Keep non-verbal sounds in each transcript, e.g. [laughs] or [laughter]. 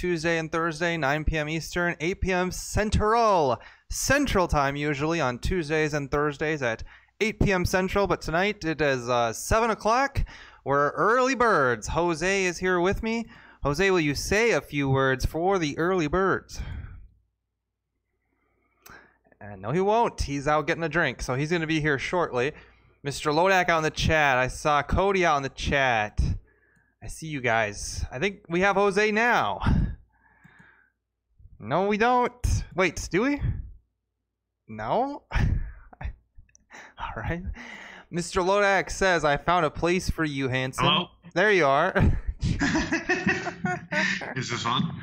Tuesday and Thursday, 9 p.m. Eastern, 8 p.m. Central. Central time, usually on Tuesdays and Thursdays at 8 p.m. Central. But tonight it is uh, 7 o'clock. We're early birds. Jose is here with me. Jose, will you say a few words for the early birds? And no, he won't. He's out getting a drink, so he's going to be here shortly. Mr. Lodak out in the chat. I saw Cody out in the chat. I see you guys. I think we have Jose now. No, we don't. Wait, do we? No? [laughs] All right. Mr. Lodak says, I found a place for you, Hanson. Hello? There you are. [laughs] Is this on?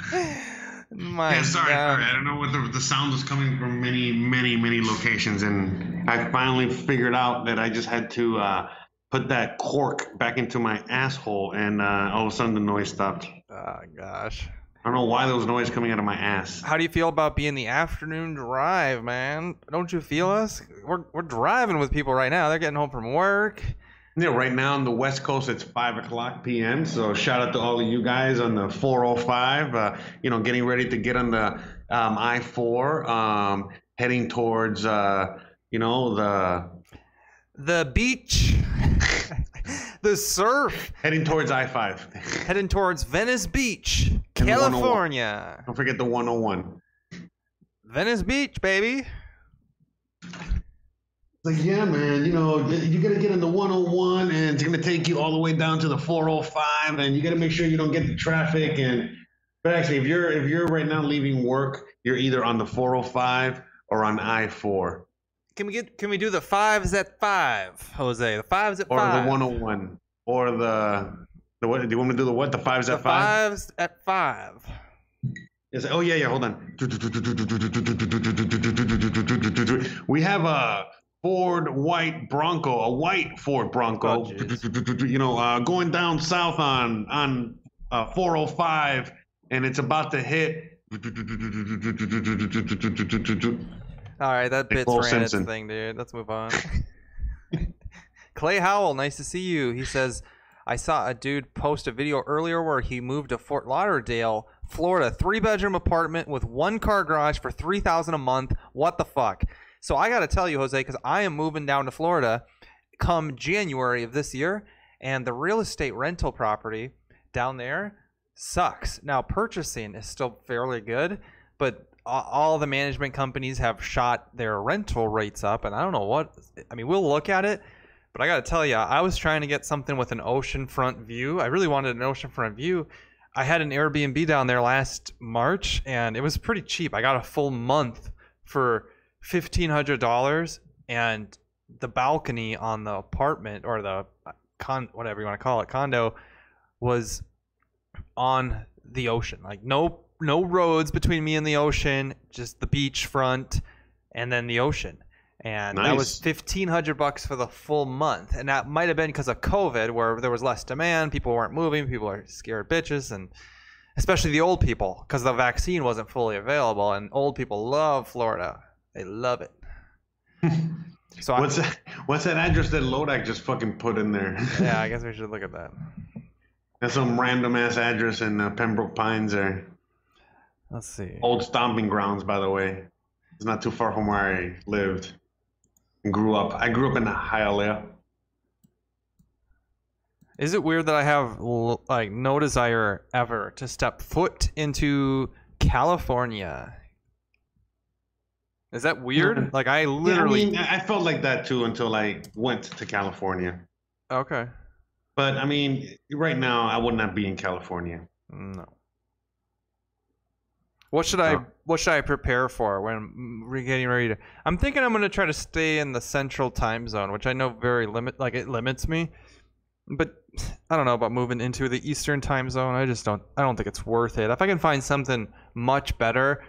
My yeah, sorry, God. sorry. I don't know what the, the sound was coming from many, many, many locations, and I finally figured out that I just had to uh, put that cork back into my asshole, and uh, all of a sudden the noise stopped. Oh, gosh. I don't know why there was noise coming out of my ass. How do you feel about being the afternoon drive, man? Don't you feel us? We're, we're driving with people right now. They're getting home from work. Yeah, right now on the West Coast it's five o'clock p.m. So shout out to all of you guys on the 405. Uh, you know, getting ready to get on the um, I-4, um, heading towards uh, you know the The beach, [laughs] [laughs] the surf, heading towards I-5. heading towards Venice Beach, And oh California. Don't forget the 101. Venice Beach, baby. Like, yeah, man, you know, you got to get in the 101 and it's going to take you all the way down to the 405 and you got to make sure you don't get the traffic and but actually if you're if you're right now leaving work, you're either on the 405 or on I4 Can we get? Can we do the fives at five, Jose? The fives at or five. the 101 or the the what do you want me to do the what? The 5s The at 5? fives at five. Yes. Oh yeah, yeah, hold on. We have a Ford white Bronco, a white Ford Bronco. Oh, you know, uh, going down south on on uh, 405, and it's about to hit. All right, that bit's Nicole ran its thing, dude. Let's move on. [laughs] Clay Howell, nice to see you. He says, I saw a dude post a video earlier where he moved to Fort Lauderdale, Florida, three bedroom apartment with one car garage for three thousand a month. What the fuck? So I got to tell you, Jose, because I am moving down to Florida come January of this year, and the real estate rental property down there sucks. Now purchasing is still fairly good, but all the management companies have shot their rental rates up, and I don't know what. I mean, we'll look at it, but I got to tell you, I was trying to get something with an oceanfront view. I really wanted an oceanfront view. I had an Airbnb down there last March, and it was pretty cheap. I got a full month for fifteen hundred dollars, and the balcony on the apartment or the con whatever you want to call it condo was on the ocean. Like no no roads between me and the ocean, just the beach front and then the ocean. And that was fifteen hundred bucks for the full month. And that might have been because of COVID where there was less demand, people weren't moving, people are scared bitches and especially the old people because the vaccine wasn't fully available and old people love Florida. They love it. [laughs] So I, What's that? What's that address that Lodak just fucking put in there? [laughs] yeah, I guess we should look at that. That's some random ass address in uh, Pembroke Pines there. Let's see. Old stomping grounds, by the way. It's not too far from where I lived and grew up. I grew up in Hialeah. Is it weird that I have like no desire ever to step foot into California? Is that weird? Mm-hmm. Like I literally Yeah, I, mean, I I felt like that too until I went to California. okay. But I mean, right now I would not be in California. No. What should I what should I prepare for when we're getting ready to? I'm thinking I'm gonna try to stay in the central time zone, which I know very limit like it limits me. But I don't know about moving into the eastern time zone. I just don't. I don't think it's worth it. If I can find something much better,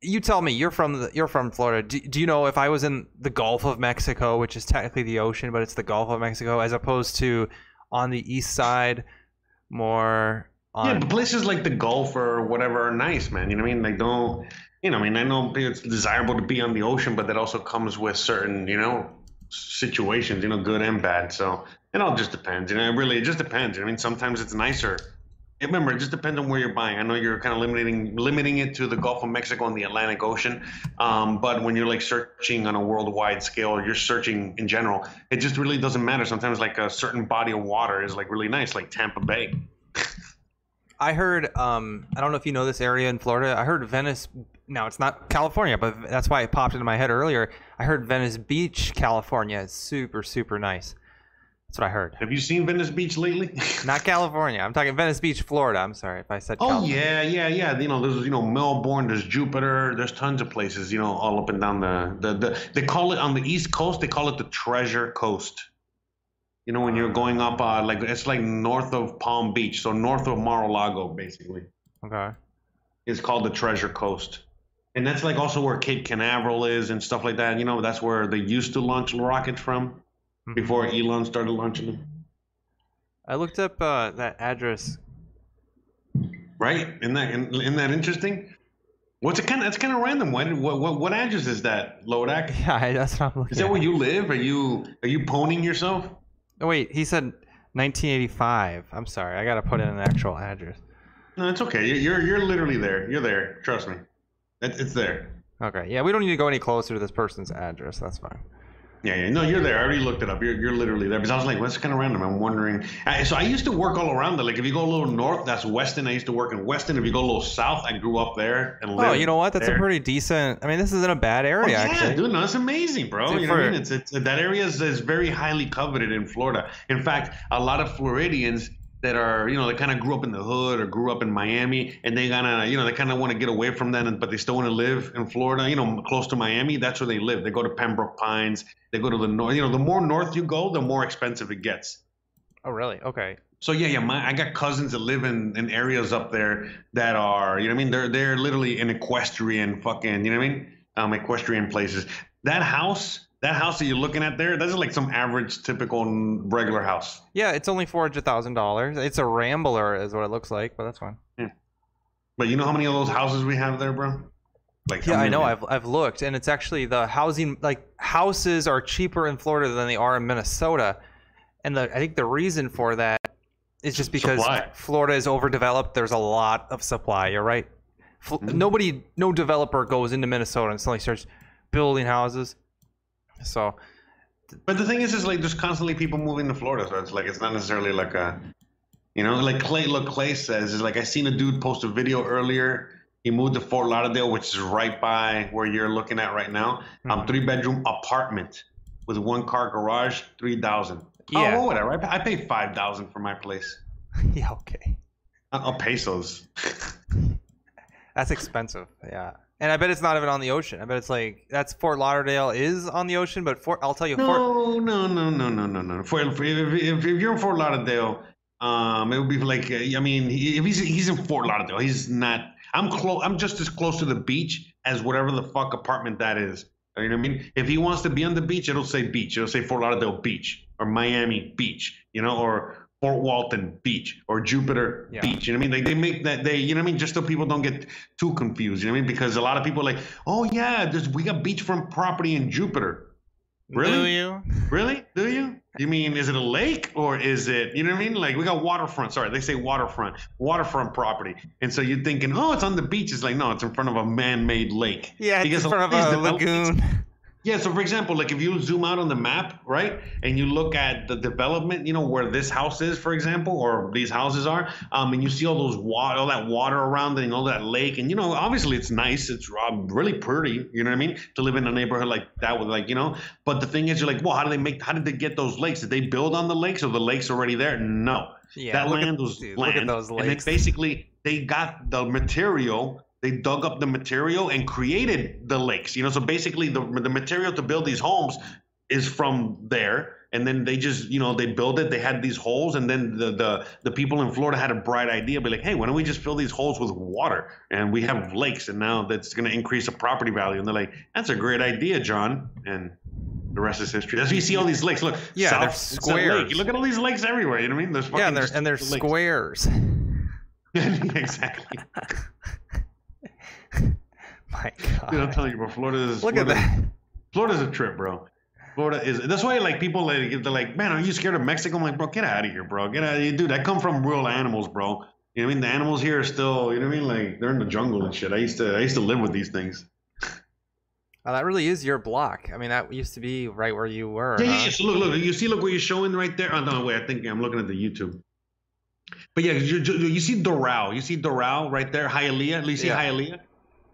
you tell me. You're from the, you're from Florida. Do, do you know if I was in the Gulf of Mexico, which is technically the ocean, but it's the Gulf of Mexico, as opposed to on the east side, more on Yeah, but places like the Gulf or whatever are nice, man. You know what I mean? Like don't you know, I mean, I know it's desirable to be on the ocean, but that also comes with certain, you know, situations, you know, good and bad. So it all just depends. You know, it really, it just depends. You know, I mean, sometimes it's nicer. Remember, it just depends on where you're buying. I know you're kind of limiting limiting it to the Gulf of Mexico and the Atlantic Ocean, um, but when you're like searching on a worldwide scale, you're searching in general. It just really doesn't matter. Sometimes like a certain body of water is like really nice, like Tampa Bay. I heard. Um, I don't know if you know this area in Florida. I heard Venice. Now it's not California, but that's why it popped into my head earlier. I heard Venice Beach, California, is super super nice. That's what I heard. Have you seen Venice Beach lately? [laughs] Not California. I'm talking Venice Beach, Florida. I'm sorry if I said. Oh California. yeah, yeah, yeah. You know, there's you know Melbourne, there's Jupiter, there's tons of places. You know, all up and down the the, the they call it on the East Coast. They call it the Treasure Coast. You know, when you're going up, uh, like it's like north of Palm Beach, so north of Mar-a-Lago, basically. Okay. It's called the Treasure Coast, and that's like also where Cape Canaveral is and stuff like that. You know, that's where they used to launch rockets from Mhm. before Elon started launching them. I looked up uh, that address. Right? Isn't that isn't that interesting? What's it kind of? That's kind of random. What, what what what address is that, Lodak? [laughs] Yeah, that's what I'm looking. Is that at. where you live? Are you are you poning yourself? Oh wait, he said 1985. I'm sorry, I gotta put in an actual address. No, it's okay. You're you're, you're literally there. You're there. Trust me. It, it's there. Okay, yeah, we don't need to go any closer to this person's address. That's fine. Yeah, yeah. No, you're there. I already looked it up. You're, you're literally there. Because I was like, what's kind of random? I'm wondering. I, so I used to work all around there. Like if you go a little north, that's Weston. I used to work in Weston. If you go a little south, I grew up there and oh, lived. Oh, you know what? That's there. a pretty decent. I mean, this isn't a bad Oh, area yeah, actually. dude, no, it's amazing, bro. Dude, you know what I mean? It's, it's that area is, is very highly coveted in Florida. In fact, a lot of Floridians that are, you know, they kind of grew up in the hood or grew up in Miami, and they kind of, you know, they kind of want to get away from that, and- but they still want to live in Florida, you know, close to Miami. That's where they live. They go to Pembroke Pines. They go to the north. You know, the more north you go, the more expensive it gets. Oh, really? Okay. So yeah, yeah, my, I got cousins that live in, in areas up there that are, you know, what I mean, they're they're literally in equestrian fucking, you know what I mean, um, equestrian places. That house, that house that you're looking at there, that's like some average, typical, regular house. Yeah, it's only four hundred thousand dollars. It's a Rambler, is what it looks like, but that's fine. Yeah. But you know how many of those houses we have there, bro? Like Yeah, I know. I've I've looked, and it's actually the housing like houses are cheaper in Florida than they are in Minnesota, and the I think the reason for that is just because Supply. Florida is overdeveloped. There's a lot of supply. You're right. Fl- Mhm. Nobody, no developer goes into Minnesota and suddenly starts building houses. So But the thing is, is like there's constantly people moving to Florida, so it's like it's not necessarily like a, you know, like Clay. Look, Clay says is like I seen a dude post a video earlier. He moved to Fort Lauderdale, which is right by where you're looking at right now. Um, Mhm. three bedroom apartment with one car garage, three thousand. Yeah. Oh, whatever. I, pay- I pay five thousand for my place. [laughs] yeah, okay, Uh, oh, pesos. [laughs] that's expensive. Yeah, and I bet it's not even on the ocean. I bet it's like that's Fort Lauderdale is on the ocean, but Fort I'll tell you, Fort No, no, no, no, no, no, no. For, for, if, if, if you're in Fort Lauderdale, um, it would be like uh, I mean, if he's he's in Fort Lauderdale, he's not. I'm close. I'm just as close to the beach as whatever the fuck apartment that is. You know what I mean? If he wants to be on the beach, it'll say beach. It'll say Fort Lauderdale Beach or Miami Beach. You know, or Fort Walton Beach or Jupiter Yeah. Beach. You know what I mean? Like they make that they. You know what I mean? Just so people don't get too confused. You know what I mean? Because a lot of people are like, oh yeah, there's we got beachfront property in Jupiter. Really? Do you? Really? Do you? You mean is it a lake or is it? You know what I mean? Like we got waterfront. Sorry, they say waterfront, waterfront property, and so you're thinking, oh, it's on the beach. It's like no, it's in front of a man-made lake. Yeah, it's Because in front of a lagoon. Yeah. So for example, like if you zoom out on the map, right, and you look at the development, you know where this house is, for example, or these houses are, um, and you see all those water, all that water around it, and all that lake, and you know, obviously it's nice, it's uh, really pretty, you know what I mean, to live in a neighborhood like that with like, you know, but the thing is, you're like, well, how do they make, how did they get those lakes? Did they build on the lakes, or the lakes already there? No, Yeah, that look at- land was dude, land, Look at those and lakes. basically they got the material. They dug up the material and created the lakes. You know, so basically the the material to build these homes is from there. And then they just, you know, they build it. They had these holes, and then the the the people in Florida had a bright idea, be like, hey, why don't we just fill these holes with water, and we have lakes, and now that's going to increase the property value. And they're like, that's a great idea, John. And the rest is history. That's why you see all these lakes. Look, Yeah, South, they're squares. You look at all these lakes everywhere. You know what I mean? There's yeah, and they're and they're squares. [laughs] exactly. [laughs] [laughs] My God. Dude, I'm telling you, bro. Florida is. Look at that. Florida's a trip, bro. Florida is. That's why, like, people like they're like, "Man, are you scared of Mexico?" I'm like, "Bro, get out of here, bro. Get out of here, dude. I come from real animals, bro. You know what I mean? The animals here are still, you know what I mean? Like, they're in the jungle and shit. I used to, I used to live with these things. Oh, that really is your block. I mean, that used to be right where you were. Yeah, yeah, huh? yeah. So look, look. You see, look what you're showing right there. Oh no, wait. I think I'm looking at the YouTube. But yeah, you, you, you see Doral. You see Doral right there, Hialeah. You see Yeah. Hialeah.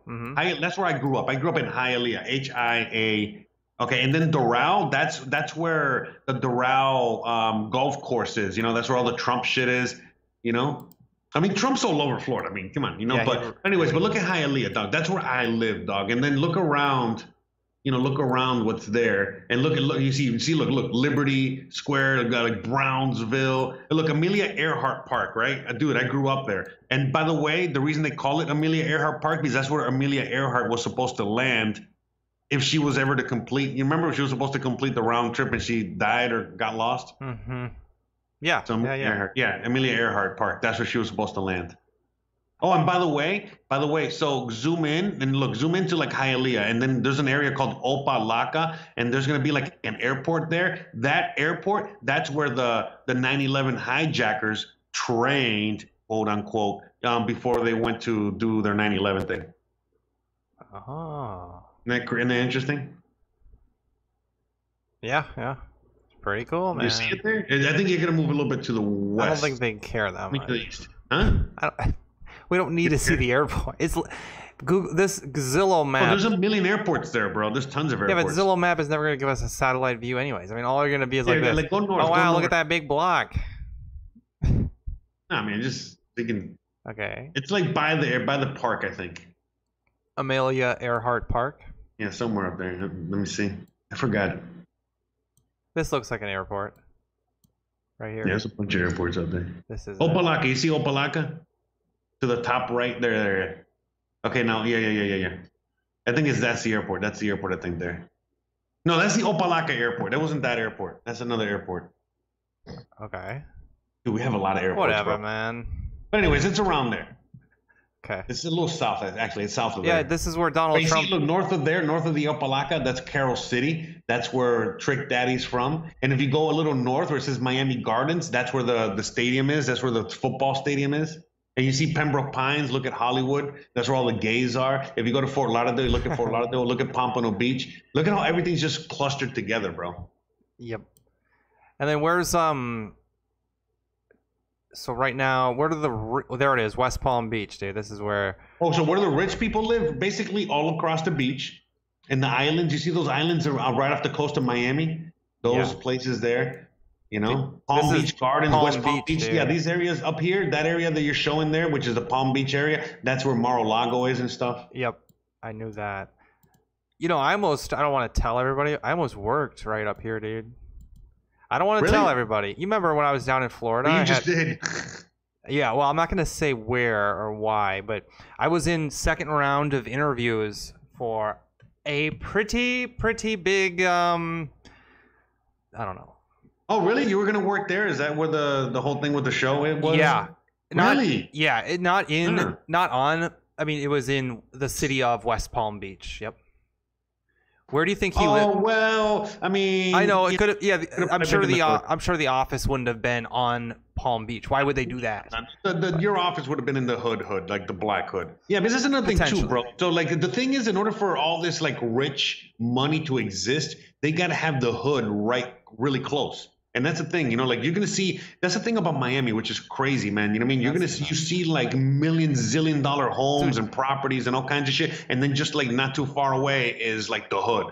Mhm. Hi, that's where I grew up. I grew up in Hialeah, H I A. Okay, and then Doral, that's that's where the Doral um, golf course is. You know, that's where all the Trump shit is. You know, I mean, Trump's all over Florida. I mean, come on, you know. Yeah, but anyways, but look at Hialeah, dog. That's where I live, dog. And then look around. You know, look around what's there, and look at look. You see, you see, look, look, Liberty Square, I've got like Brownsville. And look, Amelia Earhart Park, right? Uh, Dude, I grew up there. And by the way, the reason they call it Amelia Earhart Park because that's where Amelia Earhart was supposed to land if she was ever to complete. You remember she was supposed to complete the round trip and she died or got lost. Mm-hmm. Yeah. So yeah. Yeah. Earhart, yeah, Amelia Earhart Park. That's where she was supposed to land. Oh, and by the way, by the way, so zoom in and look, zoom into like Hialeah, and then there's an area called Opa-locka, and there's gonna be like an airport there. That airport, that's where the the 9/11 hijackers trained, quote unquote, um, before they went to do their 9/11 thing. Oh. Isn't that, isn't that interesting? Yeah. Yeah. It's pretty cool, man. You see it there? I think you're gonna move a little bit to the west. I don't think they care that much. to the east. Huh? We don't need to see the airport. It's Google this Zillow Oh, map. there's a million airports there, bro. There's tons of airports. yeah, but Zillow map is never going to give us a satellite view, anyways. I mean, all they're going to be is like Yeah, this. like, go north, oh wow, look north. at that big block. no, I mean, just thinking. Okay, It's like by the by the park, I think. Amelia Earhart Park. Yeah, somewhere up there. Let me see. I forgot. This looks like an airport. Right here. Yeah, there's a bunch of airports up there. This is. it. Opa-locka, you see Opa-locka? To the top right there, there. Okay, now, yeah, yeah, yeah, yeah, yeah. I think it's that's the airport. That's the airport, I think there. No, that's the Opa-locka airport. That wasn't that airport. That's another airport. Okay. Dude, we have a lot of airports. Whatever, bro. man. But anyways, it's around there. Okay. It's a little south, actually. It's south of Yeah, there. Yeah, this is where Donald Trump. see, look north of there, north of the Opa-locka, that's Carol City. That's where Trick Daddy's from. And if you go a little north where it says Miami Gardens, that's where the, the stadium is. That's where the football stadium is. And you see Pembroke Pines, look at Hollywood. That's where all the gays are. If you go to Fort Lauderdale, look at Fort [laughs] Lauderdale, look at Pompano Beach. Look at how everything's just clustered together, bro. Yep. And then where's um? So right now, where do the oh, there it is, West Palm Beach, dude. This is where. Oh, so where do the rich people live? Basically, all across the beach. And the islands, you see those islands are right off the coast of Miami? Those Yeah. places there, you know? Palm Beach Gardens, Palm West Palm Beach, Beach. Yeah, these areas up here, that area that you're showing there, which is the Palm Beach area, that's where Mar-a-Lago is and stuff. Yep, I knew that. You know, I almost I don't want to tell everybody. I almost worked right up here, dude. I don't want to Really? tell everybody. You remember when I was down in Florida? you I just had- did. [laughs] Yeah, well, I'm not going to say where or why, but I was in second round of interviews for a pretty pretty big um I don't know. Oh, really? You were going to work there? Is that where the, the whole thing with the show it was? Yeah. Not, Really? Yeah, it, not in Huh. not on I mean, it was in the city of West Palm Beach. Yep. Where do you think he Oh, lived? well, I mean. I know it could have. Yeah, I'm sure the the uh. I'm sure the office wouldn't have been on Palm Beach. Why would they do that? The, the, your office would have been in the hood hood, like the black hood. Yeah, but this is another thing too, bro. So like the thing is, in order for all this like rich money to exist, they got to have the hood right, really close. And that's the thing, you know, like you're gonna see. That's the thing about Miami, which is crazy, man. You know what I mean? You're That's gonna see, you see like million, zillion dollar homes and properties and all kinds of shit, and then just like not too far away is like the hood.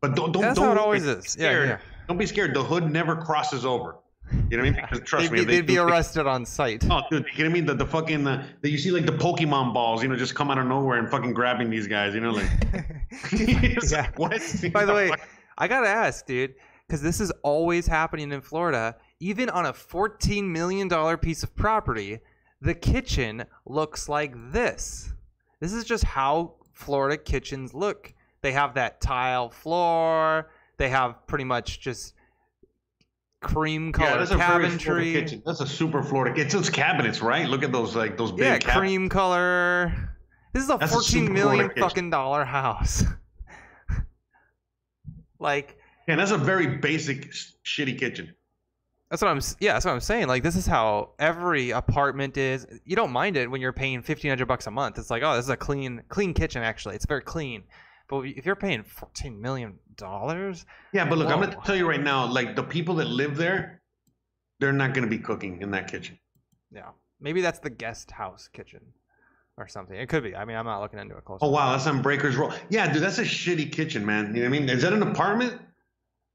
But don't don't That's don't how it always is. Yeah, yeah. Don't be scared. The hood never crosses over. You know what I mean? Because trust They'd me, be, they they'd be arrested on site. Oh, dude, you know what I mean? The, the fucking, uh, the, you see like the Pokemon balls, you know, just come out of nowhere and fucking grabbing these guys, you know, like. [laughs] [laughs] Yeah. like, what? By the [laughs] way, I gotta ask, dude, because this is always happening in Florida. Even on a $14 million piece of property, the kitchen looks like this. This is just how Florida kitchens look. They have that tile floor. They have pretty much just cream yeah, color that's a very Florida cabinetry. kitchen. That's a super Florida. kitchen. It's those cabinets, right? Look at those, like those big Yeah, cabinets. cream color. This is a That's a fourteen super million fucking dollar house. [laughs] like Yeah, that's a very basic shitty kitchen. that's what I'm. Yeah, that's what I'm saying. Like this is how every apartment is. You don't mind it when you're paying fifteen hundred bucks a month. It's like, oh, this is a clean, clean kitchen. Actually, it's very clean. But if you're paying fourteen million dollars, Yeah, but look, I'm gonna tell you right now, like the people that live there, they're not gonna be cooking in that kitchen. yeah, maybe that's the guest house kitchen or something. It could be. I mean, I'm not looking into it closely. Oh wow, that's on Breakers Row. Yeah, dude, that's a shitty kitchen, man. You know what I mean? Is that an apartment?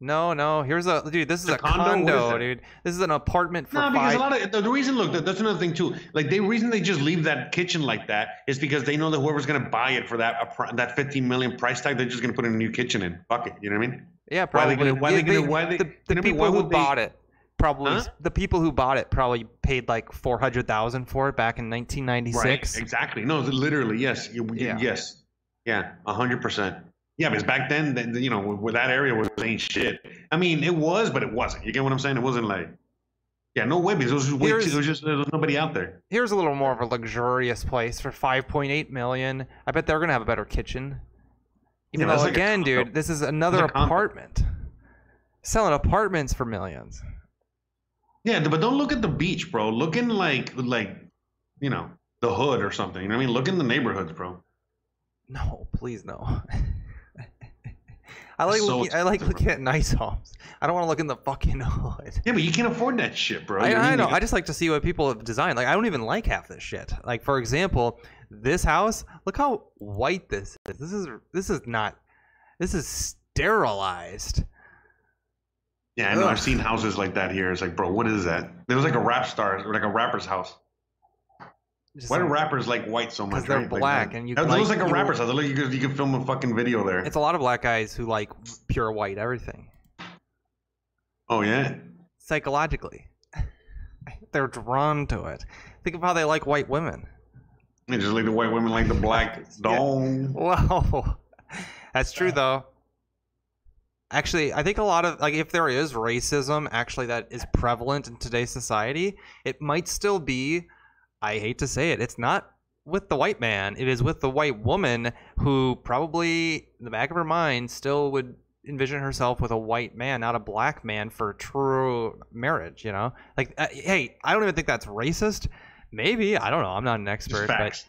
No, no. Here's a dude. This is A a condo? Condo, that? dude. This is an apartment for No, because five. a lot of the, the reason, look, that's another thing too. Like the reason they just leave that kitchen like that is because they know that whoever's gonna buy it for that that 15 million price tag, they're just gonna put in a new kitchen in. Fuck it. You know what I mean? yeah, Why probably. they gonna- why Yeah, they gonna- why they- the you know what I mean? people who would they- bought it probably Huh? the people who bought it probably paid like four hundred thousand for it back in 1996. Exactly. No, literally, yes. You, you- Yeah. Yes. Yeah, hundred percent. Yeah, because back then, then, you know, where that area was ain't shit. I mean, it was, but it wasn't. You get what I'm saying? It wasn't like, yeah, no way. Because it was just, way too, it was just there was nobody out there. Here's a little more of a luxurious place for 5.8 million. I bet they're gonna have a better kitchen. Even Yeah, though, like again, dude, this is another apartment. Selling apartments for millions. Yeah, but don't look at the beach, bro. Look in like, like, you know, the hood or something. You know what I mean? Look in the neighborhoods, bro. No, please no. [laughs] I like So looking, I like looking at nice homes. I don't want to look in the fucking [laughs] hood. Yeah, but you can't afford that shit, bro. I, I know. I just like to see what people have designed. Like I don't even like half this shit. Like for example, this house. Look how white this is. This is this is not. This is sterilized. yeah, I know. Ugh. I've seen houses like that here. It's like, bro, what is that? There was like a rap star, or like a rapper's house. Just Why do like- rappers like white so much? they're right? Black that- and you That like- looks like a you- rapper's house. It look- You could, you could film a fucking video there. It's a lot of black guys who like pure white everything Oh yeah. psychologically. [laughs] They're drawn to it. Think of how they like white women. They just like the white women like the black. [laughs] Dong. Whoa, [laughs] that's true though. Actually, I think a lot of like if there is racism actually that is prevalent in today's society, it might still be. I hate to say it, it's not with the white man. It is with the white woman who probably in the back of her mind still would envision herself with a white man, not a black man for true marriage. You know, like uh, hey, I don't even think that's racist. Maybe I don't know. I'm not an expert, but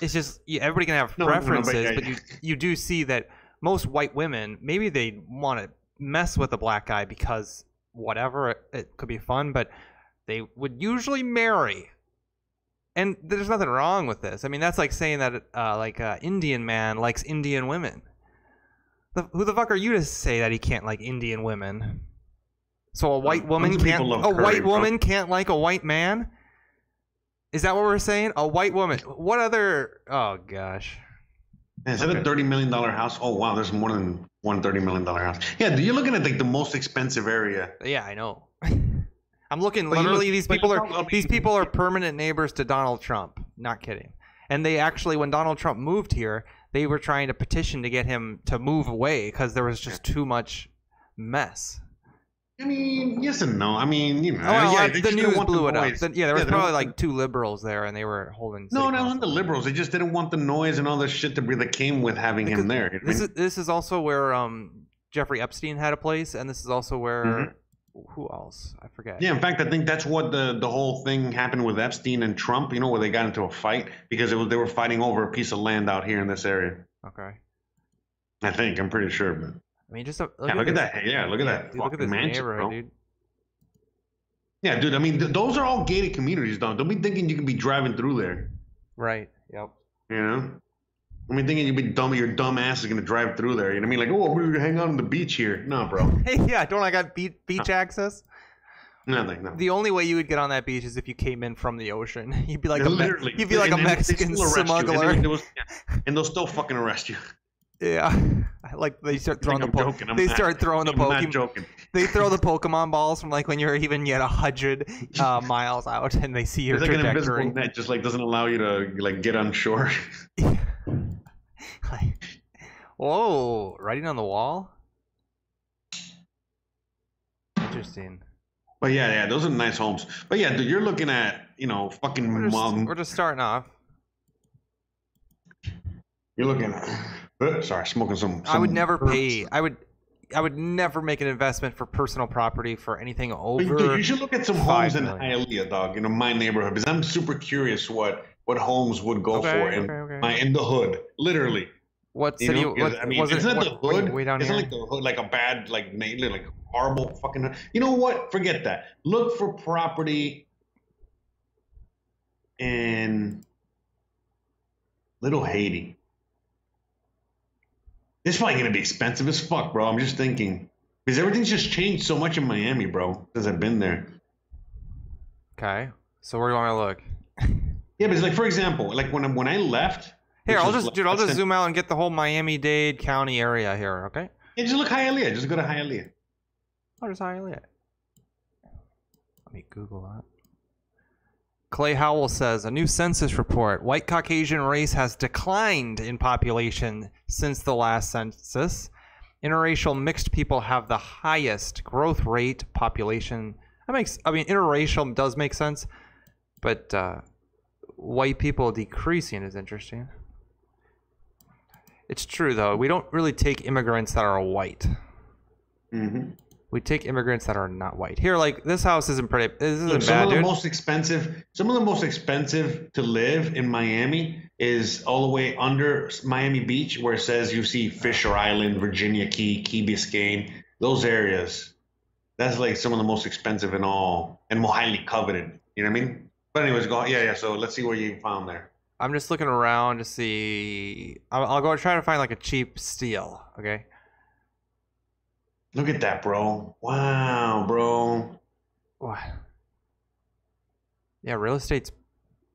it's just yeah, everybody can have No, no, no, but preferences, yeah, but you you do see that most white women maybe they want to mess with a black guy because whatever it, it could be fun, but they would usually marry. And there's nothing wrong with this. I mean, that's like saying that uh, like uh, Indian man likes Indian women. The, who the fuck are you to say that he can't like Indian women? So a white woman Tons can't a curry, white bro. woman can't like a white man? Is that what we're saying? A white woman. What other? Oh gosh. Is that Okay. a thirty million dollar house? Oh wow, there's more than one thirty million dollar house. Yeah, you're looking at like the most expensive area. Yeah, I know. [laughs] I'm looking. Literally, these people are these people are permanent neighbors to Donald Trump. Not kidding. And they actually, when Donald Trump moved here, they were trying to petition to get him to move away because there was just too much mess. I mean, yes and no. I mean, you know, Oh, yeah, the news blew it up. noise. The- yeah, there was probably like two liberals there, and they were holding. No, no, not the liberals. They just didn't want the noise and all the shit that be- that came with having Because him there. you know what I This mean? is this is also where um Jeffrey Epstein had a place, and this is also where Mhm. Who else? I forget. Yeah, in fact, I think that's what the the whole thing happened with Epstein and Trump. You know, where they got into a fight because it was they were fighting over a piece of land out here in this area. Okay. I think I'm pretty sure, but I mean, just a, yeah, look at that. Yeah, look at that. Dude, look at this mansion, neighborhood, bro. dude. Yeah, dude. I mean, th- those are all gated communities, though. Don't be thinking you can be driving through there. Right. Yep. You know. I mean, thinking you'd be dumb, your dumb ass is gonna drive through there. You know what I mean? Like, oh, we're gonna hang out on the beach here. No, bro. Hey, [laughs] yeah, don't I got beach, beach access? Nothing. No. The only way you would get on that beach is if you came in from the ocean. [laughs] You'd be like Yeah, a literally. you'd be like And a Mexican still arrest you. And smuggler. they was- [laughs] yeah. And they'll still fucking arrest you. Yeah, like they start throwing the po- joking. They not. start throwing the Pokemon. joking. They throw the Pokemon balls from like when you're even yet a hundred uh, miles out, and they see your There's like an invisible trajectory. net, just like doesn't allow you to like get on shore. [laughs] Like, whoa! Writing on the wall. Interesting. But yeah, yeah, those are nice homes. But yeah, dude, you're looking at you know fucking We're just, mom. we're just starting off. You're looking. Uh, sorry, smoking some. I would never herbs. pay. I would. I would never make an investment for personal property for anything over. Dude, you should look at some homes in million. Hialeah, dog. You know my neighborhood because I'm super curious what what homes would go Okay, for in okay, okay. in the hood, literally. what You city? what, I mean, was it? isn't that what- the hood? Way, way down isn't here. like the hood like a bad, like mainly like horrible fucking hood. You know what? Forget that. Look for property in Little Haiti. It's probably gonna be expensive as fuck, bro. I'm just thinking because everything's just changed so much in Miami, bro. Since I've been there. okay. So where do you want me to look? Yeah, but it's like for example, like when I, when I left. Here, I'll just, like dude. I'll just zoom out and get the whole Miami-Dade County area here. Okay. Yeah, just look Hialeah. Just go to Hialeah. Oh, just Hialeah. Let me Google that. Clay Howell says a new census report: White Caucasian race has declined in population since the last census. Interracial mixed people have the highest growth rate population. That makes. I mean, interracial does make sense, but uh, white people decreasing is interesting. It's true though. We don't really take immigrants that are white. Mm-hmm. We take immigrants that are not white. Here, like this house isn't pretty. This isn't Look, some bad, of the dude. most expensive, some of the most expensive to live in Miami is all the way under Miami Beach, where it says you see Fisher Island, Virginia Key, Key Biscayne, those areas. That's like some of the most expensive in all, and more highly coveted. You know what I mean? But anyways, go. Yeah, yeah. So let's see what you found there. I'm just looking around to see. I'll, I'll go try to find like a cheap steel. Okay. Look at that, bro. Wow, bro. What? Yeah, real estate's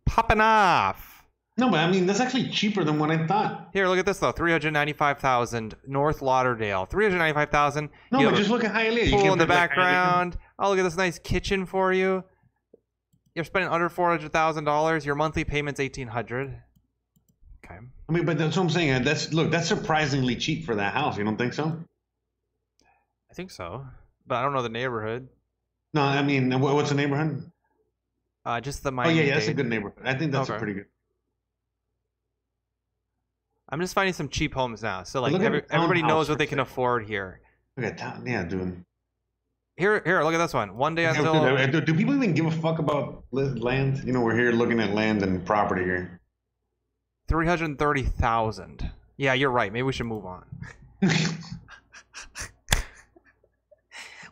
popping off. No, but I mean that's actually cheaper than what I thought. Here, look at this though. Three hundred ninety-five thousand North Lauderdale. Three hundred ninety-five thousand. No, you but just look at Hialeah. You pool can't in the pick, like, Hialeah. background. Oh, look at this nice kitchen for you. You're spending under four hundred thousand dollars. Your monthly payment's eighteen hundred. Okay. I mean, but that's what I'm saying. That's look, that's surprisingly cheap for that house. You don't think so? I think so, but I don't know the neighborhood. No, I mean, what's the neighborhood? Uh, just the Miami. Oh yeah, yeah, that's a good neighborhood. I think that's a Okay. pretty good. I'm just finding some cheap homes now. So like every, everybody knows what they can afford here. Look at town. Yeah, dude. Here, here, look at this one. One day Yeah, [laughs] until dude, uh, do, do people even give a fuck about land? You know, we're here looking at land and property here. three hundred thirty thousand. Yeah, you're right. Maybe we should move on. [laughs]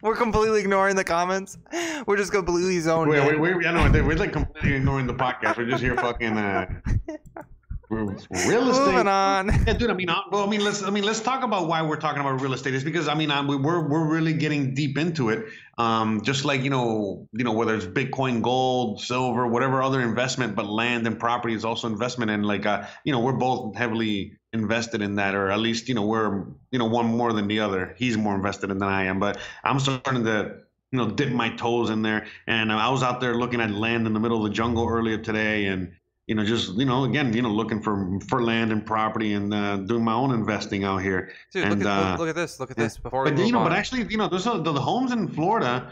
We're completely ignoring the comments. We're just completely zoned wait, in. wait, wait, I know we're like completely ignoring the podcast. We're just here fucking uh, we're- [laughs] real estate. Moving on. Yeah, dude. I mean, uh, well, I mean, let's. I mean, let's talk about why we're talking about real estate. Is because I mean, I, we- we're we're really getting deep into it. Um, just like you know, you know, whether it's Bitcoin, gold, silver, whatever other investment, but land and property is also investment. And like, uh, you know, we're both heavily invested in that, or at least you know, we're you know, one more than the other. He's more invested in than I am, but I'm starting to. You know, dip my toes in there, and I was out there looking at land in the middle of the jungle earlier today, and you know, just you know, again, you know, looking for for land and property and uh, doing my own investing out here. Dude, And, look, at, uh, look, at this. Look at this. Before But you know, on. but actually, you know, there's a, the, the homes in Florida.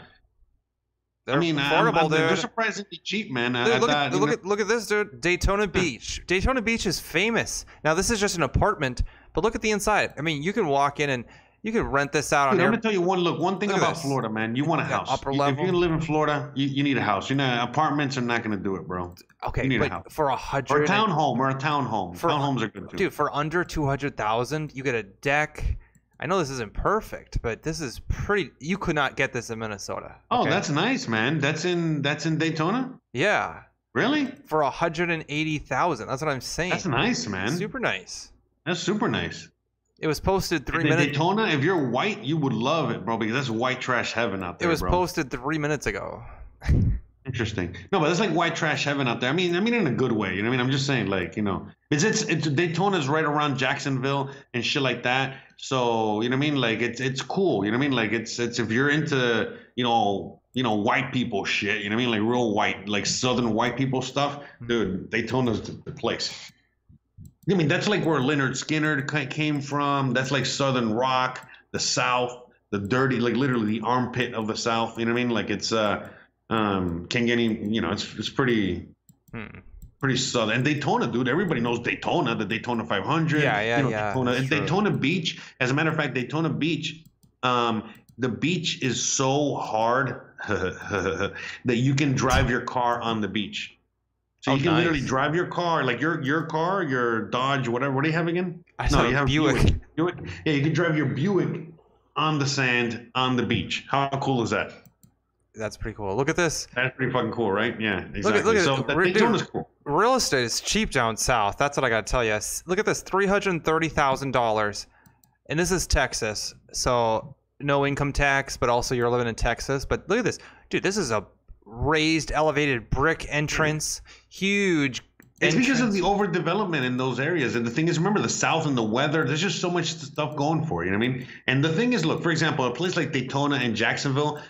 they're I mean, I'm- I'm- they're surprisingly cheap, man. Dude, I look, thought, at, you look know- at look at this, dude. Daytona Beach. Daytona Beach is famous. Now this is just an apartment, but look at the inside. I mean, you can walk in and you can rent this out Dude, I'm gonna tell you one look. One thing Look about this. Florida, man, you want a house. upper level. If you're gonna live in Florida, you, you need a house. You know, apartments are not gonna do it, bro. Okay, you a but house. for a Or hundred, a townhome, or a townhome. For- Townhomes are good too. dude, for under two hundred thousand, you get a deck. I know this isn't perfect, but this is pretty. You could not get this in Minnesota. oh, that's nice, man. That's in that's in Daytona. yeah, Really? for a hundred and eighty thousand. That's what I'm saying. That's nice, man. Super nice. That's super nice. It was posted three minutes. Daytona, if you're white, you would love it, bro, because that's white trash heaven out there. It was bro. posted three minutes ago. [laughs] Interesting. No, but that's like white trash heaven out there. I mean, I mean in a good way. You know what I mean? I'm just saying, like, you know, it's it's, it's Daytona's right around Jacksonville and shit like that. So you know what I mean? Like it's it's cool. You know what I mean? Like it's it's if you're into you know you know white people shit. You know what I mean? Like real white, like southern white people stuff, mm-hmm. dude. Daytona's the, the place. I mean, that's like where Lynyrd Skynyrd came from. That's like Southern rock, the South, the dirty, like literally the armpit of the South. You know what I mean? Like it's uh, um, can get any, you know, it's it's pretty. Hmm. pretty southern And Daytona, dude, everybody knows Daytona, the Daytona 500. Yeah, yeah, you know, yeah, Daytona, and. Daytona Beach. As a matter of fact, Daytona Beach, um, the beach is so hard [laughs] that you can drive your car on the beach. So Oh, you can literally drive your car, like your your car, your Dodge, whatever. What do you have again? I saw a Buick. Buick. Yeah, you can drive your Buick on the sand on the beach. How cool is that? That's pretty cool. Look at this. That's pretty fucking cool, right? Yeah, exactly. look at- look so that dude. Daytona's cool. Real estate is cheap down south. That's what I got to tell you. Look at this $330,000. And this is Texas. So no income tax, but also you're living in Texas. But look at this. Dude, this is a raised, elevated brick entrance. Huge. It's because of the overdevelopment in those areas. And the thing is, remember the South and the weather, there's just so much stuff going for it, you know what I mean? And the thing is, look, for example, a place like Daytona and Jacksonville,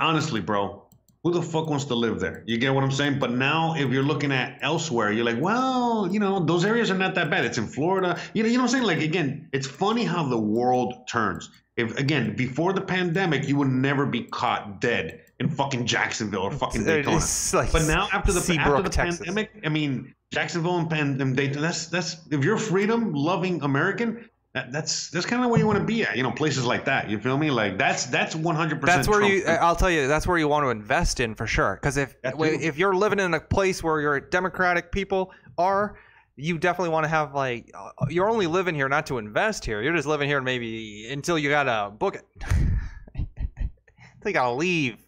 honestly, bro, who the fuck wants to live there? You get what I'm saying? But now, if you're looking at elsewhere, you're like, well, you know, those areas are not that bad. It's in Florida. You know, you know what I'm saying? Like, again, it's funny how the world turns. If, again, before the pandemic, you would never be caught dead in fucking Jacksonville or fucking Daytona. Like But now after the after the Texas. pandemic, I mean Jacksonville and, Pan, and Dayton. That's that's if you're freedom loving American, that, that's that's kind of where you want to be at. You know, places like that. You feel me? Like that's that's 100. percent That's where you. I'll tell you. That's where you want to invest in for sure. Because if if you're living in a place where your democratic people are, you definitely want to have like uh, you're only living here not to invest here. You're just living here maybe until you gotta book it. [laughs] until you gotta leave.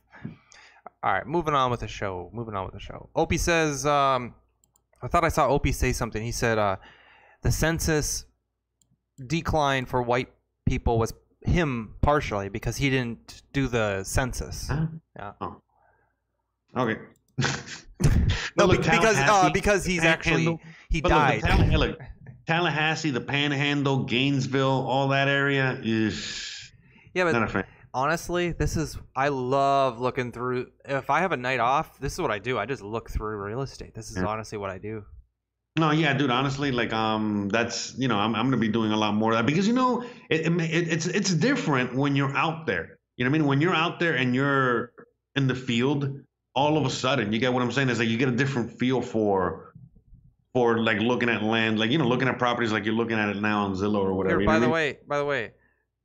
All right, moving on with the show. Moving on with the show. Opie says, um, I thought I saw Opie say something. He said, uh, the census decline for white people was him partially because he didn't do the census. Huh? Yeah. Oh. Okay. [laughs] No, Look, because uh, because he's actually he But look, died. the Talla- look, Tallahassee, the Panhandle, Gainesville, all that area is yeah, but not a fan. Honestly, this is I love looking through. If I have a night off, this is what I do. I just look through real estate. This is Yeah. honestly what I do. No, yeah, dude. Honestly, like, um, that's you know, I'm I'm gonna be doing a lot more of that because you know, it, it, it- it's it's different when you're out there. You know what I mean? When you're out there and you're in the field, all of a sudden, you get what I'm saying? Is like you get a different feel for for like looking at land, like you know, looking at properties like you're looking at it now on Zillow or whatever. Here, you know by I the mean? way, by the way,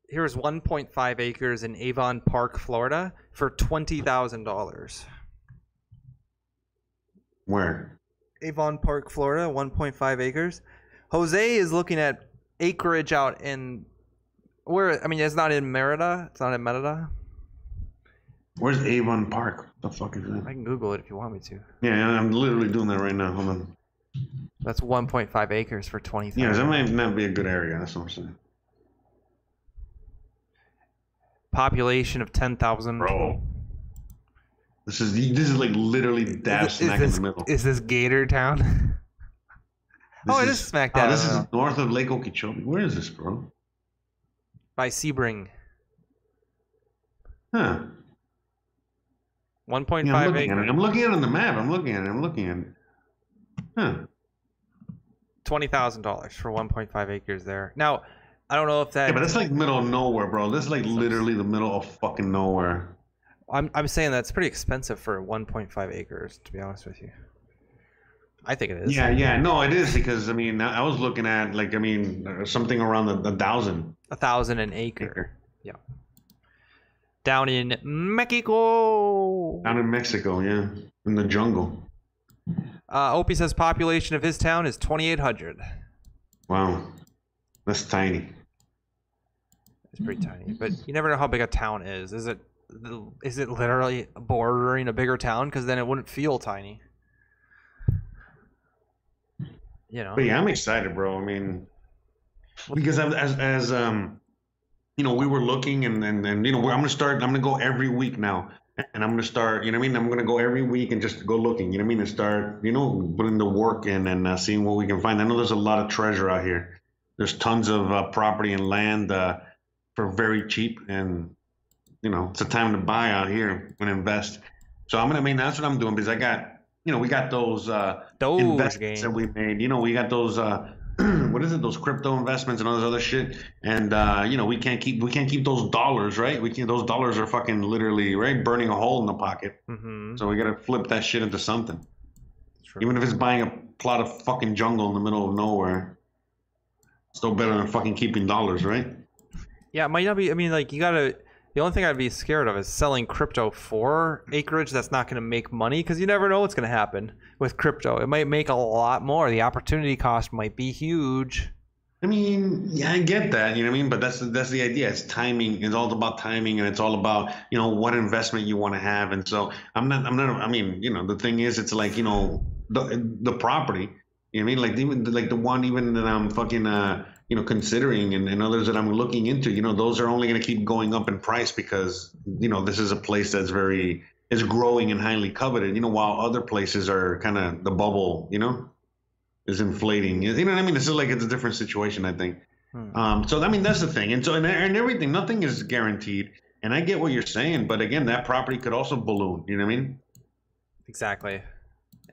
here's 1.5 acres in Avon Park, Florida, for twenty thousand dollars. Where? Avon Park, Florida, 1.5 acres. Jose is looking at acreage out in where I mean it's not in Merida, it's not in Merida. Where's Avon Park? The fuck is that? I can Google it if you want me to. Yeah, I'm literally doing that right now. Hold on. That's 1.5 acres for 20,000. Yeah, that might not be a good area. That's what I'm saying. Population of 10,000. Bro. This is this is like literally dab Is, is smack this, in the middle. is this Gator Town? [laughs] This oh, it is smack Oh, this is north of Lake Okeechobee. Where is this, bro? by Sebring. Huh. 1.5 Yeah, I'm looking at it. acres. I'm looking at it on the map. I'm looking at it. I'm looking at it. Huh. $20,000 for 1.5 acres there. Now, I don't know if that Yeah, but that's like middle of nowhere, bro. This is like literally the middle of fucking nowhere. I'm I'm saying that's pretty expensive for 1.5 acres to be honest with you. I think it is. Yeah, yeah. No, it is because I mean I was looking at like I mean something around the, the thousand A thousand an acre. acre Down in Mexico. down in Mexico. Yeah, in the jungle. Uh, Opie says population of his town is 2,800. Wow, that's tiny. It's pretty tiny, but you never know how big a town is. Is it is it literally bordering a bigger town? Because then it wouldn't feel tiny. You know. But yeah, I'm excited, bro. I mean, because as as, as um, you know, we were looking and and, and you know, I'm gonna start. I'm gonna go every week now, and I'm gonna start. You know what I mean? I'm gonna go every week and just go looking. You know what I mean? And start, you know, putting the work in and uh, seeing what we can find. I know there's a lot of treasure out here. There's tons of uh, property and land uh, for very cheap, and you know, it's a time to buy out here and invest. So I'm gonna. I mean, that's what I'm doing because I got. You know, we got those uh, Doge investments game. that we made. You know, we got those uh [clears throat] what is it, those crypto investments and all this other shit. And uh, you know, we can't keep we can't keep those dollars, right? We can those dollars are fucking literally right burning a hole in the pocket. Mm-hmm. So we gotta flip that shit into something. Even if it's buying a plot of fucking jungle in the middle of nowhere. Still better than fucking keeping dollars, right? Yeah, it might not be. I mean, like you gotta. The only thing I'd be scared of is selling crypto for acreage that's not going to make money because you never know what's going to happen with crypto. It might make a lot more. The opportunity cost might be huge. I mean, yeah, I get that, you know what I mean. But that's that's the idea. It's timing. It's all about timing, and it's all about you know what investment you want to have. And so I'm not. I'm not. I mean, you know, the thing is, it's like you know the the property. You know what I mean? Like even like the one even that I'm fucking uh you know considering and, and others that I'm looking into. You know, those are only going to keep going up in price because you know this is a place that's very is growing and highly coveted. You know, while other places are kind of the bubble. You know is inflating. You know what I mean? This is like it's a different situation, I think. Hmm. Um, so I mean that's the thing, and so and, and everything, nothing is guaranteed. And I get what you're saying, but again, that property could also balloon. You know what I mean? Exactly.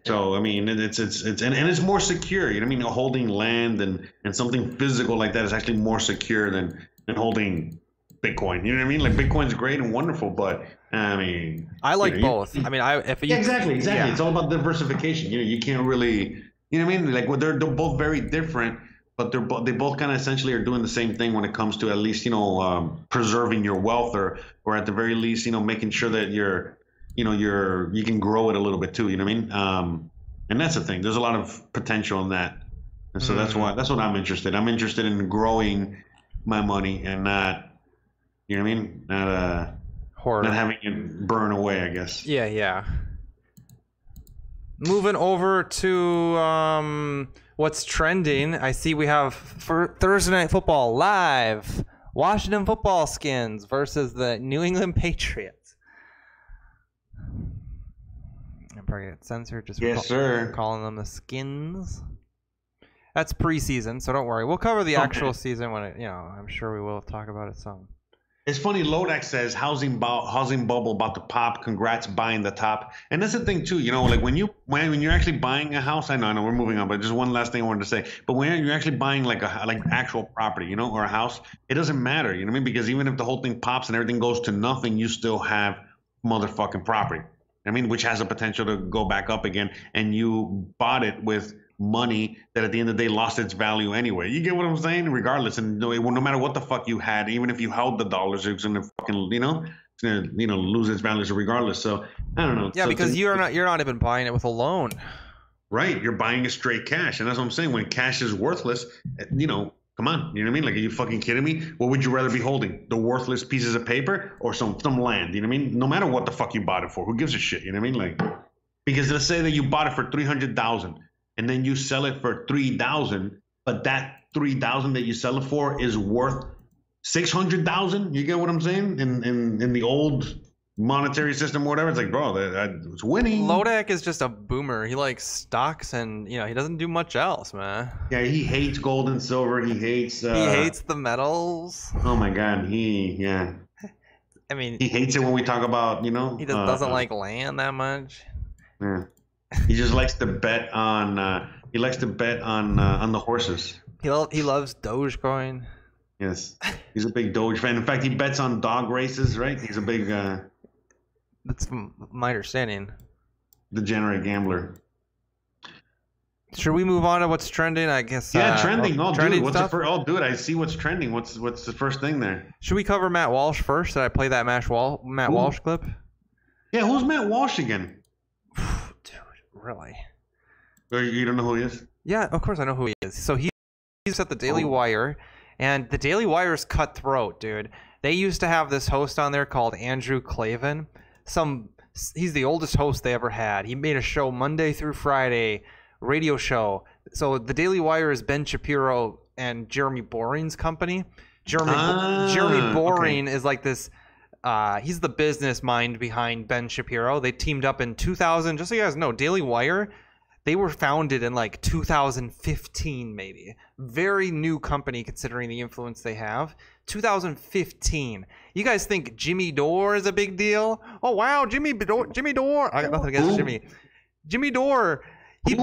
So I mean, it's it's it's and, and it's more secure. You know what I mean? Holding land and and something physical like that is actually more secure than than holding Bitcoin. You know what I mean? Like Bitcoin's great and wonderful, but I mean, I like you know, both. You, I mean, I if you, yeah, exactly, exactly. Yeah. It's all about diversification. You know, you can't really you know what I mean? Like well, they're they're both very different, but they're bo- they both kind of essentially are doing the same thing when it comes to at least you know um, preserving your wealth or or at the very least you know making sure that you're you know you're you can grow it a little bit too. You know what I mean? Um, and that's the thing. There's a lot of potential in that, and so mm that's why that's what I'm interested. I'm interested in growing my money and not you know what I mean? Not uh. Horror. Not having it burn away, I guess. Yeah, yeah. Moving over to um, what's trending. I see we have for Thursday Night Football live. Washington Football Skins versus the New England Patriots. Get censored just yes, call, sir. calling them the Skins. That's preseason, so don't worry. We'll cover the okay. actual season when it, you know. I'm sure we will talk about it some. It's funny. Lodex says housing bu- housing bubble about to pop. Congrats buying the top. And that's the thing too. You know, like when you when, when you're actually buying a house. I know, I know, we're moving on, but just one last thing I wanted to say. But when you're actually buying like a like actual property, you know, or a house, it doesn't matter. You know what I mean? Because even if the whole thing pops and everything goes to nothing, you still have motherfucking property. I mean, which has a potential to go back up again, and you bought it with money that at the end of the day lost its value anyway. You get what I'm saying? Regardless, and no, no matter what the fuck you had, even if you held the dollars, it's gonna fucking you know, it's gonna you know lose its value regardless. So I don't know. Yeah, so because you're not you're not even buying it with a loan. Right, you're buying a straight cash, and that's what I'm saying. When cash is worthless, eh, you know, come on, you know what I mean? Like, are you fucking kidding me? What would you rather be holding? The worthless pieces of paper or some some land? You know what I mean? No matter what the fuck you bought it for, who gives a shit? You know what I mean? Like, because let's say that you bought it for three hundred thousand and then you sell it for 3000 but that 3000 that you sell it for is worth 600000 you get what i'm saying in, in in the old monetary system or whatever it's like bro it's winning Lodek is just a boomer he likes stocks and you know he doesn't do much else man yeah he hates gold and silver he hates uh, he hates the metals oh my god he yeah [laughs] i mean he hates it when we talk about you know he uh, doesn't uh, like land that much yeah he just likes to bet on. Uh, he likes to bet on uh, on the horses. He lo- he loves Dogecoin. Yes, [laughs] he's a big Doge fan. In fact, he bets on dog races. Right? He's a big. Uh, That's my understanding. Degenerate gambler. Should we move on to what's trending? I guess. Yeah, uh, trending. Oh, trending dude, what's stuff? the first? Oh, dude, I see what's trending. What's what's the first thing there? Should we cover Matt Walsh first? Did I play that Matt Walsh Matt Ooh. Walsh clip? Yeah, who's Matt Walsh again? [sighs] Dude, really. You don't know who he is? Yeah, of course I know who he is. So he, he's at the Daily oh. Wire, and the Daily Wire is cutthroat, dude. They used to have this host on there called Andrew Klavan. Some he's the oldest host they ever had. He made a show Monday through Friday, radio show. So the Daily Wire is Ben Shapiro and Jeremy Boring's company. Jeremy ah, Jeremy Boring okay. is like this uh, he's the business mind behind Ben Shapiro. They teamed up in 2000. Just so you guys know, Daily Wire, they were founded in like 2015, maybe. Very new company considering the influence they have. 2015. You guys think Jimmy Dore is a big deal? Oh wow, Jimmy Dore, Jimmy Dore. I got nothing against Jimmy. Jimmy Dore. He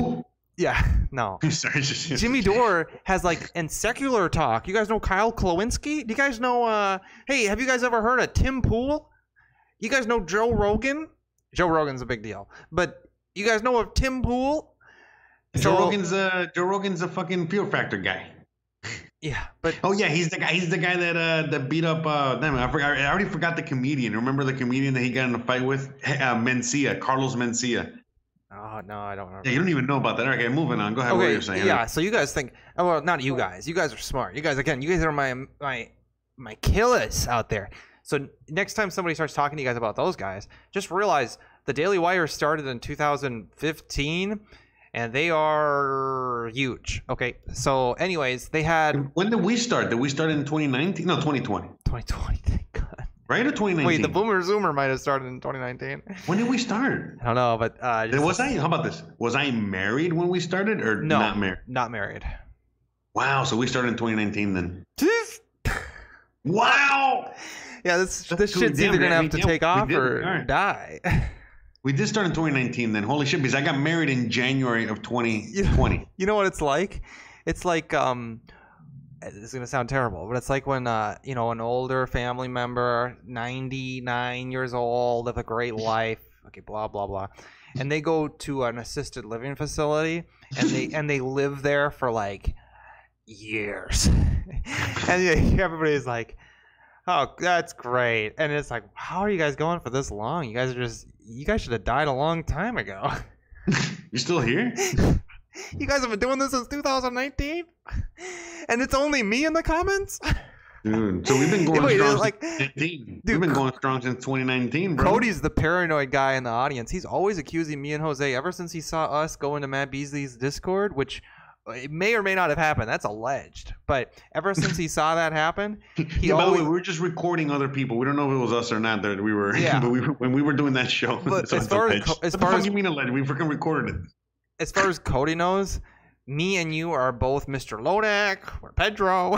yeah, no. [laughs] Sorry, Jimmy Dore has like in secular talk. You guys know Kyle Kulinski? Do you guys know? uh Hey, have you guys ever heard of Tim Pool? You guys know Joe Rogan? Joe Rogan's a big deal, but you guys know of Tim Pool? Joe Rogan's a Joe Rogan's a fucking Fear Factor guy. Yeah, but Oh yeah, he's the guy. He's the guy that uh that beat up. Uh, damn, I, forgot, I already forgot the comedian. Remember the comedian that he got in a fight with? Uh, Mencia, Carlos Mencia. oh no, I don't remember. Yeah, you don't even know about that. Okay, moving on. Go ahead. what Okay, you saying? yeah. So you guys think? oh, Well, not you guys. You guys are smart. You guys again. You guys are my my my killers out there. So next time somebody starts talking to you guys about those guys, just realize the Daily Wire started in 2015, and they are huge. Okay. So, anyways, they had When did we start? Did we start in 2019? No, 2020. 2020. [laughs] Thank God. Right or 2019? Wait, the Boomer Zoomer might have started in 2019. When did we start? I don't know, but uh, just- Was I? How about this? Was I married when we started, or no not married? Not married. Wow. So we started in 2019 then. Wow. [laughs] Yeah, this That's this cool. shit's either gonna have to yeah, take we off or Alright. die. [laughs] We did start in 2019 then. Holy shit! Because I got married in January of 2020. You know what it's like? It's like um this is gonna sound terrible, but it's like when uh you know an older family member, ninety nine years old, with a great life, okay, blah blah blah, and they go to an assisted living facility and they and they live there for like years, [laughs] and everybody's like. Oh, that's great. And it's like, how are you guys going for this long? You guys are just, you guys should have died a long time ago. [laughs] You still here? [laughs] You guys have been doing this since 2019, [laughs] and it's only me in the comments. Dude, so we've been going Wait, strong like- since 2019. Dude, we've been going strong since 2019, bro. Cody's the paranoid guy in the audience. He's always accusing me and Jose ever since he saw us go into Matt Beasley's Discord, which it may or may not have happened. That's alleged, but ever since he [laughs] saw that happen, he yeah, by the way, we were just recording other people. We don't know if it was us or not that we were. [laughs] Yeah. but we were, when we were doing that show. But [laughs] as far as as what far as- you mean alleged? We freaking recorded it. as far as Cody knows, me and you are both Mr. Lodak or Pedro.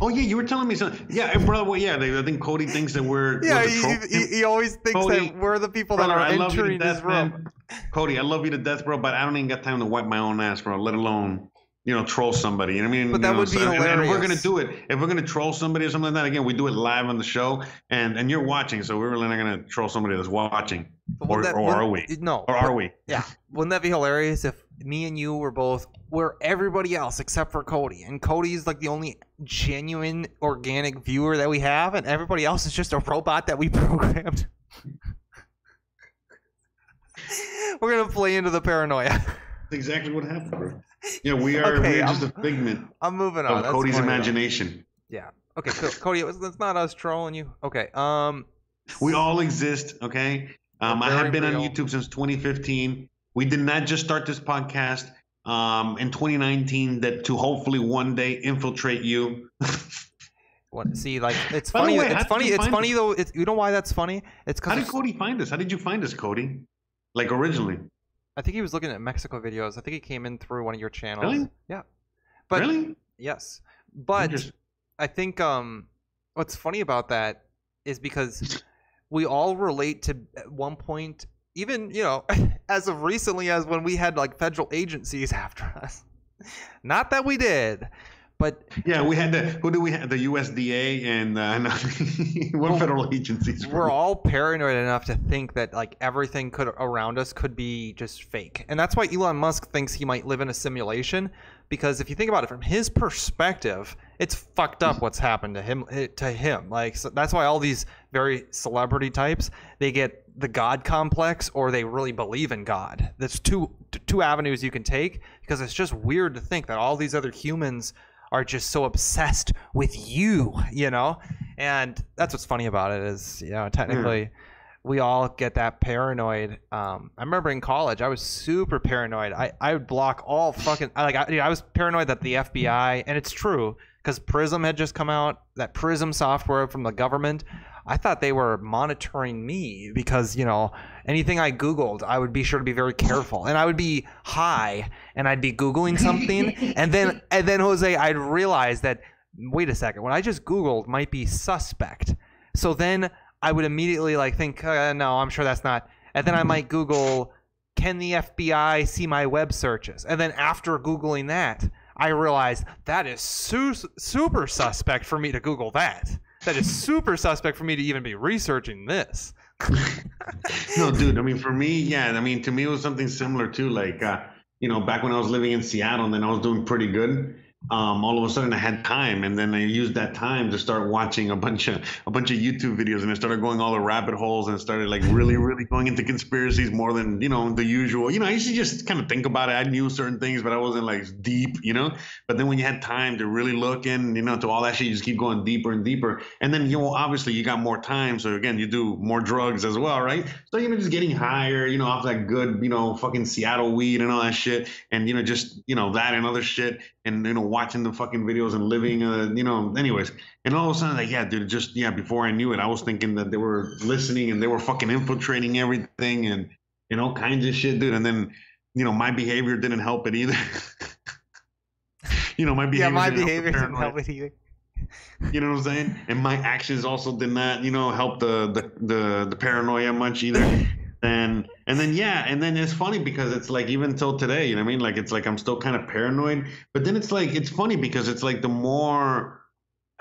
Oh yeah, you were telling me something. Yeah, brother. Well, yeah, they, I think Cody thinks that we're. yeah, we're the he, he, he always thinks Cody, that we're the people that are I love you to entering this room. man. Cody, I love you to death, bro, but I don't even got time to wipe my own ass, bro. Let alone, you know, troll somebody. You know what I mean? But that You know, would be so- and- And if we're gonna do it, if we're gonna troll somebody or something like that, again, we do it live on the show, and and you're watching, so we're really not gonna troll somebody that's watching, or, that- or are we? No. Or are we? Yeah. Wouldn't that be hilarious if me and you were both were everybody else except for Cody, and Cody's like the only genuine organic viewer that we have, and everybody else is just a robot that we [laughs] programmed. [laughs] we're gonna play into the paranoia. That's exactly what happened, bro. Yeah, we are. Okay, we're just a figment I'm moving on. of That's Cody's imagination. imagination. Okay, cool. Cody, it was, that's not us trolling you. Okay. Um. We all exist, okay? Um, I have been on. YouTube since 2015. We did not just start this podcast um, in 2019 that to hopefully one day infiltrate you. [laughs] What, see, like it's By funny. way, it's funny. It's funny though. It's you know why that's funny? It's because How did Cody find us? How did you find us, Cody? Like originally? I think he was looking at Mexico videos. I think he came in through one of your channels. Really? Yeah. But really? yes. But I think um what's funny about that is because we all relate to at one point even, you know, [laughs] as of recently as when we had like federal agencies [laughs] after us. Not that we did, but Yeah, we had the [laughs] who do we have? The USDA and uh, [laughs] what Well, federal agencies? we're all paranoid enough to think that like everything could around us could be just fake and that's why elon musk thinks he might live in a simulation because if you think about it from his perspective it's fucked up what's happened to him eh, to him like so that's why all these very celebrity types they get the god complex or they really believe in god That's two two avenues you can take because it's just weird to think that all these other humans are just so obsessed with you you know? And that's what's funny about it is you know technically we all get that paranoid um, i remember in college i was super paranoid. I, I would block all fucking like I, I was paranoid that the fbi and it's true because prism had just come out that prism software from the government i thought they were monitoring me because you know anything i googled i would be sure to be very careful. And i would be high and i'd be googling something. [laughs] And then and then jose i'd realize that wait a second what i just googled might be suspect. So then i would immediately like think uh, no i'm sure that's not and then i might google can the fbi see my web searches? And then after googling that i realized that is su- super suspect for me to google that that is super suspect for me to even be researching this [laughs] no, dude. I mean, for me, yeah. I mean, to me, it was something similar too. Like, uh, you know, back when I was living in Seattle, and then I was doing pretty good um, all of a sudden I had time, and then I used that time to start watching a bunch of a bunch of YouTube videos, and I started going all the rabbit holes, and started like really, really going into conspiracies more than you know the usual. You know, I used to just kind of think about it. I knew certain things, but I wasn't like deep, you know. But then when you had time to really look in, you know, to all that shit, you just keep going deeper and deeper, and then you know, obviously you got more time, so again, you do more drugs as well, right? So you know, just getting higher, you know, off that good, you know, fucking Seattle weed and all that shit, and you know, just you know that and other shit, and you know watching the fucking videos and living, uh, you know, anyways. And all of a sudden, like, yeah, dude, just yeah. Before I knew it, I was thinking that they were listening and they were fucking infiltrating everything and you know, kinds of shit, dude. And then, you know, my behavior didn't help it either. [laughs] you know, my behavior. Yeah, my didn't behavior help didn't help it either. You know what I'm saying? And my actions also did not, you know, help the the the, the paranoia much either. And and then yeah and then it's funny because it's like even till today you know what i mean like it's like i'm still kind of paranoid but then it's like it's funny because it's like the more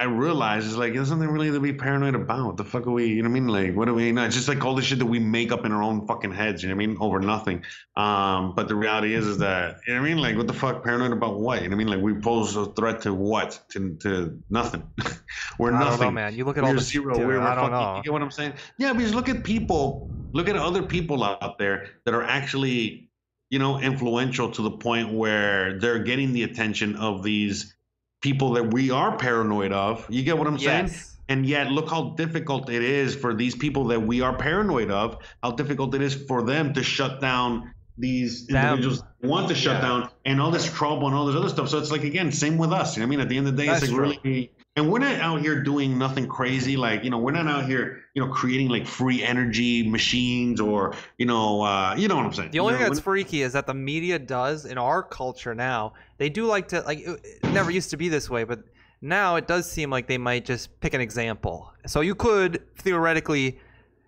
I realize it's like there's nothing really to be paranoid about. What the fuck are we? You know what I mean? Like what do we? Know, it's just like all the shit that we make up in our own fucking heads. You know what I mean? Over nothing. Um, but the reality is, is that you know what I mean? Like what the fuck? Paranoid about what? You know what I mean? Like we pose a threat to what? To to nothing. [laughs] we're I nothing. Know, man. You look at we're all the zero. We're, we're I don't fucking, know. You get what I'm saying? Yeah, because look at people. Look at other people out there that are actually you know influential to the point where they're getting the attention of these people that we are paranoid of. You get what I'm saying? Yes. And yet, look how difficult it is for these people that we are paranoid of. How difficult it is for them to shut down these individuals want to shut Yeah. down and all this trouble and all this other stuff. So it's like again, same with us. You know what I mean? At the end of the day, That's it's like true. really. And we're not out here doing nothing crazy. Like you know, we're not out here, you know, creating like free energy machines or you know, uh, you know what I'm saying. The only You thing that's freaky is that the media does in our culture now. They do like to like. It never used to be this way, but now it does seem like they might just pick an example. So you could theoretically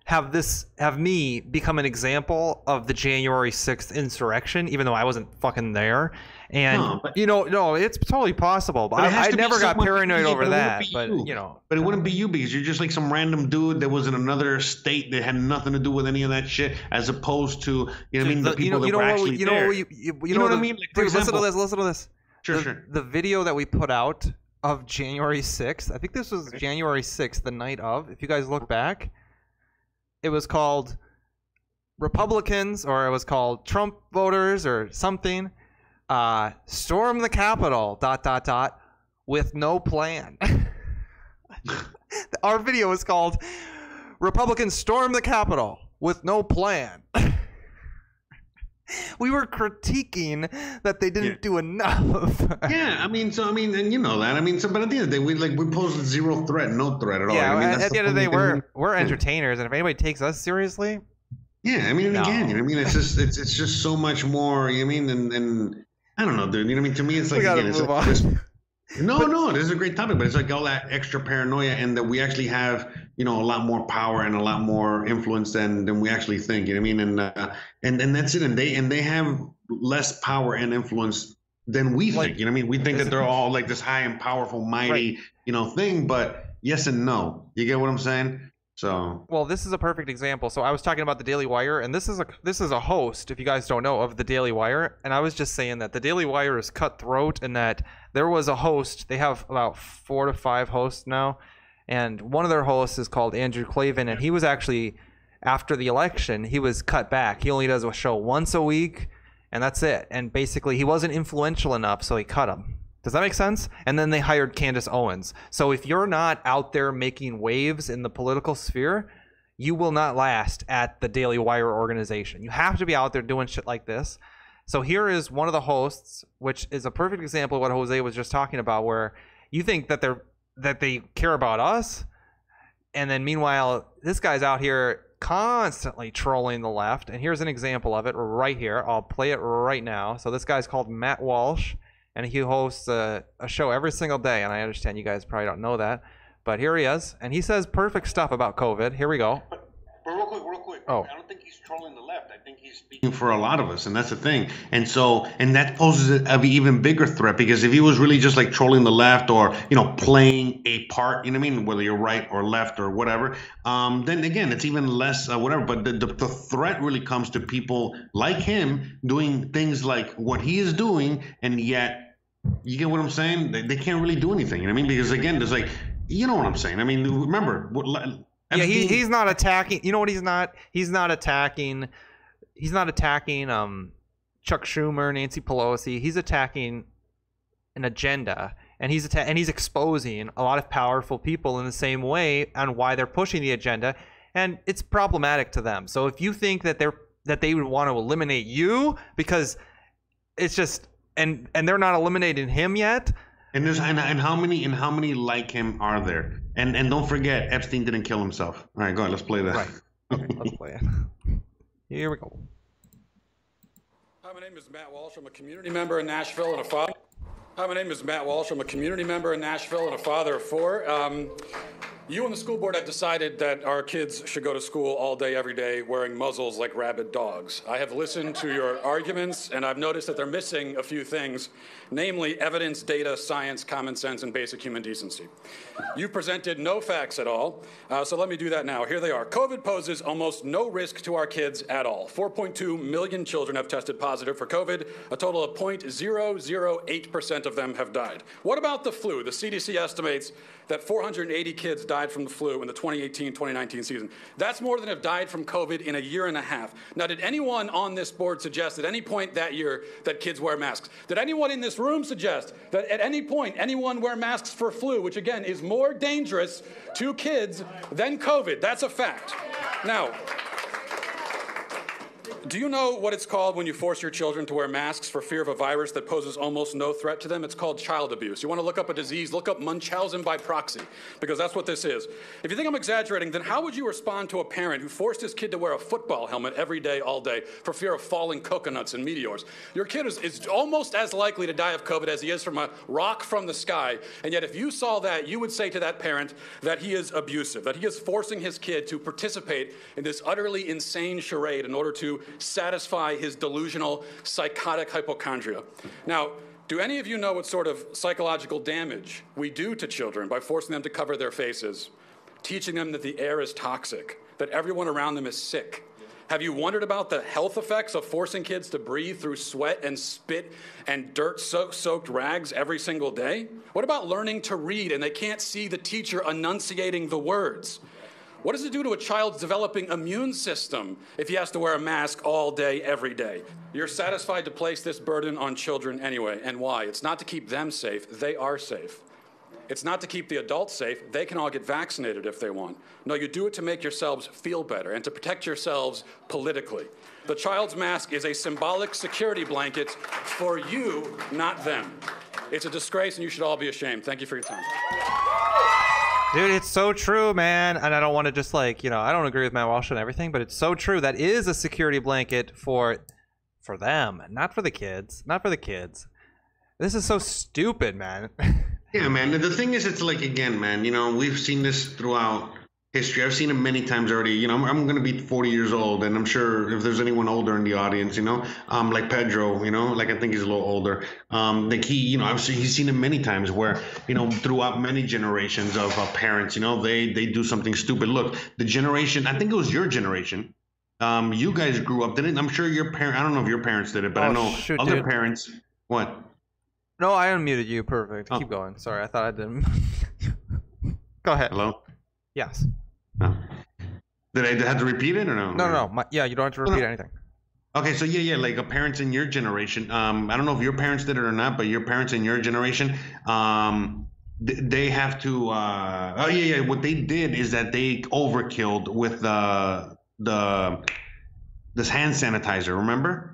have this have me become an example of the January 6th insurrection even though I wasn't fucking there and No, but- you know no it's totally possible but, But I, I never got paranoid over but it wouldn't that but you. you know But it wouldn't be you because you're just like some random dude that was in another state that had nothing to do with any of that shit, as opposed to you know what I mean the The- people you know, that you know were what actually you know there. you, you, you know what I mean? Like, dude, listen to this listen to this sure, the, sure. the video that we put out of January 6th, I think this was. January 6th, the night of. If you guys look back, it was called Republicans or it was called Trump voters or something. Uh, storm the Capitol, dot, dot, dot, with no plan. [laughs] Our video was called Republicans Storm the Capitol with no plan. [laughs] [laughs] we were critiquing that they didn't Yeah. do enough. [laughs] Yeah, I mean, so I mean, and you know that. I mean, so but at the end of the day, we like we posed zero threat, no threat at all. yeah, I mean, at, at the end of the day, we're we're entertainers, and if anybody takes us seriously, Yeah, I mean, No. again, you know, I mean, it's just it's it's just so much more. You know I mean, and and I don't know, dude. You know what I mean? To me, it's like we gotta again, it's like on. this- No, no, this is a great topic, but it's like all that extra paranoia, and that we actually have, you know, a lot more power and a lot more influence than than we actually think. You know what I mean? And uh, and and that's it. And they and they have less power and influence than we Like- think. You know what I mean? We think that they're all like this high and powerful, mighty, you know, thing. But yes and no. You get what I'm saying? So Well, this is a perfect example. So I was talking about the Daily Wire, and this is a this is a host, if you guys don't know, of the Daily Wire. And I was just saying that the Daily Wire is cutthroat, and that there was a host. They have about four to five hosts now, and one of their hosts is called Andrew Klavan, and he was actually after the election he was cut back. He only does a show once a week, and that's it. And basically, he wasn't influential enough, so he cut him. Does that make sense? And then they hired Candace Owens. So if you're not out there making waves in the political sphere, you will not last at the Daily Wire organization. You have to be out there doing shit like this. So here is one of the hosts, which is a perfect example of what Jose was just talking about, where you think that they're that they care about us, and then meanwhile this guy's out here constantly trolling the left. And here's an example of it right here. I'll play it right now. So this guy's called Matt Walsh and he hosts a, a show every single day. And I understand you guys probably don't know that, but here he is, and he says perfect stuff about COVID. Here we go. But real quick, real quick. Oh. I don't think he's trolling the left. I think he's speaking for a lot of us, and that's the thing. And so, and that poses an even bigger threat because if he was really just like trolling the left or you know playing a part, you know what I mean, whether you're right or left or whatever, um, then again, it's even less uh, whatever. But the, the the threat really comes to people like him doing things like what he is doing, and yet you get what I'm saying? They, they can't really do anything. You know what I mean? Because again, there's like, you know what I'm saying? I mean, remember, what, yeah, he, he's not attacking. You know what? He's not. He's not attacking. He's not attacking. Um, Chuck Schumer, Nancy Pelosi. He's attacking an agenda, and he's atta- and he's exposing a lot of powerful people in the same way on why they're pushing the agenda, and it's problematic to them. So if you think that they're that they would want to eliminate you because it's just and and they're not eliminating him yet. And there's and, and how many and how many like him are there? And and don't forget, Epstein didn't kill himself. All right, go ahead. Let's play that. Right. Okay, let's play it. Here we go. Hi, my name is Matt Walsh. I'm a community member in Nashville and a father. Hi, my name is Matt Walsh. I'm a community member in Nashville and a father of four. Um, you and the school board have decided that our kids should go to school all day, every day, wearing muzzles like rabid dogs. I have listened to your arguments, and I've noticed that they're missing a few things, namely evidence, data, science, common sense, and basic human decency. You presented no facts at all, uh, so let me do that now. Here they are. COVID poses almost no risk to our kids at all. 4.2 million children have tested positive for COVID. A total of 0.008% of them have died. What about the flu? The CDC estimates that 480 kids died from the flu in the 2018-2019 season. That's more than have died from COVID in a year and a half. Now, did anyone on this board suggest at any point that year that kids wear masks? Did anyone in this room suggest that at any point anyone wear masks for flu, which again is more dangerous to kids than COVID? That's a fact. Now, do you know what it's called when you force your children to wear masks for fear of a virus that poses almost no threat to them? It's called child abuse. You want to look up a disease, look up Munchausen by proxy, because that's what this is. If you think I'm exaggerating, then how would you respond to a parent who forced his kid to wear a football helmet every day, all day, for fear of falling coconuts and meteors? Your kid is, is almost as likely to die of COVID as he is from a rock from the sky. And yet, if you saw that, you would say to that parent that he is abusive, that he is forcing his kid to participate in this utterly insane charade in order to satisfy his delusional psychotic hypochondria. Now, do any of you know what sort of psychological damage we do to children by forcing them to cover their faces, teaching them that the air is toxic, that everyone around them is sick? Have you wondered about the health effects of forcing kids to breathe through sweat and spit and dirt soaked rags every single day? What about learning to read and they can't see the teacher enunciating the words? What does it do to a child's developing immune system if he has to wear a mask all day, every day? You're satisfied to place this burden on children anyway. And why? It's not to keep them safe, they are safe. It's not to keep the adults safe. They can all get vaccinated if they want. No, you do it to make yourselves feel better and to protect yourselves politically. The child's mask is a symbolic security blanket for you, not them. It's a disgrace, and you should all be ashamed. Thank you for your time. Dude, it's so true, man. And I don't want to just like, you know, I don't agree with Matt Walsh and everything, but it's so true. That is a security blanket for for them, not for the kids. Not for the kids. This is so stupid, man. [laughs] yeah, man. The thing is, it's like again, man. You know, we've seen this throughout history. I've seen it many times already. You know, I'm, I'm going to be 40 years old, and I'm sure if there's anyone older in the audience, you know, um, like Pedro, you know, like I think he's a little older. Um, like he, you know, I've seen, he's seen it many times where, you know, throughout many generations of uh, parents, you know, they they do something stupid. Look, the generation, I think it was your generation. Um, you guys grew up, didn't? I'm sure your parent. I don't know if your parents did it, but oh, I know shoot, other dude. parents. What? No, I unmuted you. Perfect. Oh. Keep going. Sorry, I thought I didn't. [laughs] Go ahead. Hello. Yes. No. Did I have to repeat it or no? No, no, no. My, yeah, you don't have to repeat no. anything. Okay, so yeah, yeah, like a parents in your generation. Um, I don't know if your parents did it or not, but your parents in your generation, um, th- they have to. Uh, oh yeah, yeah. What they did is that they overkilled with the the this hand sanitizer. Remember?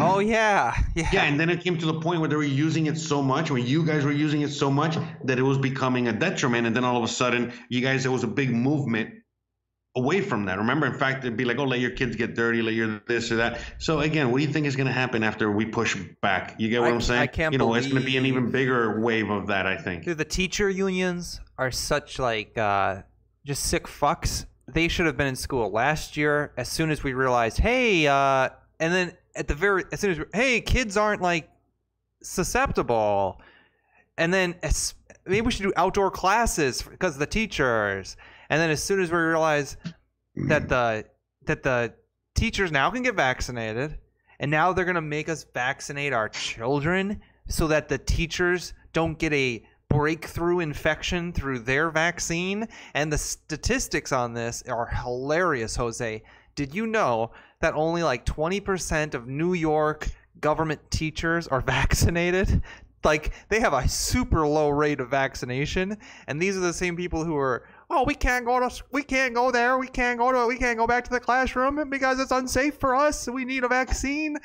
Oh yeah, yeah. Yeah, and then it came to the point where they were using it so much, where you guys were using it so much that it was becoming a detriment, and then all of a sudden, you guys there was a big movement away from that. Remember, in fact, it'd be like, oh, let your kids get dirty, let your this or that. So again, what do you think is going to happen after we push back? You get what I, am saying? I can't. You know, believe... it's going to be an even bigger wave of that. I think. Dude, the teacher unions are such like uh, just sick fucks they should have been in school last year. As soon as we realized, hey, uh, and then at the very as soon as hey, kids aren't like susceptible, and then maybe we should do outdoor classes because the teachers. And then as soon as we realize that the that the teachers now can get vaccinated, and now they're gonna make us vaccinate our children so that the teachers don't get a breakthrough infection through their vaccine. And the statistics on this are hilarious, Jose. Did you know that only like 20% of New York government teachers are [laughs] vaccinated? Like they have a super low rate of vaccination, and these are the same people who are, oh, we can't go to, we can't go there, we can't go to, we can't go back to the classroom because it's unsafe for us. We need a vaccine.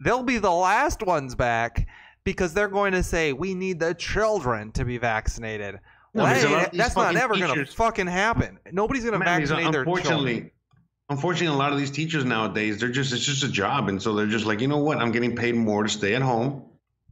They'll be the last ones back because they're going to say we need the children to be vaccinated. No, Well, that- that's not ever going to fucking happen. Nobody's going to vaccinate their children. Unfortunately, a lot of these teachers nowadays, they're just it's just a job, and so they're just like, you know what, I'm getting paid more to stay at home.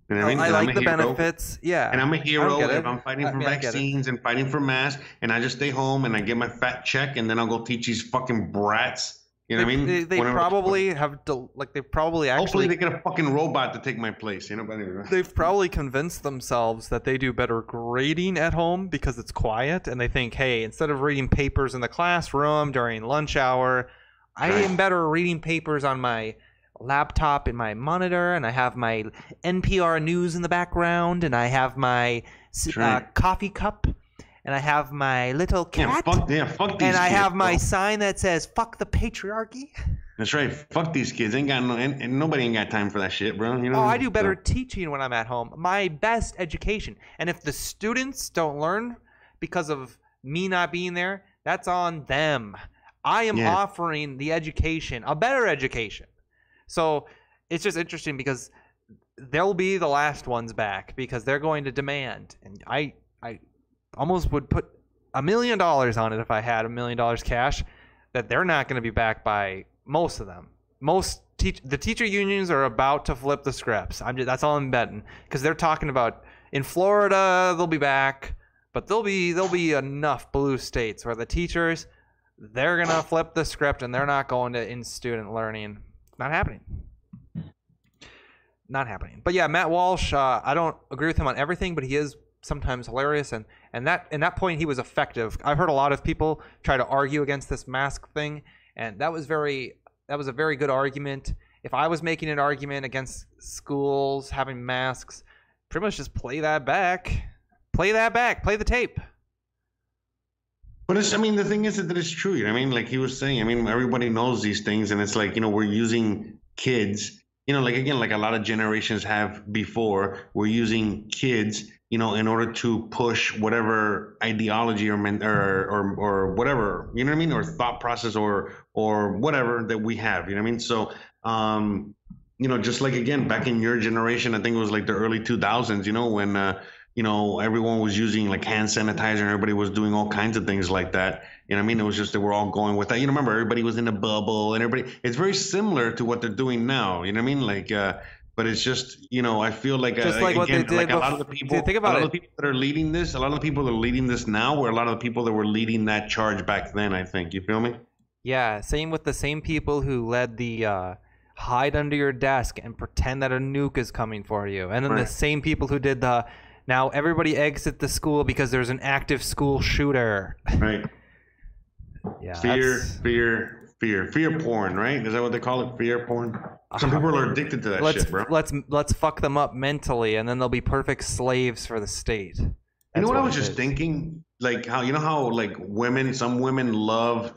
Oh, you know I mean? I like the hero. benefits. Yeah. And I'm a hero if. I'm fighting I for mean, vaccines and fighting for masks, and I just stay home and I get my fat check, and then I'll go teach these fucking brats. You know they, what I mean? They, they probably have del- like they've probably Hopefully, actually they get a fucking robot to take my place. You know, but anyway. they've probably convinced themselves that they do better grading at home because it's quiet and they think, hey, instead of reading papers in the classroom during lunch hour, I Right. am better reading papers on my laptop in my monitor and I have my NPR news in the background and I have my uh, coffee cup and I have my little Yeah, cat fuck, yeah, fuck these and I kids, have my bro. sign that says "fuck the patriarchy." That's right. Fuck these kids. Ain't got no, and, and nobody ain't got time for that shit, bro. You know. Oh, I do better So- teaching when I'm at home. My best education. And if the students don't learn because of me not being there, that's on them. I am Yeah. offering the education, a better education. So it's just interesting because they'll be the last ones back because they're going to demand. And I, I almost would put a million dollars on it if I had a million dollars cash that they're not going to be backed by most of them. Most teach the teacher unions are about to flip the scripts. I'm just, that's all I'm betting because they're talking about in Florida they'll be back, but there'll be there'll be enough blue states where the teachers they're gonna flip the script and they're not going to in student learning. Not happening. Not happening. But yeah, Matt Walsh. Uh, I don't agree with him on everything, but he is sometimes hilarious and and that in that point he was effective. I've heard a lot of people try to argue against this mask thing, and that was very that was a very good argument. If I was making an argument against schools having masks, pretty much just play that back. Play that back. Play the tape. But it's, I mean, the thing is that it's true. You know I mean, like he was saying, I mean, everybody knows these things, and it's like, you know, we're using kids, you know, like again, like a lot of generations have before, we're using kids, you know, in order to push whatever ideology or, men, or, or, or whatever, you know what I mean, or thought process or, or whatever that we have, you know what I mean? So, um, you know, just like again, back in your generation, I think it was like the early 2000s, you know, when, uh, you know, everyone was using like hand sanitizer and everybody was doing all kinds of things like that. You know what I mean? It was just that we're all going with that. You know, remember everybody was in a bubble and everybody, it's very similar to what they're doing now. You know what I mean? Like, uh, but it's just, you know, I feel like, Just uh, like what they again, like a lot of the people, think about a lot it. of the people that are leading this, a lot of the people that are leading this now were a lot of the people that were leading that charge back then, I think. You feel me? Yeah, same with the same people who led the uh, hide under your desk and pretend that a nuke is coming for you, and then the same people who did the now everybody exit the school because there's an active school shooter. Right. [laughs] Yeah, Fear, fear, fear, fear porn, right? Is that what they call it? Fear porn? Some people are addicted to that let's shit, bro. let's let's fuck them up mentally, and then they'll be perfect slaves for the state. You know That's what I was just is. thinking? Like how you know how like women, some women love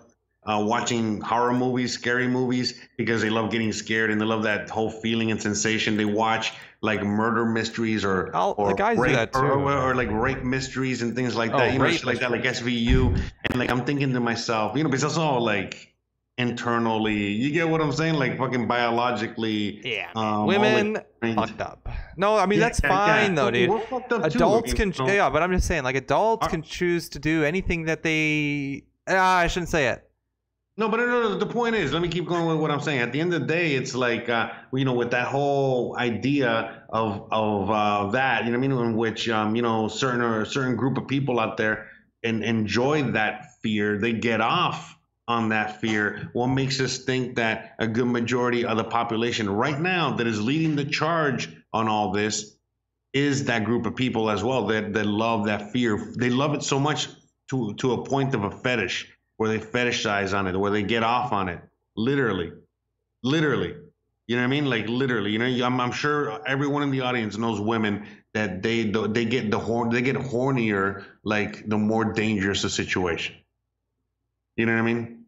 uh, watching horror movies, scary movies because they love getting scared and they love that whole feeling and sensation. They watch like murder mysteries or I'll- the or rape, that or, too. or, or, like rape mysteries and things like Oh, that. You know, shit like that, like SVU. And like I'm thinking to myself, you know, because that's all like internally. You get what I'm saying? Like fucking biologically. Yeah, um, women fucked up. No, I mean Yeah, that's yeah, yeah. fine though, dude. We're fucked up adults mean, can you know. yeah but i'm just saying like adults Are- can choose to do anything that they ah, i shouldn't say it No, but no, no, the point is, let me keep going with what I'm saying. At the end of the day, it's like, uh, you know, with that whole idea of of uh, that, you know, what I mean, in which, um, you know, certain or a certain group of people out there, and enjoy that fear. They get off on that fear. What makes us think that a good majority of the population right now that is leading the charge on all this is that group of people as well that, that love that fear. They love it so much to, to a point of a fetish where they fetishize on it, where they get off on it. Literally. Literally. You know what I mean? Like literally, you know, I'm, I'm sure everyone in the audience knows women that they they get the horn they get hornier like the more dangerous the situation. You know what I mean?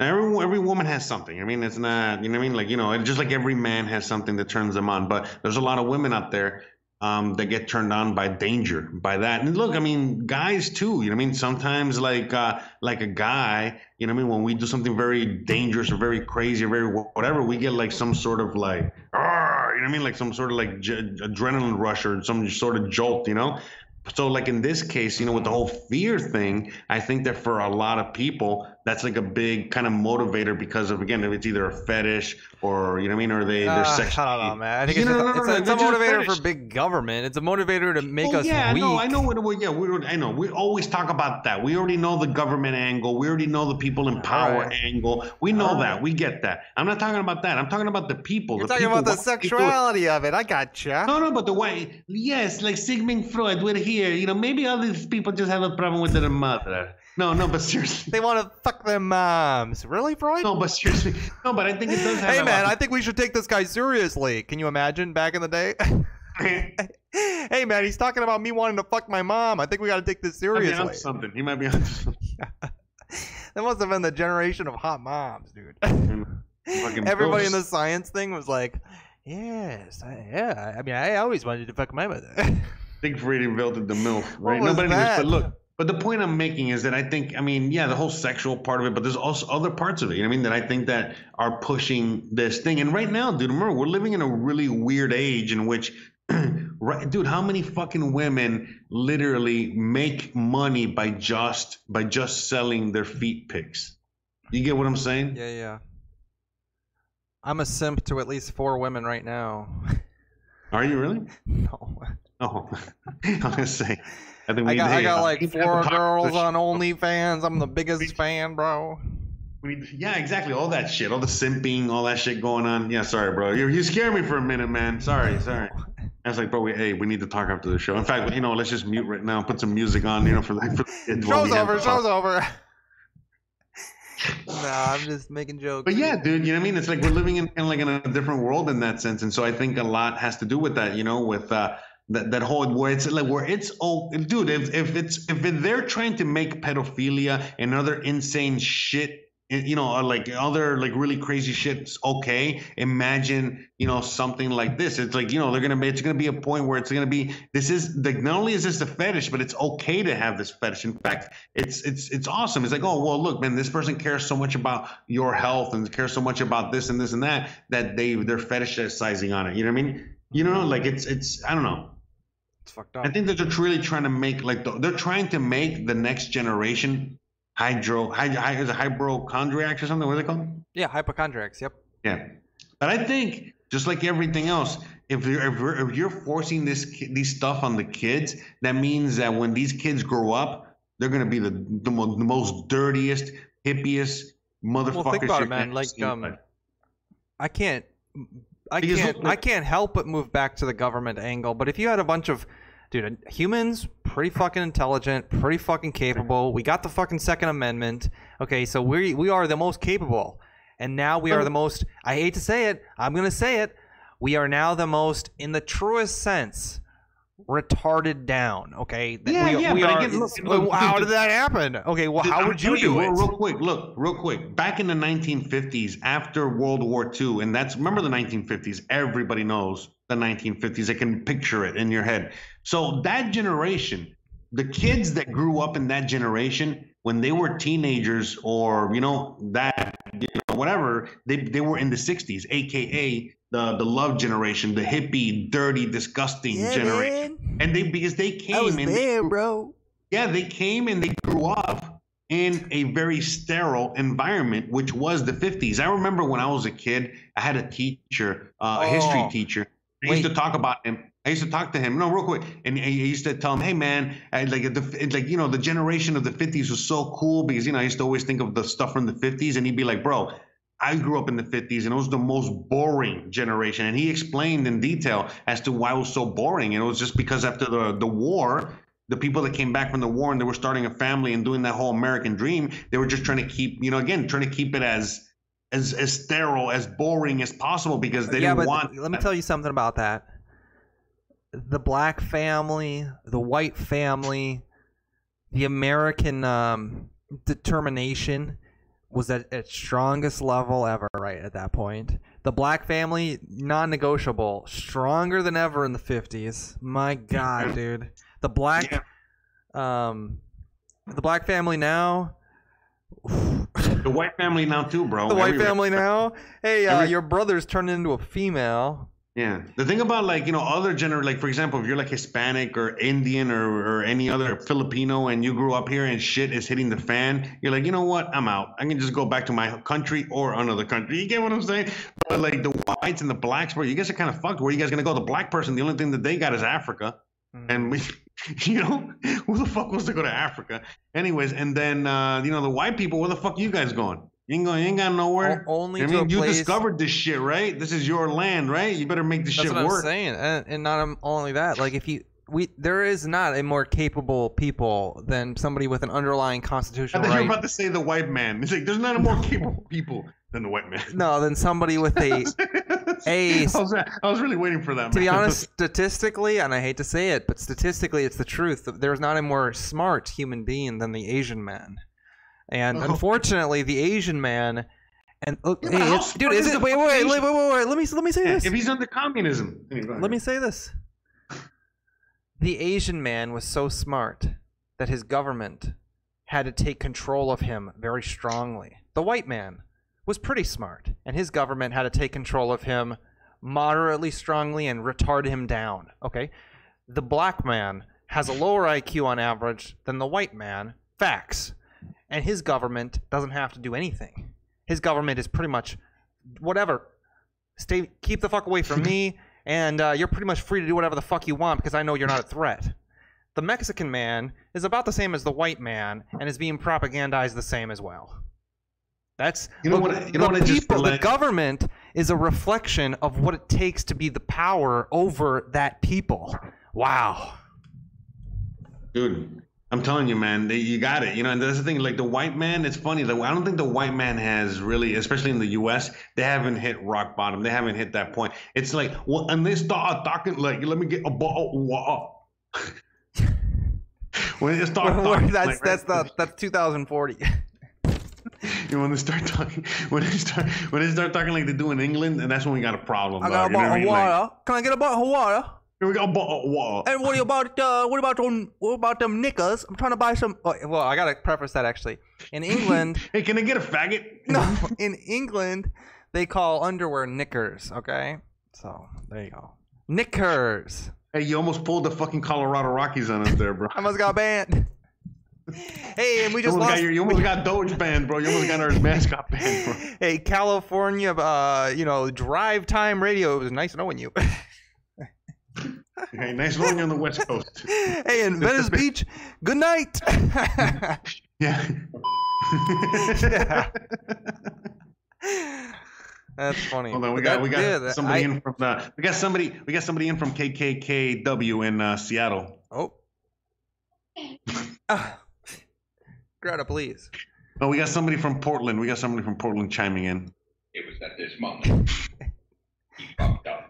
Every every woman has something. I mean, it's not you know I mean. Like you know, just like every man has something that turns them on. But there's a lot of women out there um, that get turned on by danger, by that. And look, I mean, guys too. You know, I mean, sometimes like uh, like a guy, you know, I mean, when we do something very dangerous or very crazy or very whatever, we get like some sort of like, you know, I mean, like some sort of like j- adrenaline rush or some sort of jolt, you know. So like in this case, you know, with the whole fear thing, I think that for a lot of people, that's like a big kind of motivator because of again, if it's either a fetish or you know what I mean, or they they're Uh, sexually. I don't know, man. I think it's, know, just, no, no, it's, no, a, it's a motivator fetish. for big government. It's a motivator to make Oh, us yeah, weak. no, I know what. Yeah, we I know. We always talk about that. We already know the government angle. We already know the people in power right. angle. We know All that. We get that. I'm not talking about that. I'm talking about the people. You're the talking people, about the why they it. sexuality of it. I gotcha. No, no, but the way, yes, like Sigmund Freud, we're here. You know, maybe all these people just have a problem with their mother. No, no, but seriously. They want to fuck their moms. Really, Freud? No, but seriously. No, but I think it does have hey, man, I think we should take this guy seriously. Can you imagine back in the day? [laughs] hey, man, he's talking about me wanting to fuck my mom. I think we got to take this He might be seriously. something. He might be onto something. [laughs] That must have been the generation of hot moms, dude. [laughs] Everybody in the science thing was like, yes, I, yeah. I mean, I always wanted to fuck my mother. Siegfried invented the What right? was Nobody knows. that? But look, but the point I'm making is that I think, I mean, yeah, the whole sexual part of it, but there's also other parts of it. You know what I mean? That I think that are pushing this thing. And right now, dude, remember, we're living in a really weird age in which, [clears throat] right, dude, how many fucking women literally make money by just by just selling their feet pics? You get what I'm saying? yeah, yeah. I'm a simp to at least four women right now. [laughs] Are you really? no. [laughs] Oh, [laughs] I was gonna say. I think we I got, I got uh, like we need to have four girls on OnlyFans. I'm the biggest fan, bro. We need, yeah, exactly. All that shit, all the simping, all that shit going on. Yeah, sorry, bro. You, you scared me for a minute, man. Sorry, sorry. I was like, bro, we, hey, we need to talk after the show. In fact, you know, let's just mute right now. And put some music on, you know, for the, for the Show's over. the talk. Show's over. [laughs] nah, I'm just making jokes. But yeah, dude, you know what I mean? It's like we're living in kind of like in a different world in that sense, and so I think a lot has to do with that. You know, with uh, that that whole where it's like where it's oh, dude, if if it's if they're trying to make pedophilia and other insane shit. Eh, you know, like other like really crazy shit's okay. Imagine, you know, something like this. It's like, you know, they're gonna be. It's gonna be a point where it's gonna be. This is like not only is this a fetish, but it's okay to have this fetish. In fact, it's it's it's awesome. It's like, oh well, look, man, this person cares so much about your health and cares so much about this and this and that that they they're fetishizing on it. You know what I mean? You know, like it's it's I don't know. It's fucked up. I think that they're just really trying to make like the, they're trying to make the next generation hydro hy, hy, is it hypochondriacs or something. What are they called? yeah, hypochondriacs. Yep. Yeah, but I think just like everything else, if you're if you're, if you're forcing this these stuff on the kids, that means that when these kids grow up, they're gonna be the the, mo- the most dirtiest, hippiest motherfuckers. Well, think about it, man. Like, um. I can't. I Because can't. I can't help but move back to the government angle. But if you had a bunch of, dude, humans, pretty fucking intelligent, pretty fucking capable. We got the fucking Second Amendment. Okay, so we we are the most capable, and now we are the most. I hate to say it. I'm gonna say it. We are now the most, in the truest sense, retarded down. Okay. Yeah, we, yeah, we are. look, look, how did that happen? Okay. Well, how would you do real, it? Real quick, look, real quick. Back in the 1950s, after World War II, and that's remember the 1950s. Everybody knows the 1950s. They can picture it in your head. So that generation, the kids that grew up in that generation, when they were teenagers or you know that you know whatever, they they were in the 60s, aka the the love generation, the hippie, dirty, disgusting generation. And they because they came and they grew- bro. yeah, they came and they grew up in a very sterile environment, which was the 50s. I remember when I was a kid, I had a teacher, uh, a history Oh. teacher. I used to talk about him. I I used to talk to him. No, real quick, and I used to tell him, "Hey, man, I, like the like you know the generation of the '50s was so cool because you know I used to always think of the stuff from the '50s, and he'd be like, bro." I grew up in the 50s and it was the most boring generation. And he explained in detail as to why it was so boring. And it was just because after the, the war, the people that came back from the war and they were starting a family and doing that whole American dream, they were just trying to keep, you know, again, trying to keep it as as as sterile, as boring as possible because they yeah, didn't want. let me tell you something about that. The black family, the white family, the American um, determination was at its strongest level ever right at that point. The black family, non-negotiable, stronger than ever in the 50s. My god, [laughs] dude. The black um the black family now the white family now too, bro. the white Everywhere. family now. Hey, uh, Every- your brother's turned into a female. Yeah. The thing about like, you know, other gener like for example, if you're like Hispanic or Indian or, or any other Filipino and you grew up here and shit is hitting the fan, you're like, you know what? I'm out. I can just go back to my country or another country. You get what I'm saying? But like the whites and the blacks, bro, you guys are kind of fucked. Where you guys gonna go? The black person, the only thing that they got is Africa. And we, [laughs] you know, who the fuck wants to go to Africa? Anyways, and then uh, you know, the white people, where the fuck you guys going? You ain't going, you ain't got nowhere. O- only I mean, you place- discovered this shit, right? This is your land, right? You better make this That's shit what work. I'm saying, and, and not um, only that. Like if you we there is not a more capable people than somebody with an underlying constitutional I constitutional thought you were right. about to say the white man. It's like there's not a more capable people than the white man. No, than somebody with a [laughs] a I was, I was really waiting for that. to be honest, statistically, and I hate to say it, but statistically, it's the truth. There's not a more smart human being than the Asian man, and Oh. unfortunately, the Asian man. And look, Yeah, hey, it's- dude, is is it? Wait, wait, wait, wait, wait, wait. Let me let me say this. if he's under communism, Let me say this. The Asian man was so smart that his government had to take control of him very strongly. The white man was pretty smart, and his government had to take control of him moderately strongly and retard him down. Okay? The black man has a lower IQ on average than the white man. Facts. And his government doesn't have to do anything. His government is pretty much whatever. Stay keep the fuck away from [laughs] me and uh, you're pretty much free to do whatever the fuck you want because I know you're not a threat. The Mexican man is about the same as the white man and is being propagandized the same as well. That's You know the, what I- you the know what I just people, the government is a reflection of what it takes to be the power over that people. Wow. dude. I'm telling you, man, they, you got it. You know, and that's the thing. Like the white man, it's funny. Like, I don't think the white man has really, especially in the U.S., they haven't hit rock bottom. They haven't hit that point. It's like, well, and they start talking like, let me get a ball. [laughs] when they start talking, that's like, that's right? the that's 2040. You [laughs] know, when they start talking, when they start, when they start talking like they do in England, and that's when we got a problem. I dog, got a you know of? Like. Can I get a bottle of water? Here we go, of water. And what about uh, what about them? What about them knickers? I'm trying to buy some. Oh, well, I gotta preface that actually. In England, [laughs] Hey, can I get a faggot? [laughs] no, in England, they call underwear knickers. Okay, so there you go, knickers. Hey, you almost pulled the fucking Colorado Rockies on us there, bro. [laughs] I almost got banned. hey, and we just almost, lost. got your, you almost got Doge banned, bro. You almost got our mascot banned, bro. hey, California, uh, you know, drive time radio. It was nice knowing you. Hey, nice knowing you on the West [laughs] Coast. hey, in Venice [laughs] Beach, good night. [laughs] Yeah. That's funny. Hold on, we But got that- we got yeah, somebody I- in from the we got somebody we got somebody in from KKKW in uh, Seattle. Oh. Ah. [sighs] Greta, please. Oh, we got somebody from Portland. We got somebody from Portland chiming in. It was at this moment he fucked up.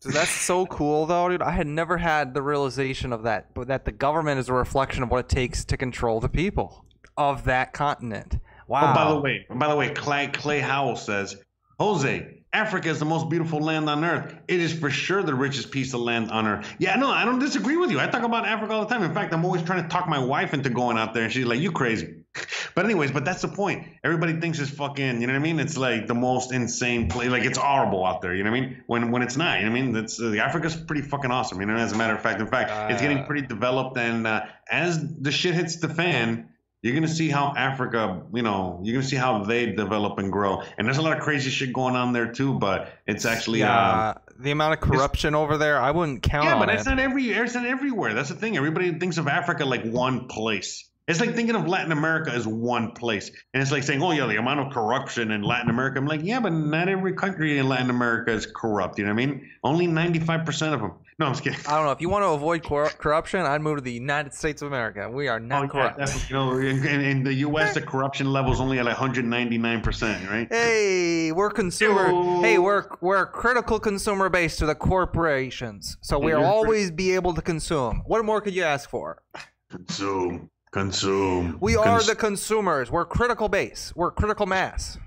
So that's so cool, though, dude. I had never had the realization of that, but that the government is a reflection of what it takes to control the people of that continent. Wow. Oh, by the way, by the way, Clay Clay Howell says, Jose, Africa is the most beautiful land on earth. It is for sure the richest piece of land on earth. Yeah, no, I don't disagree with you. I talk about Africa all the time. In fact, I'm always trying to talk my wife into going out there, and she's like, "You crazy." [laughs] But anyways, but that's the point. Everybody thinks it's fucking. You know what I mean? It's like the most insane place. Like it's horrible out there. You know what I mean? When when it's not. You know what I mean? That's uh, Africa's pretty fucking awesome. You know, as a matter of fact. In fact, it's getting Ah. pretty developed, and uh, as the shit hits the fan you're gonna see how Africa, you know, you're gonna see how they develop and grow. And there's a lot of crazy shit going on there too, but it's actually yeah, um, the amount of corruption over there, I wouldn't count yeah, on but it. it's not every it's not everywhere. That's the thing. Everybody thinks of Africa like one place. It's like thinking of Latin America as one place. And it's like saying, oh, yeah, the amount of corruption in Latin America. I'm like, yeah, but not every country in Latin America is corrupt. You know what I mean? Only 95% of them. No, I'm just kidding. I don't know. If you want to avoid cor- corruption, I'd move to the United States of America. We are not Oh, corrupt. you know, in, in- the U.S., the corruption level is only at 199%, right? Hey, we're consumer. Yo. Hey, we're we're a critical consumer base to the corporations, so we'll always be able to consume. What more could you ask for? Consume. Consume. We are Cons- the consumers. We're critical base. We're critical mass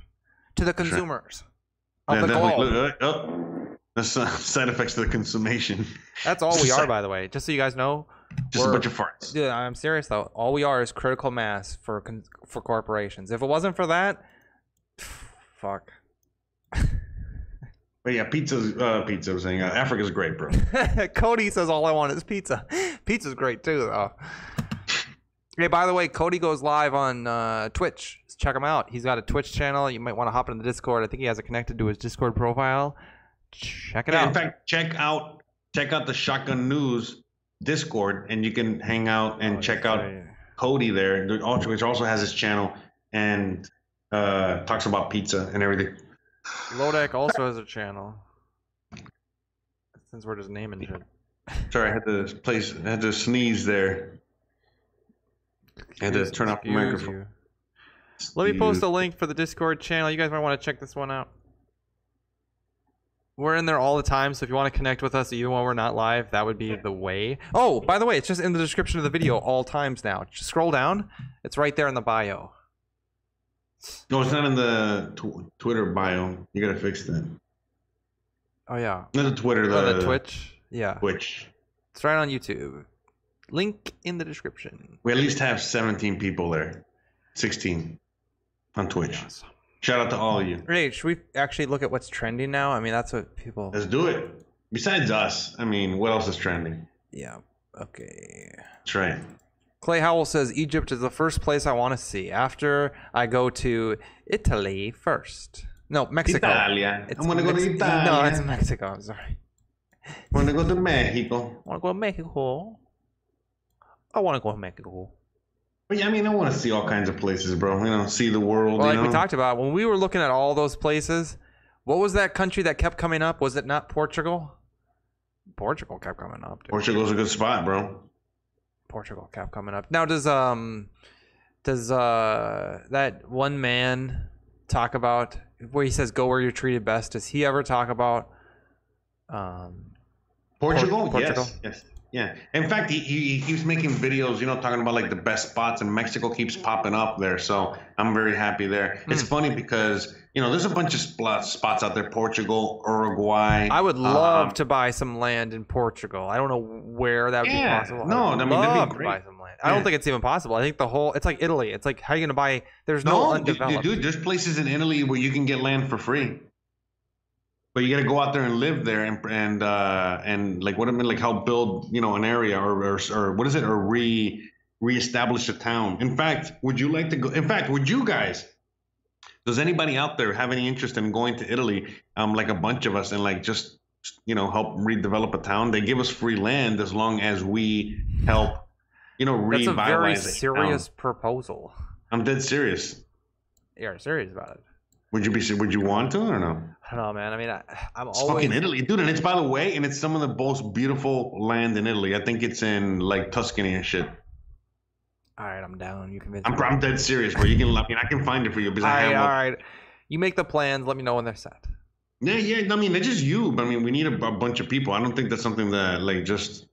to the consumers of Yeah, the globe. Look, uh, oh, that's uh, [laughs] side effects of the consummation. That's all we [laughs] are, by the way. Just so you guys know. Just a bunch of farts. Yeah, I'm serious though. All we are is critical mass for con- for corporations. If it wasn't for that, [sighs] fuck. But yeah, pizza's uh, pizza. I was saying uh, Africa's great, bro. [laughs] Cody says all I want is pizza. Pizza's great too, though. Hey, by the way, Cody goes live on uh, Twitch. Check him out. He's got a Twitch channel. You might want to hop into the Discord. I think he has it connected to his Discord profile. Check it Yeah, out. in fact, check out check out the Shotgun News Discord, and you can hang out and Oh, check out. Cody there, which also has his channel and uh, talks about pizza and everything. Lodek also has a channel. Since we're just naming shit. Sorry, I had to place, I had to sneeze there. I had to turn off the microphone. you. Let me post a link for the Discord channel. You guys might want to check this one out. We're in there all the time, so if you want to connect with us even when we're not live, that would be the way. Oh, by the way, it's just in the description of the video all times now. Just scroll down. It's right there in the bio. No, it's not in the tw- Twitter bio. You gotta fix that. Oh yeah. Not the Twitter, oh, the, Oh, the Twitch. Yeah. Twitch. It's right on YouTube. Link in the description. We at least have 17 people there. 16 on Twitch. Yes. Shout out to all of you. Hey, should we actually look at what's trending now? I mean, that's what people. Let's do it. Besides us, I mean, what else is trending? Yeah. Okay. That's right. Clay Howell says Egypt is the first place I want to see after I go to Italy first. No, Mexico. Italia. It's I'm gonna go to Mex- Italia. No, it's Mexico. I'm sorry. I'm gonna go to Mexico. I want to go to Mexico. I want to go to Mexico. But yeah, I mean, I want to see all kinds of places, bro. You know, see the world. Well, like know? we talked about, when we were looking at all those places, what was that country that kept coming up? Was it not Portugal? Portugal kept coming up. Dude. Portugal's a good spot, bro. Portugal kept coming up. Now does um does uh that one man talk about where he says go where you're treated best? Does he ever talk about um Portugal, Portugal. yes, yes, yeah. In fact, he, he he keeps making videos, you know, talking about like the best spots, and Mexico keeps popping up there. So I'm very happy there. It's Hmm. funny because you know there's a bunch of spots out there: Portugal, Uruguay. I would love um, to buy some land in Portugal. I don't know where that would Yeah, be possible. no, I, would I mean, love to buy some land. I don't Yeah. think it's even possible. I think the whole it's like Italy. It's like how are you gonna buy there's no, No, dude, dude, there's places in Italy where you can get land for free. But you got to go out there and live there and and uh, and like what I mean, like help build you know an area or or, or what is it or re reestablish a town. In fact, would you like to go? In fact, would you guys? Does anybody out there have any interest in going to Italy? Um, like a bunch of us, and like just you know help redevelop a town. They give us free land as long as we help. You know, That's a revitalize very a town. serious proposal. I'm dead serious. You're serious about it. Would you be? Would you want to or no? I don't know, man. I mean, I, [sighs] I'm It's always fucking Italy, dude, and it's by the way, and it's some of the most beautiful land in Italy. I think it's in like Tuscany and shit. All right, I'm down. You convinced I'm, me. I'm dead serious, bro. You can, I mean, I can find it for you because all I right, all You make the plans. Let me know when they're set. Yeah, yeah. I mean, it's just you, but I mean, we need a, a bunch of people. I don't think that's something that like just.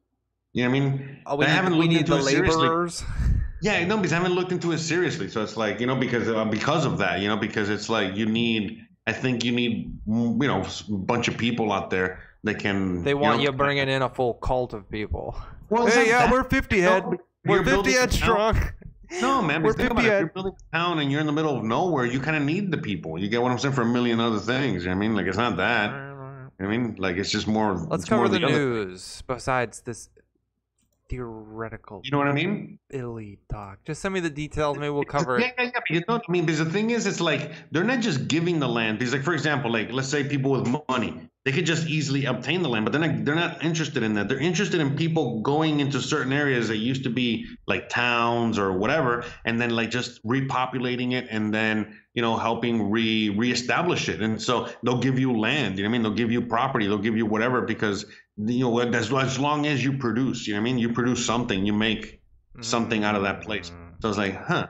You know what I mean? Oh, we I need, haven't looked into the it seriously. [laughs] Yeah, no, because I haven't looked into it seriously. So it's like you know because uh, because of that, you know, because it's like you need. I think you need you know a bunch of people out there that can. They want know, you bringing in a full cult of people. Well, hey, yeah, that. we're 50 head. but We're 50 head a town. strong. No, man. We're We're think about 50 it. If head. you're building a town and you're in the middle of nowhere, you kind of need the people. You get what I'm saying for a million other things. You know what I mean, like it's not that. You know what I mean, like it's just more. Let's it's more cover the other- news. Besides this theoretical You know what I mean? Italy talk. Just send me the details. Maybe we'll cover yeah, it. yeah, yeah. You know what I mean? Because the thing is, it's like they're not just giving the land. Because, like, for example, like let's say people with money, they could just easily obtain the land, but they're not. They're not interested in that. They're interested in people going into certain areas that used to be like towns or whatever, and then like just repopulating it, and then you know helping re reestablish it. And so they'll give you land. You know what I mean? They'll give you property. They'll give you whatever because you know as, as long as you produce. You know what I mean? You produce something. You make something out of that place. Mm. So it's like, huh.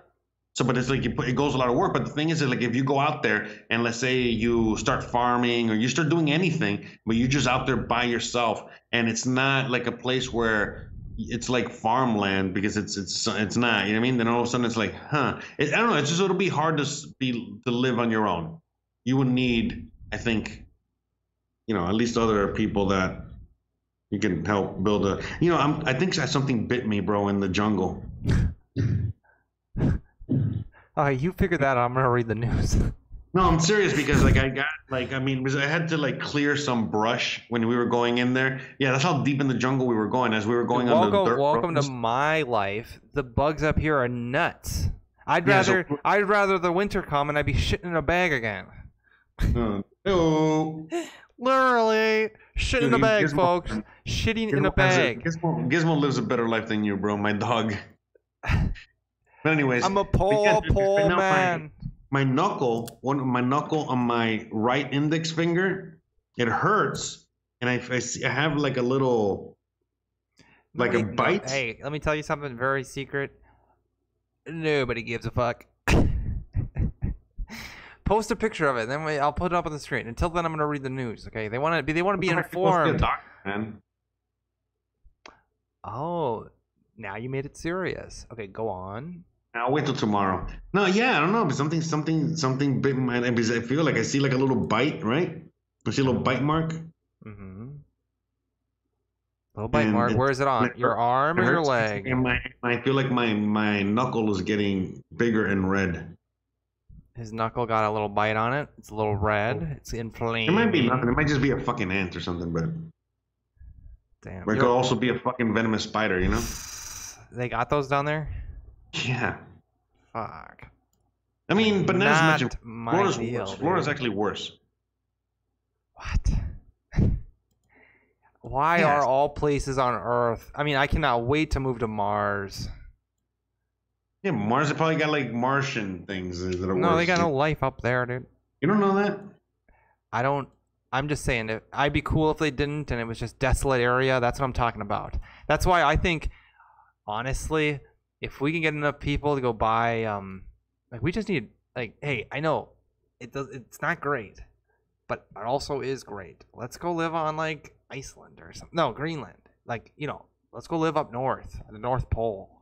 So, but it's like you put, it goes a lot of work. But the thing is, is like if you go out there and let's say you start farming or you start doing anything, but you're just out there by yourself, and it's not like a place where it's like farmland because it's it's it's not. You know what I mean? Then all of a sudden it's like, huh? It, I don't know. It's just it'll be hard to be to live on your own. You would need, I think, you know, at least other people that you can help build a. You know, I'm, I think something bit me, bro, in the jungle. All right, you figure that out. I'm gonna read the news. No, I'm serious because like I got like I mean I had to like clear some brush when we were going in there. Yeah, that's how deep in the jungle we were going as we were going on the welcome, dirt welcome to my life. The bugs up here are nuts. I'd Yeah, so- rather I'd rather the winter come and I'd be shitting in a bag again. [laughs] Uh. [laughs] Literally shit in a bag, Gizmo- folks. Shitting in a Gizmo bag. Gizmo, Gizmo lives a better life than you, bro. My dog. [laughs] But anyways, I'm a poor, poor now my- man. my knuckle, one my knuckle on my right index finger, it hurts, and I, I, see, I have like a little, like a Nobody- no- bite. hey, let me tell you something very secret. Nobody gives a fuck. Post a picture of it, then we, I'll put it up on the screen. Until then, I'm gonna read the news. Okay? They want to be. They want to be You're supposed to be a informed. man. Oh, now you made it serious. Okay, go on. I'll wait till tomorrow. No, yeah, I don't know, but something, something, something big. Man, I feel like I see like a little bite, right? I see a little bite mark. Mm-hmm. Little bite And mark. it- Where is it on? it Your arm or your leg? And my, I feel like my my knuckle is getting bigger and red. His knuckle got a little bite on it. It's a little red. Oh. It's inflamed. It might be nothing. It might just be a fucking ant or something, but Damn. but it could also be a fucking venomous spider, you know? [sighs] They got those down there. Yeah. Fuck. I mean, but not, as much. my Florida's deal, worse. Florida's actually worse. What? [laughs] Why Yes. are all places on Earth? I mean, I cannot wait to move to Mars. Yeah, Mars they probably got like Martian things that are No, worse. they got no life up there, dude. You don't know that? I don't. I'm just saying it. I'd be cool if they didn't, and it was just desolate area. That's what I'm talking about. That's why I think, honestly, if we can get enough people to go buy, um, like we just need, like, hey, I know it does. It's not great, but it also is great. Let's go live on like Iceland or something. No, Greenland. Like you know, let's go live up north at the North Pole.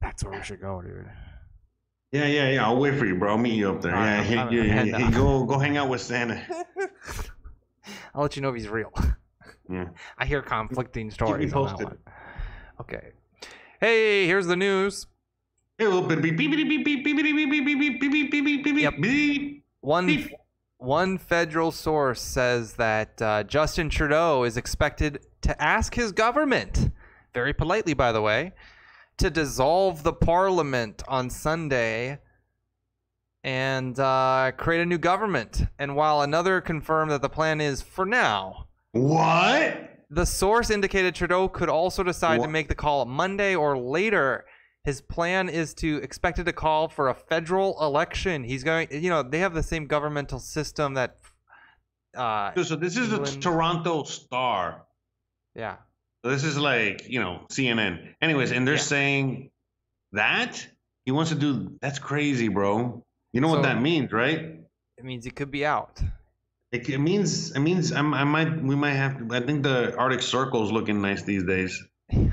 That's where we should go, dude. Yeah, yeah, yeah. I'll wait for you, bro. I'll meet you up there. All yeah, right, hey, yeah, yeah, yeah, go, go hang out with Santa. I'll let you know if he's real. Yeah. I hear conflicting stories on that one. Okay. Hey, here's the news. Yep. One, one federal source says that uh, Justin Trudeau is expected to ask his government, very politely, by the way, to dissolve the parliament on Sunday and uh, create a new government. And while another confirmed that the plan is for now, What? the source indicated Trudeau could also decide to make the call Monday or later. His plan is to expected to call for a federal election. He's going, you know, they have the same governmental system that, uh, So, so this is the Toronto Star. yeah, this is like, you know, CNN. Anyways, and they're Yeah. saying that he wants to do that's crazy, bro. You know So- what that means, right? it means it could be out. It, it means it means I'm, I might we might have to. I think the Arctic Circle's looking nice these days. [laughs]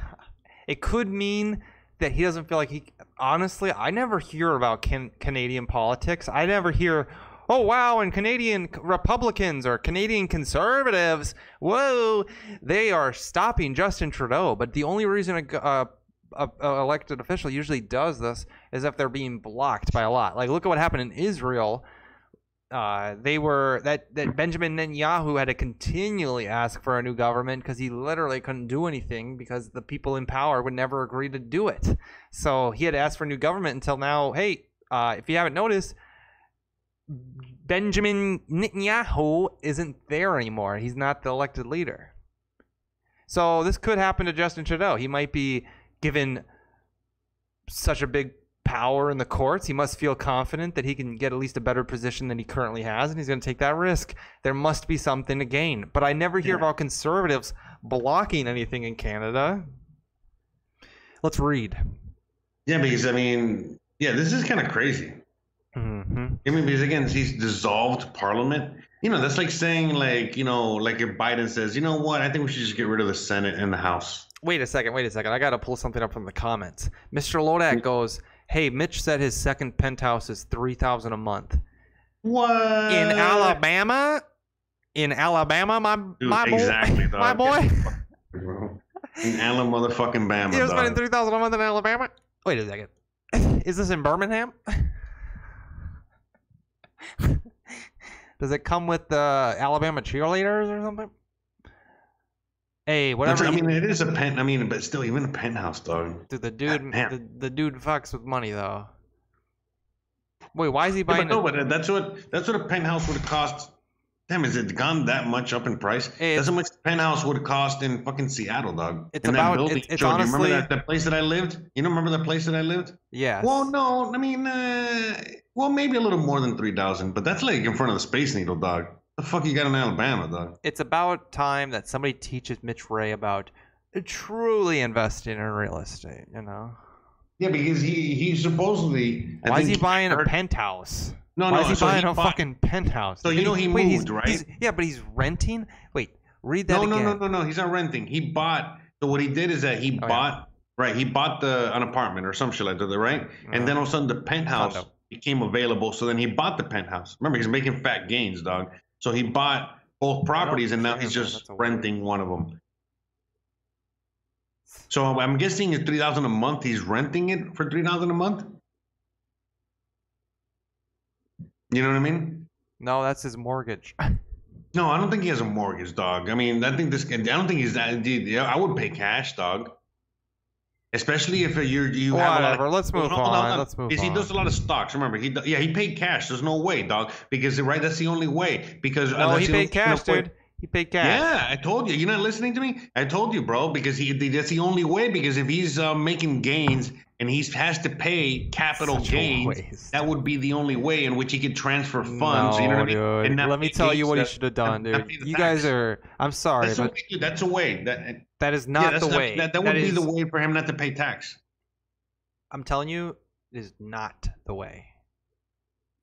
It could mean that he doesn't feel like he. Honestly, I never hear about can, Canadian politics. I never hear, oh wow, and Canadian Republicans or Canadian Conservatives, whoa, they are stopping Justin Trudeau. But the only reason a, a, a, a elected official usually does this is if they're being blocked by a lot. Like look at what happened in Israel. uh, they were that that Benjamin Netanyahu had to continually ask for a new government because he literally couldn't do anything because the people in power would never agree to do it. So he had to ask for a new government until now. Hey, uh, if you haven't noticed, Benjamin Netanyahu isn't there anymore. He's not the elected leader. So this could happen to Justin Trudeau. He might be given such a big power in the courts. He must feel confident that he can get at least a better position than he currently has, and he's going to take that risk. There must be something to gain. But I never hear Yeah. about conservatives blocking anything in Canada. Let's read. Yeah, because I mean, yeah, this is kind of crazy. Hmm I mean, because again, he's dissolved parliament. You know, that's like saying, like, you know, like if Biden says, you know what, I think we should just get rid of the Senate and the House. Wait a second. Wait a second. I got to pull something up from the comments. Mr. Lodak goes, "Hey, Mitch said his second penthouse is three thousand a month What? in Alabama. In Alabama, my Dude, my boy, exactly, [laughs] dog. my boy." In Alabama, motherfucking Bama, He was spending three thousand a month in Alabama. Wait a second. [laughs] Is this in Birmingham? [laughs] [laughs] Does it come with the Alabama cheerleaders or something? Hey, whatever. I mean, it is a pen. I mean, but still, even a penthouse, dog. dude, the dude, the, the dude fucks with money though. Wait, why is he Yeah, but buying? no, but that's what that's what a penthouse would have cost. Damn, is it gone that much up in price? Hey, That's how much the penthouse would have cost in fucking Seattle, dog. It's in about- that building. it's- it's Joe, do you remember that, that place that I lived? You don't remember the place that I lived? Yeah. Well, no, I mean, uh, well, maybe a little more than three thousand, but that's like in front of the Space Needle, dog. The fuck you got in Alabama, dog? it's about time that somebody teaches Mitch Ray about truly investing in real estate. You know, Yeah, because he he supposedly. I why is he buying a penthouse? No, Why no. is he so buying a bought- fucking penthouse? So you know he wait, he's- moved, right? he's- yeah, but he's renting. Wait, read that No, again. no, no, no, no. He's not renting. He bought. So what he did is that he Oh, yeah. bought. Right, he bought the an apartment or some shit like that, right? And uh-huh. then all of a sudden the penthouse. Became available. So then he bought the penthouse. Remember, he's making fat gains, dog. So he bought both properties, and now he's just That's a weird- renting one of them. So I'm guessing it's three thousand a month. He's renting it for three thousand a month. You know what I mean? No, that's his mortgage. [laughs] No, I don't think he has a mortgage, dog. I mean, I think this. I don't think he's that. I would pay cash, dog. Especially if you're you have a lot Whatever. of. Let's move hold on. hold Let's move on. he does a lot of stocks. Remember, he yeah he paid cash. There's no way, dog. Because right, that's the only way. Because uh, no, he paid cash, no way- dude. He paid cash. Yeah, I told you. You're not listening to me. I told you, bro. Because he that's the only way. Because if he's uh, making gains and he has to pay capital Such gains, that would be the only way in which he could transfer funds. you know what I mean? And Let me tell you what he should have done, dude. You guys are. I'm sorry, That's, a but way, that's a way. That, that is not that's the not- way. That, that would be the way for him not to pay tax. I'm telling you, it is not the way.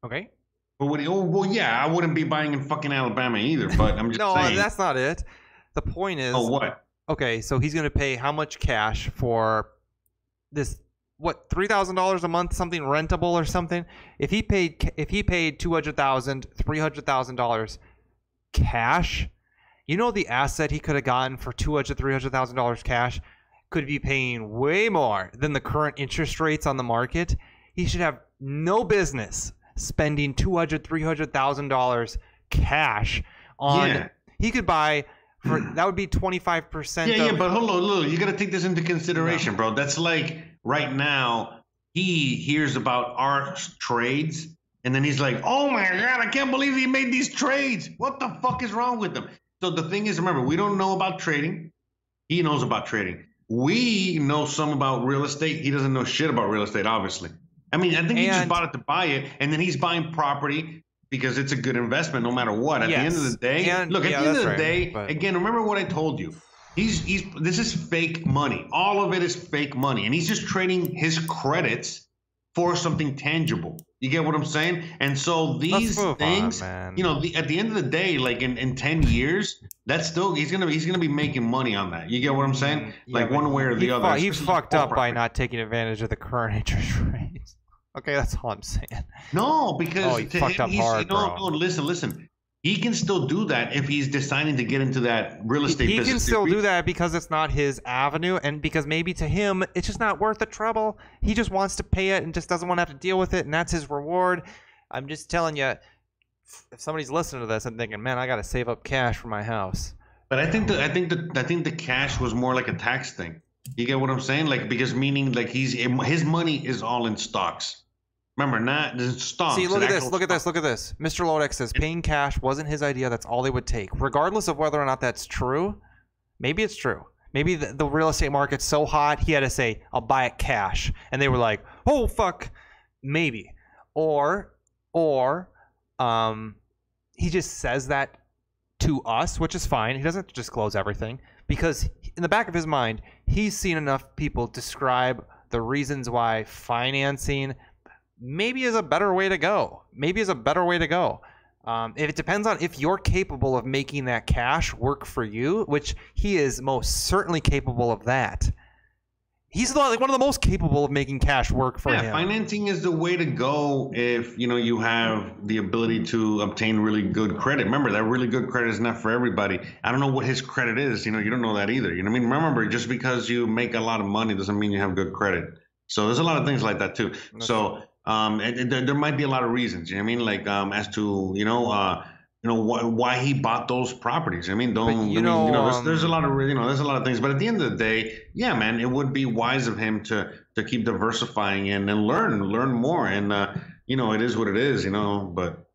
Okay. But would he, oh, well, yeah, I wouldn't be buying in fucking Alabama either. But I'm [laughs] just No, saying. that's not it. The point oh, is. oh, what? Okay, so he's gonna pay how much cash for this? What three thousand dollars a month? Something rentable or something? If he paid, if he paid two hundred thousand, three hundred thousand dollars cash, you know the asset he could have gotten for two hundred, three hundred thousand dollars cash could be paying way more than the current interest rates on the market. He should have no business spending two hundred, three hundred thousand dollars cash on. Yeah. He could buy for [clears throat] that would be twenty five percent. Yeah, yeah, but hold on, look, you got to take this into consideration, bro. That's like right now he hears about our trades, and then he's like, "Oh my god, I can't believe he made these trades. What the fuck is wrong with them?" So the thing is, remember, we don't know about trading. He knows about trading. We know some about real estate. He doesn't know shit about real estate, obviously. I mean, I think he just bought it to buy it, and then he's buying property because it's a good investment no matter what. At the end of the day, And- look, at yeah, the end of the right, day, but- again, remember what I told you. He's he's this is fake money. All of it is fake money, and he's just trading his credits for something tangible. You get what I'm saying? And so these move on, things, you know, the, at the end of the day, like in, in ten years, that's still he's gonna he's gonna be making money on that. You get what I'm saying? Mm, Yeah, like one way or the he other. fu- he fucked up by not taking advantage of the current [laughs] interest rates. Okay, that's all I'm saying. No, because Oh, he to fucked him, up he's, hard, no, bro. no, listen, listen. He can still do that if he's deciding to get into that real He, estate he business. can still do that because it's not his avenue, and because maybe to him it's just not worth the trouble. He just wants to pay it and just doesn't want to have to deal with it, and that's his reward. I'm just telling you, if somebody's listening to this and thinking, "Man, I got to save up cash for my house," But I think the I think the I think the cash was more like a tax thing. You get what I'm saying? Like because meaning like he's his money is all in stocks. Remember, not the stocks. See, look at this, look at this, look at this. Mr. Lodek says paying cash wasn't his idea. That's all they would take, regardless of whether or not that's true. Maybe it's true. Maybe the, the real estate market's so hot, he had to say, "I'll buy it cash," and they were like, "Oh fuck, maybe," or, or, um, he just says that to us, which is fine. He doesn't disclose everything because in the back of his mind, he's seen enough people describe the reasons why financing maybe is a better way to go. Maybe is a better way to go. Um, if it depends on if you're capable of making that cash work for you, which he is most certainly capable of that. He's the, like one of the most capable of making cash work for you. yeah, him. financing is the way to go if you know you have the ability to obtain really good credit. Remember that really good credit is not for everybody. I don't know what his credit is. You know, you don't know that either. You know what I mean? Remember, just because you make a lot of money doesn't mean you have good credit. So there's a lot of things like that too. So um, and, and there, there might be a lot of reasons. You know what I mean? Like um, as to you know uh, you know wh- why he bought those properties. I mean, don't you I mean, know, you know there's, um, there's a lot of you know there's a lot of things. But at the end of the day, yeah, man, it would be wise of him to to keep diversifying and and learn learn more. And uh, you know, it is what it is. You know, but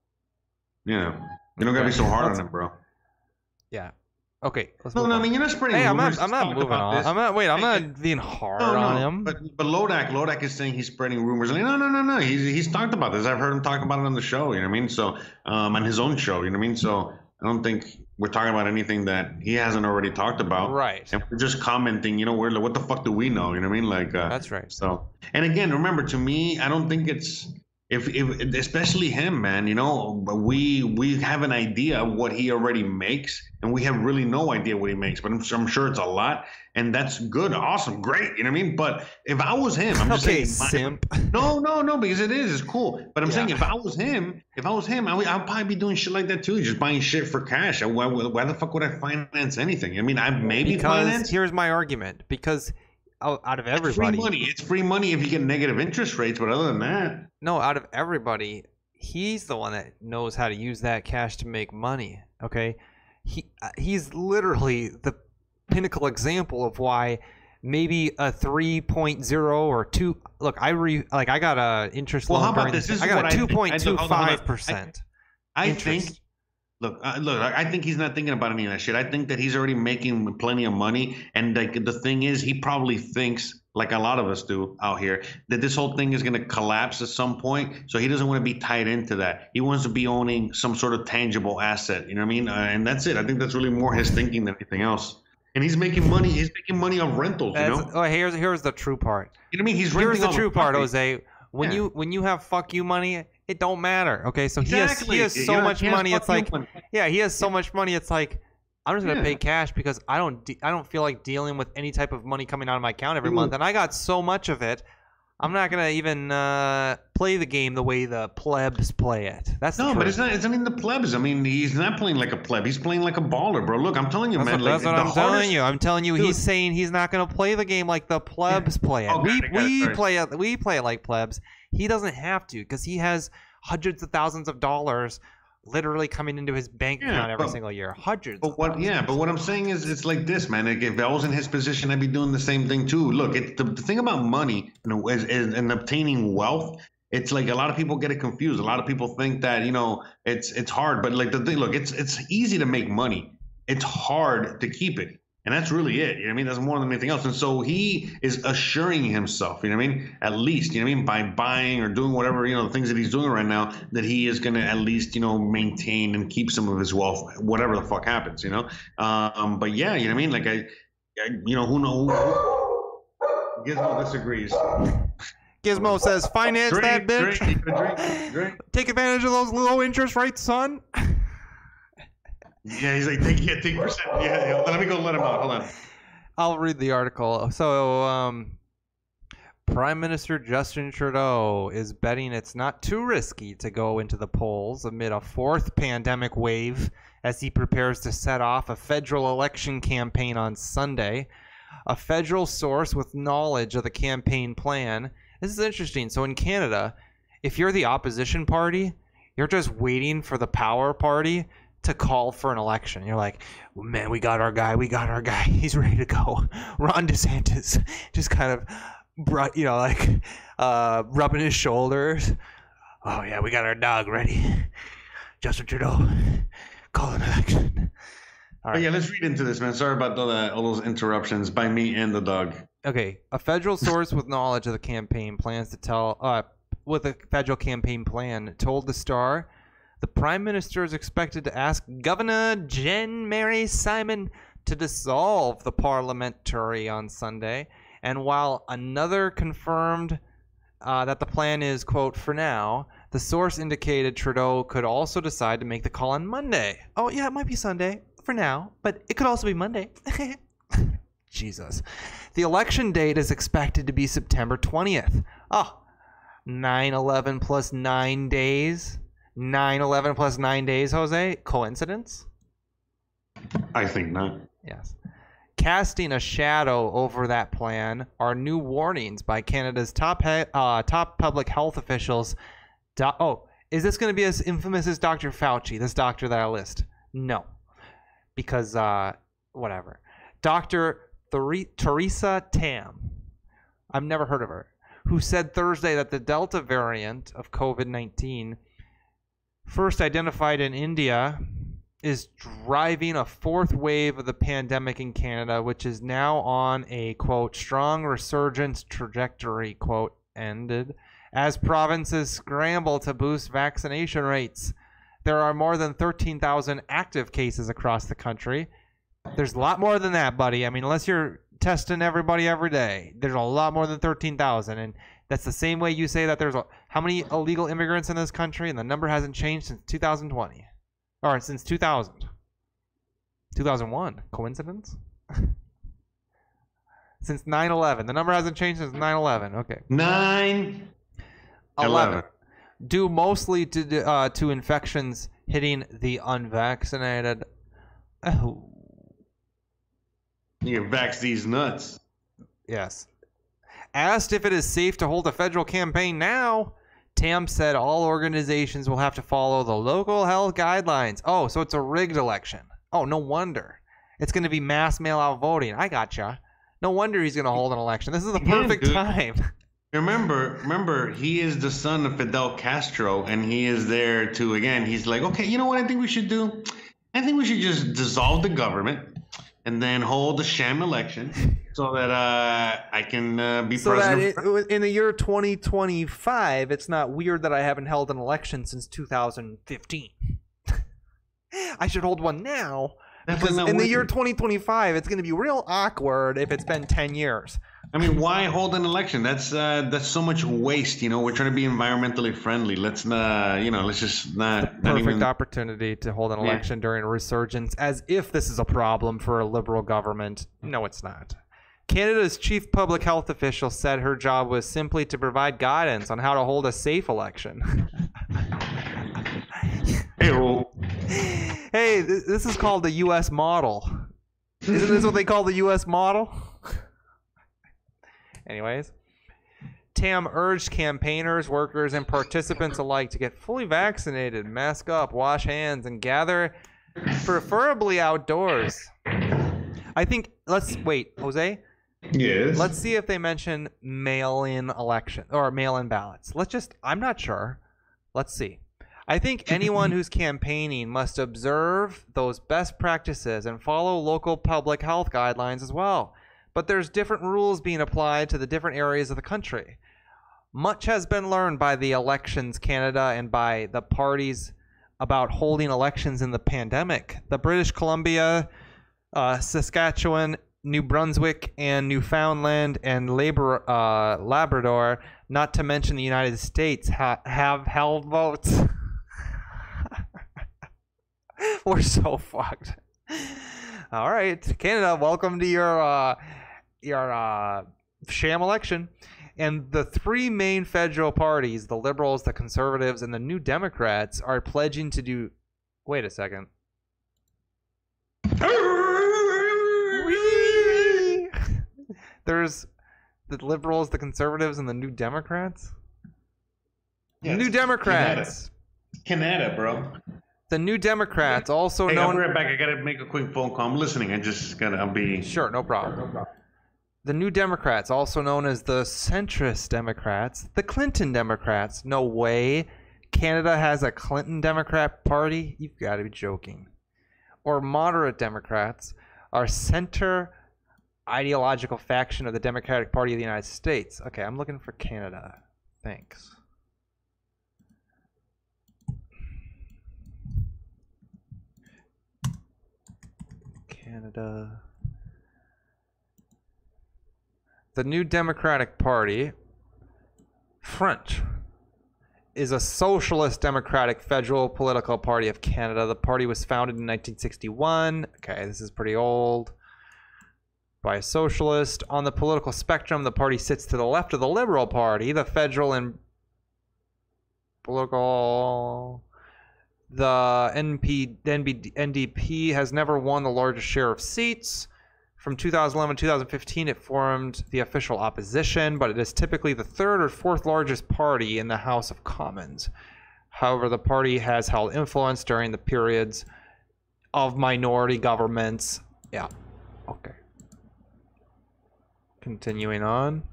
you know, you don't gotta be so hard on him, bro. Yeah. Okay. Let's No, move no, I mean you're not spreading. hey, I'm rumors. not. I'm not moving on. this. I'm not. Wait. I'm Hey, not being hard No, on him. But but Lodak, Lodak is saying he's spreading rumors. Like, no, no, no, no. He's he's talked about this. I've heard him talk about it on the show. You know what I mean? So um, on his own show. You know what I mean? So I don't think we're talking about anything that he hasn't already talked about. Right. And we're just commenting. You know, we're like, what the fuck do we know? You know what I mean? Like uh, That's right. so. And again, remember, to me, I don't think it's. If, if especially him, man, you know, we we have an idea of what he already makes, and we have really no idea what he makes. But I'm, I'm sure it's a lot, and that's good, awesome, great. You know what I mean? But if I was him, I'm just Okay, saying, simp. no, no, no, because it is, it's cool. But I'm saying if I was him, if I was him, I would, I'd probably be doing shit like that too, just buying shit for cash. Why, why the fuck would I finance anything? I mean, I maybe Because finance. here's my argument. Because out out of It's free everybody, money. It's free money if you get negative interest rates, but other than that, no, out of everybody, he's the one that knows how to use that cash to make money. Okay, he uh, he's literally the pinnacle example of why maybe a 3.0 or 2 look i re like i got a interest Well, loan how about this? This i is got a I think. I do- hold on, hold on. 2.25 percent I Interest. think. Look, uh, look. I think he's not thinking about any of that shit. I think that he's already making plenty of money, and like the thing is, he probably thinks, like a lot of us do out here, that this whole thing is going to collapse at some point. So he doesn't want to be tied into that. He wants to be owning some sort of tangible asset. You know what I mean? Uh, and that's it. I think that's really more his thinking than anything else. And he's making money. He's making money on rentals. You know? oh here's here's the true part You know what I mean? He's renting. here's the true part property. jose when Yeah. you when you have fuck you money it don't matter okay so Exactly. he has he has so much money it's like yeah he has so much money it's like i'm just gonna Yeah. pay cash because i don't de- i don't feel like dealing with any type of money coming out of my account every month and i got so much of it i'm not gonna even uh, play the game the way the plebs play it that's the No, but it's not. It's not even the plebs. I mean, he's not playing like a pleb. He's playing like a baller, bro. Look, I'm telling you, That's man. what, like, that's what I'm telling you. I'm telling you, Dude. he's saying he's not going to play the game like the plebs play it. Oh, we it, got it, we play it. We play it like plebs. He doesn't have to because he has hundreds of thousands of dollars literally coming into his bank Yeah, account every but- single year. Hundreds. But what? Yeah, but what I'm saying is, it's like this, man. Like, if I was in his position, I'd be doing the same thing too. Look, it, the, the thing about money is, is, and obtaining wealth. It's like a lot of people get it confused. A lot of people think that you know it's it's hard, but like the thing, look, it's it's easy to make money. It's hard to keep it, and that's really it. You know what I mean? That's more than anything else. And so he is assuring himself, you know what I mean? At least, you know what I mean, by buying or doing whatever you know the things that he's doing right now, that he is going to at least you know maintain and keep some of his wealth, whatever the fuck happens, you know. Um, but yeah, you know what I mean? Like I, I you know, who knows? Gizmo disagrees. Gizmo says, finance that bitch. Drink, drink, drink. [laughs] Take advantage of those low interest rates, son. [laughs] Yeah, he's like, take, yeah, take percent. Yeah, let me go let him out. Hold on. I'll read the article. So, um, Prime Minister Justin Trudeau is betting it's not too risky to go into the polls amid a fourth pandemic wave as he prepares to set off a federal election campaign on Sunday. A federal source with knowledge of the campaign plan. This is interesting. So, in Canada, if you're the opposition party, You're just waiting for the power party to call for an election. You're like, man, we got our guy. We got our guy. [laughs] He's ready to go. [laughs] Ron DeSantis [laughs] just kind of, brought, you know, like uh, rubbing his shoulders. Oh yeah, we got our dog ready. Justin Trudeau, call an election. All But yeah, let's read into this, man. Sorry about all, that, all those interruptions by me and the dog. Okay, a federal source with knowledge of the campaign plans to tell, uh, with a federal campaign plan, told the Star, the Prime Minister is expected to ask Governor Jen Mary Simon to dissolve the parliamentary on Sunday. And while another confirmed uh, that the plan is, quote, for now, the source indicated Trudeau could also decide to make the call on Monday. Oh, yeah, it might be Sunday for now, but it could also be Monday. [laughs] Jesus. The election date is expected to be September 20th. Oh, 9 11 plus 9 days. 9 11 plus 9 days, Jose? Coincidence? I think not. Yes. Casting a shadow over that plan are new warnings by Canada's top he- uh, top public health officials. Do- oh, is this going to be as infamous as Dr. Fauci, this doctor that I list? No, because uh, whatever. Dr. Theresa Tam, I've never heard of her, who said Thursday that the Delta variant of COVID 19, first identified in India, is driving a fourth wave of the pandemic in Canada, which is now on a quote strong resurgence trajectory, quote ended, as provinces scramble to boost vaccination rates. There are more than 13,000 active cases across the country. There's a lot more than that, buddy. I mean, unless you're testing everybody every day, there's a lot more than 13,000. And that's the same way you say that there's a, how many illegal immigrants in this country, and the number hasn't changed since 2020 or since 2000 2001 coincidence? [laughs] Since 9-11 the number hasn't changed since 9-11 okay. Nine. 11 due mostly to uh, to infections hitting the unvaccinated. Oh You vax these nuts. yes. Asked if it is safe to hold a federal campaign now Tam said all organizations will have to follow the local health guidelines. Oh, so it's a rigged election. Oh, no wonder. It's going to be mass mail out voting. I gotcha. No wonder he's going to hold an election. This is the perfect dude. time. [laughs] Remember, remember, he is the son of Fidel Castro, and he is there to again. He's like, okay, you know what I think we should do? I think we should just dissolve the government and then hold a sham election [laughs] so that uh, I can uh, be So that president. it, in the year 2025, it's not weird that I haven't held an election since 2015. [laughs] I should hold one now. Because in the year 2025, it's going to be real awkward if it's been 10 years. I mean, why hold an election? That's uh, that's so much waste. You know, we're trying to be environmentally friendly. Let's not, you know, let's just not. not perfect even, opportunity to hold an Yeah. election during a resurgence as if this is a problem for a liberal government. No, it's not. Canada's chief public health official said her job was simply to provide guidance on how to hold a safe election. Hey, well, hey, this is called the US model. Isn't this what they call the US model? Anyways, Tam urged campaigners, workers, and participants alike to get fully vaccinated, mask up, wash hands, and gather preferably outdoors. I think let's wait, Jose. yes. Let's see if they mention mail-in election or mail-in ballots. Let's just I'm not sure. Let's see. I think [laughs] anyone who's campaigning must observe those best practices and follow local public health guidelines as well. But there's different rules being applied to the different areas of the country. Much has been learned by the Elections Canada and by the parties about holding elections in the pandemic. The British Columbia, uh, Saskatchewan, New Brunswick, and Newfoundland and Labor, uh, Labrador, not to mention the United States, ha- have held votes. [laughs] We're so fucked. All right, Canada, welcome to your uh, your uh, sham election. And the three main federal parties, the Liberals, the Conservatives, and the New Democrats, are pledging to do. Wait a second. [laughs] There's the Liberals, the Conservatives, and the New Democrats. Yes, New Democrats Canada, bro. The New Democrats, also Hey, known. right back. I gotta make a quick phone call. I'm listening. I just gotta. I'll be. Sure, no problem. The New Democrats, also known as the centrist Democrats, the Clinton Democrats. No way. Canada has a Clinton Democrat Party? You've got to be joking. Or moderate Democrats are center ideological faction of the Democratic Party of the United States. Okay, I'm looking for Canada. Thanks. Canada. The New Democratic Party, French, is a socialist democratic federal political party of Canada. The party was founded in 1961. Okay, this is pretty old. By a socialist. On the political spectrum, the party sits to the left of the Liberal Party, the federal and political. The NP, NB, NDP has never won the largest share of seats. From 2011 to 2015, it formed the official opposition, but it is typically the third or fourth largest party in the House of Commons. However, the party has held influence during the periods of minority governments. Yeah. Okay. Continuing on.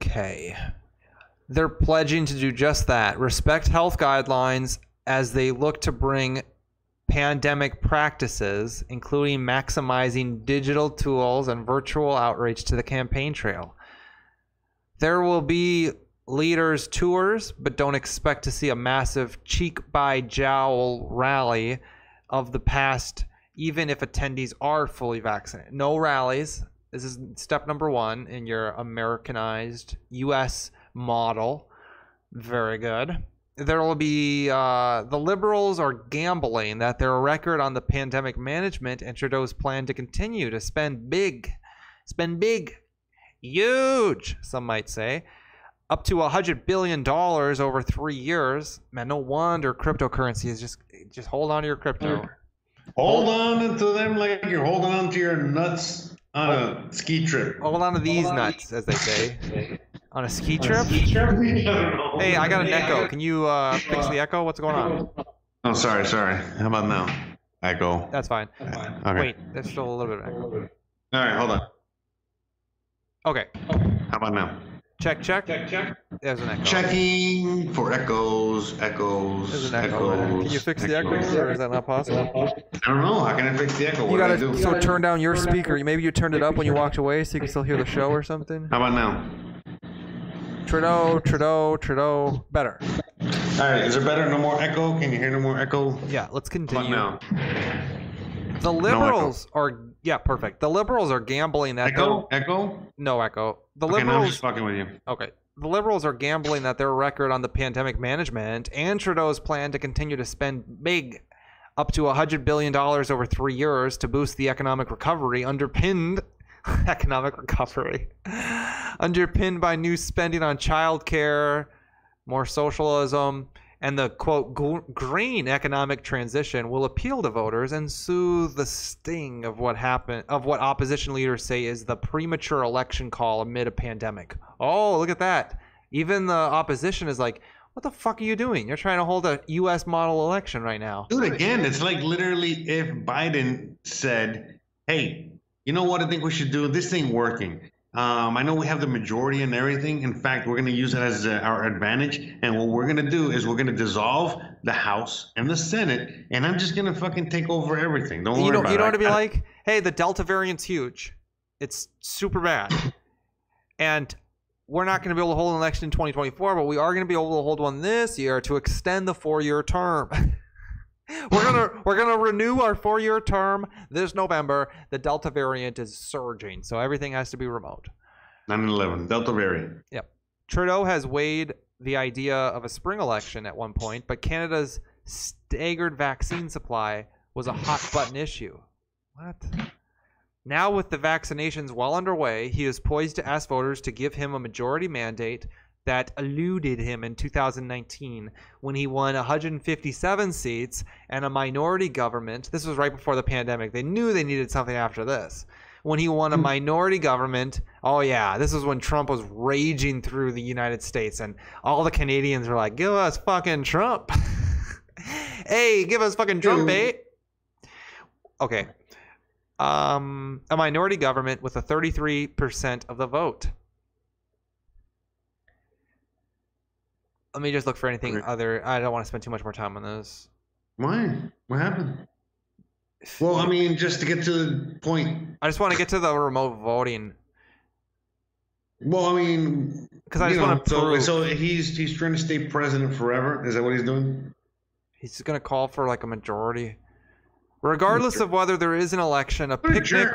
Okay. They're pledging to do just that respect health guidelines as they look to bring pandemic practices, including maximizing digital tools and virtual outreach to the campaign trail. There will be leaders' tours, but don't expect to see a massive cheek by jowl rally of the past, even if attendees are fully vaccinated. No rallies. This is step number one in your Americanized U.S. model. Very good there will be uh, the liberals are gambling that their record on the pandemic management and Trudeau's plan to continue to spend big, spend big, huge, some might say, up to a hundred billion dollars over three years. Man, no wonder cryptocurrency is just just hold on to your crypto. Hold on to them like you're holding on to your nuts on a ski trip. Hold on to these nuts, as they say. [laughs] On a ski trip? [laughs] Hey, I got an echo. Can you uh, fix the echo? What's going on? Oh, sorry, sorry. How about now? Echo. That's fine. Okay. Wait, there's still a little bit of echo. All right, hold on. Okay. How about now? Check, check. Check, check. There's an echo. Checking for echoes, echoes, There's an echo. echoes. Can you fix the echoes, or is that not possible? I don't know. How can I fix the echo? You gotta do I do? so turn down your speaker. Maybe you turned it up when you walked away, so you can still hear the show or something. How about now? Trudeau, Trudeau, Trudeau. Better. All right, is it better? No more echo? Can you hear no more echo? Yeah. Let's How about continue. now? The liberals are yeah, perfect. The liberals are gambling that Echo? they're- Echo? no echo. The Okay, now I'm just fucking with you. Okay. The Liberals are gambling that their record on the pandemic management and Trudeau's plan to continue to spend big, up to $100 billion over three years to boost the economic recovery, underpinned [laughs] economic recovery, underpinned by new spending on childcare, more socialism, and the quote green economic transition will appeal to voters and soothe the sting of what happened of what opposition leaders say is the premature election call amid a pandemic. Oh, look at that. Even the opposition is like, what the fuck are you doing? You're trying to hold a US model election right now. Dude, again, it's like literally if Biden said, hey, you know what I think we should do? This ain't working. Um, I know we have the majority and everything. In fact, we're going to use it as uh, our advantage. And what we're going to do is we're going to dissolve the House and the Senate. And I'm just going to fucking take over everything. Don't worry You know, about you know it. what it'd be I- like? Hey, the Delta variant's huge. It's super bad. [laughs] And we're not going to be able to hold an election in 2024, but we are going to be able to hold one this year to extend the four-year term. [laughs] we're gonna we're gonna renew our four-year term this November. The Delta variant is surging, so everything has to be remote. 9/11 Delta variant. Yep. Trudeau has weighed the idea of a spring election at one point, but Canada's staggered vaccine supply was a hot button issue. What? Now, with the vaccinations well underway, he is poised to ask voters to give him a majority mandate that eluded him in 2019 when he won 157 seats and a minority government. This was right before the pandemic. They knew they needed something after this. when he won a minority government. Oh yeah, this is when Trump was raging through the United States, and all the Canadians were like, "Give us fucking Trump." [laughs] hey, give us fucking Trump, eh? Okay. Um, a minority government with a 33% of the vote. Let me just look for anything Okay. other. I don't want to spend too much more time on this. Why? What happened? Well, I mean, just to get to the point. I just want to get to the remote voting Well, I mean, because I just know, want to so, prove so he's he's trying to stay president forever. Is that what he's doing? he's going to call for like a majority, regardless of whether there is an election. A What picnic.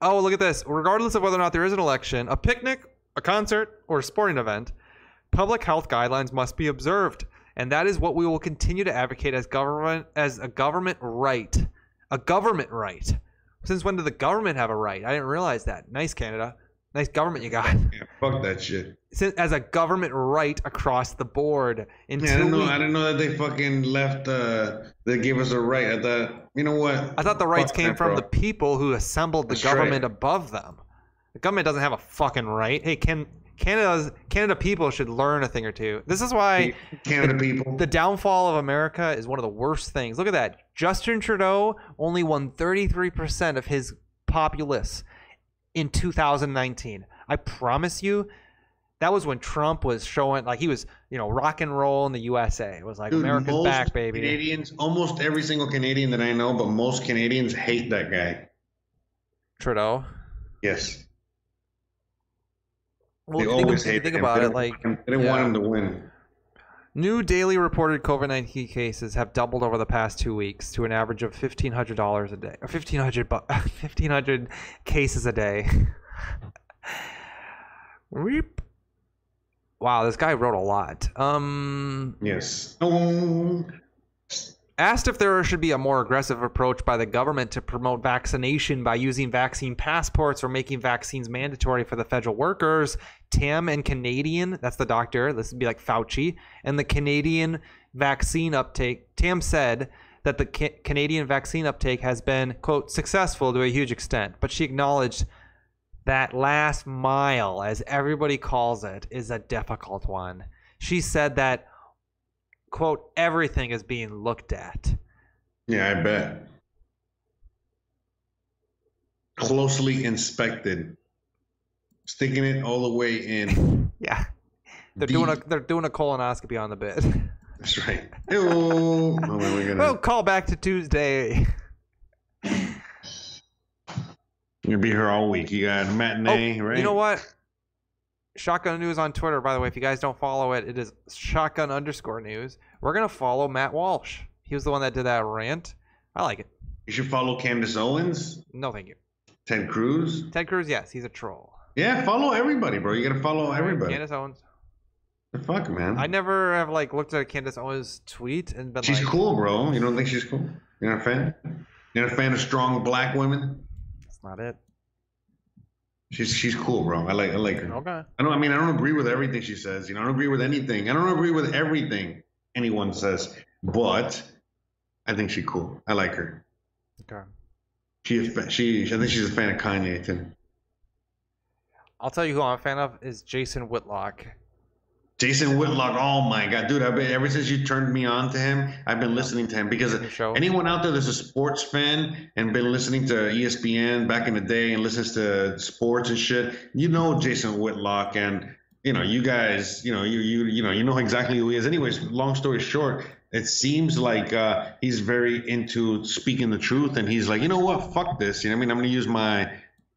Oh, look at this. Regardless of whether or not there is an election, a picnic, a concert, or a sporting event, public health guidelines must be observed, and that is what we will continue to advocate as government as a government right. A government right. Since when did the government have a right? I didn't realize that. Nice Canada. Nice government you got. Yeah, fuck that shit. Since, as a government right across the board. Until Yeah, I didn't know. we, I didn't know that they fucking left. Uh, they gave us a right. I thought. You know what? I thought the rights Fuck came that, from bro. the people who assembled the That's right. government above them. The government doesn't have a fucking right. Hey, can Canada's Canada people should learn a thing or two. This is why Canada people. the downfall of America is one of the worst things. Look at that. Justin Trudeau only won 33% of his populace in 2019. I promise you that was when Trump was showing like he was, you know, rock and roll in the USA. It was like Dude, America's back, baby. Canadians, almost every single Canadian that I know, but most Canadians hate that guy. Trudeau. Yes, Well, they think, always you hate think about it, like want they didn't want yeah. him to win. New daily reported COVID 19 cases have doubled over the past two weeks to an average of $1,500 a day. Or 1,500, bu- [laughs] 1,500 cases a day. [laughs] Reap. Wow, this guy wrote a lot. Um, Yes. Oh, asked if there should be a more aggressive approach by the government to promote vaccination by using vaccine passports or making vaccines mandatory for the federal workers. Tam and Canadian, that's the doctor, this would be like Fauci, and the Canadian vaccine uptake. Tam said that the ca- Canadian vaccine uptake has been, quote, successful to a huge extent, but she acknowledged that last mile, as everybody calls it, is a difficult one. She said that quote everything is being looked at yeah, I bet. Closely inspected, sticking it all the way in. [laughs] yeah they're doing a they're doing a colonoscopy on the bed [laughs] That's right. Oh, gonna, well call back to tuesday You'll be here all week. You got a matinee, right? Oh, you know what shotgun news on twitter by the way if you guys don't follow it it is shotgun underscore news we're gonna follow matt walsh he was the one that did that rant i like it You should follow Candace Owens, no thank you Ted Cruz. ted cruz yes he's a troll Yeah, follow everybody, bro. You gotta follow everybody. candace owens The fuck, man. i never have like looked at candace owens tweet and been she's like cool, bro. You don't think she's cool? You're not a fan? You're not a fan of strong black women? that's not it She's she's cool, bro. I like I like her. okay I don't. I mean, I don't agree with everything she says. You know, I don't agree with anything. I don't agree with everything anyone says. But I think she's cool. I like her. okay She is fa- she. I think she's a fan of Kanye too. I'll tell you who I'm a fan of is Jason Whitlock. Jason Whitlock. Oh my god, dude! I've been ever since you turned me on to him. I've been listening to him because anyone out there that's a sports fan and been listening to ESPN back in the day and listens to sports and shit, you know Jason Whitlock and you know you guys, you know you you you know you know exactly who he is. Anyways, long story short, it seems like uh, he's very into speaking the truth and he's like, you know what, fuck this. You know, what I mean, I'm gonna use my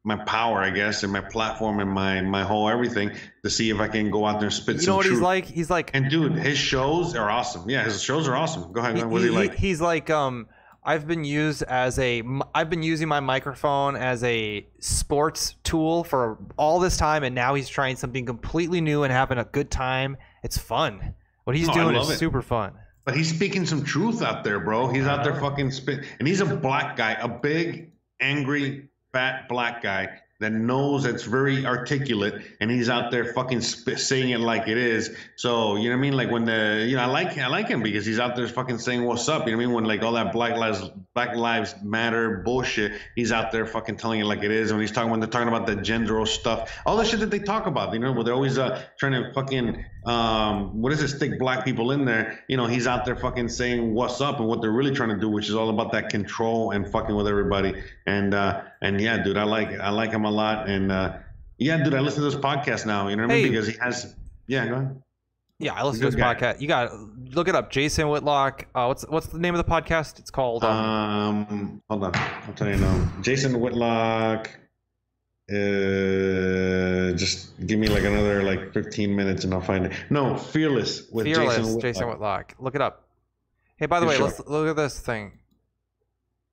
my power, I guess, and my platform and my my whole everything to see if I can go out there and spit You some know what truth. he's like? He's like And dude, his shows are awesome. Yeah, his shows are awesome. Go ahead. he-. What's he, he- like? he's like um I've been used as a, I've been using my microphone as a sports tool for all this time and now he's trying something completely new and having a good time. It's fun. What he's Oh, doing is it. super fun. But he's speaking some truth out there, bro. He's out there fucking spit, and he's a black guy, a big, angry, fat black guy that knows that's very articulate and he's out there fucking sp- saying it like it is. So, you know what I mean? Like when the, you know, I like, I like him because he's out there fucking saying what's up. You know what I mean? When like all that Black Lives, Black Lives Matter bullshit, he's out there fucking telling it like it is. When he's talking, when they're talking about the gender stuff, all the shit that they talk about, you know, where they're always uh, trying to fucking, um, what is it, stick black people in there. You know, he's out there fucking saying what's up and what they're really trying to do, which is all about that control and fucking with everybody. And, uh, and yeah, dude, I like, I like him a lot. And, uh, yeah, dude, I listen to this podcast now, you know what I mean? Because he has, yeah, go ahead. Yeah, I listen to guy. podcast. You got look it up. Jason Whitlock. Uh, what's what's the name of the podcast? It's called. Um, Um, hold on, I'll tell you now. Jason Whitlock. Uh, just give me like another like 15 minutes and I'll find it. No, Fearless with Fearless, Jason Jason Whitlock. Whitlock. Look it up. Hey, by the way, sure. let's look at this thing.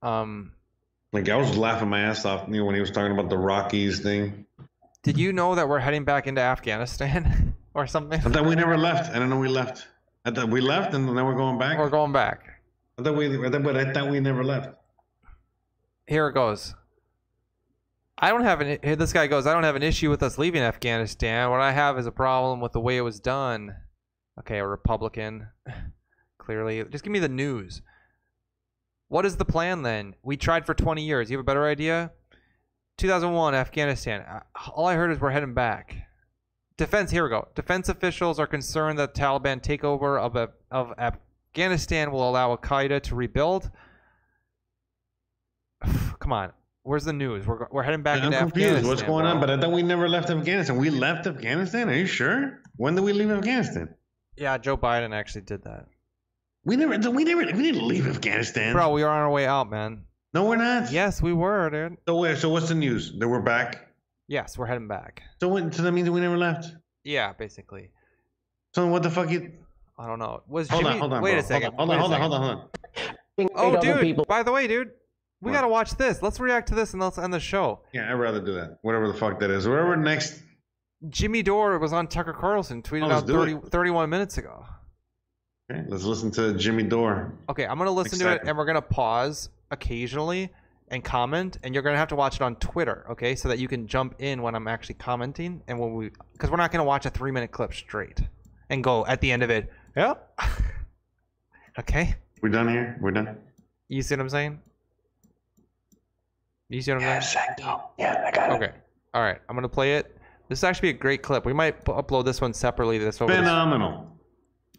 Um, Like I was laughing my ass off you know, when he was talking about the Rockies thing. did you know that we're heading back into Afghanistan [laughs] or something? I thought we never left. I don't know we left. I thought we left and then we're going back. We're going back. I thought we, but I thought we never left. Here it goes. I don't have an. This guy goes. I don't have an issue with us leaving Afghanistan. What I have is a problem with the way it was done. Okay, a Republican. [sighs] Clearly, just give me the news. What is the plan then? We tried for 20 years. You have a better idea? 2001, Afghanistan. Uh, All I heard is we're heading back. Defense. Here we go. Defense officials are concerned that Taliban takeover of Af- of Afghanistan will allow Al Qaeda to rebuild. [sighs] Come on. Where's the news? We're, we're heading back I'm into confused. Afghanistan. What's going on? But I thought we never left Afghanistan. We left Afghanistan? Are you sure? When did we leave Afghanistan? yeah, Joe Biden actually did that. We never, we never, we didn't leave Afghanistan. Bro, we are on our way out, man. No, we're not. Yes, we were, dude. So where? So what's the news? That we're back. Yes, we're heading back. So what? So that means we never left. Yeah, basically. So what the fuck? You? I don't know. Was Hold Jimmy? on, hold on. Wait bro. a second. Hold wait on, hold on, hold on, hold on. Oh, Eight other dude. people. By the way, dude, we What? gotta watch this. Let's react to this and let's end the show. Yeah, I'd rather do that. Whatever the fuck that is. Whatever next. Jimmy Dore was on Tucker Carlson, tweeted Oh, out 30, 31 minutes ago. Okay, let's listen to Jimmy Dore. Okay, I'm gonna listen to it and we're gonna pause occasionally and comment, and you're gonna have to watch it on Twitter, okay, so that you can jump in when I'm actually commenting and when we, because we're not gonna watch a three minute clip straight and go at the end of it. Yep. [laughs] okay, We're done here. We're done. you see what I'm saying? You see what I'm saying? Yeah, I got it. Okay. All right, I'm gonna play it. This is actually a great clip. We might p- upload this one separately. This over this Phenomenal.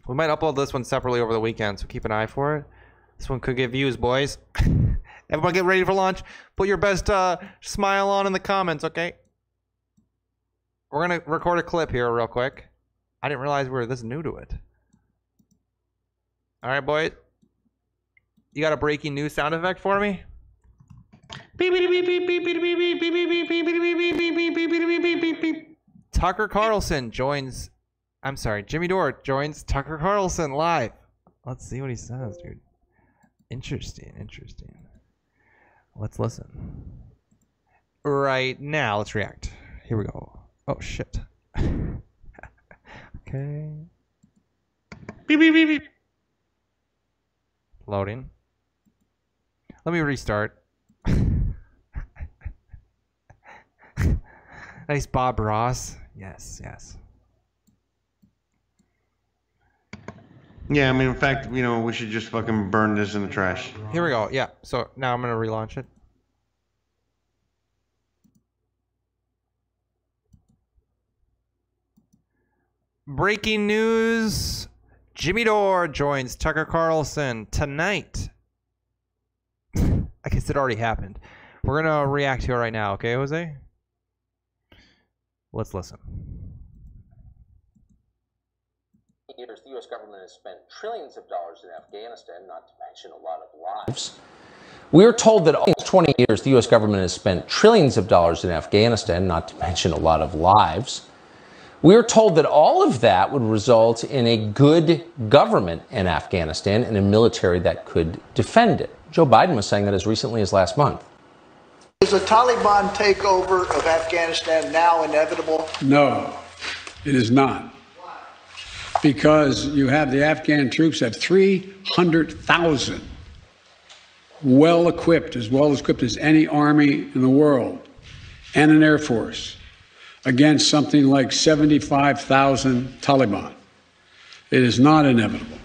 We might upload this one separately over the weekend, so keep an eye for it. This one could get views, boys. [laughs] Everybody get ready for launch. Put your best uh, smile on in the comments, okay? We're going to record a clip here real quick. I didn't realize we were this new to it. All right, boys. You got a breaking news sound effect for me? Tucker Carlson joins. I'm sorry, Jimmy Dore joins Tucker Carlson live. Let's see what he says, dude. Interesting, interesting. Let's listen. Right now, let's react. Here we go. Oh shit. [laughs] okay. Loading. Let me restart. Nice Bob Ross. Yes, yes. Yeah, I mean, in fact, you know, we should just fucking burn this in the trash. Here we go. Yeah. So now I'm gonna relaunch it. Breaking news: Jimmy Dore joins Tucker Carlson tonight. [laughs] I guess it already happened. We're gonna react to it right now. Okay, Jose? Let's listen. years, the U.S. government has spent trillions of dollars in Afghanistan, not to mention a lot of lives. We are told that in 20 years, the U.S. government has spent trillions of dollars in Afghanistan, not to mention a lot of lives. We are told that all of that would result in a good government in Afghanistan and a military that could defend it. Joe Biden was saying that as recently as last month. Is a Taliban takeover of Afghanistan now inevitable? No, it is not. Because you have the Afghan troops have 300,000 well equipped, as well equipped as any army in the world. and an air force against something like 75,000 Taliban. It is not inevitable.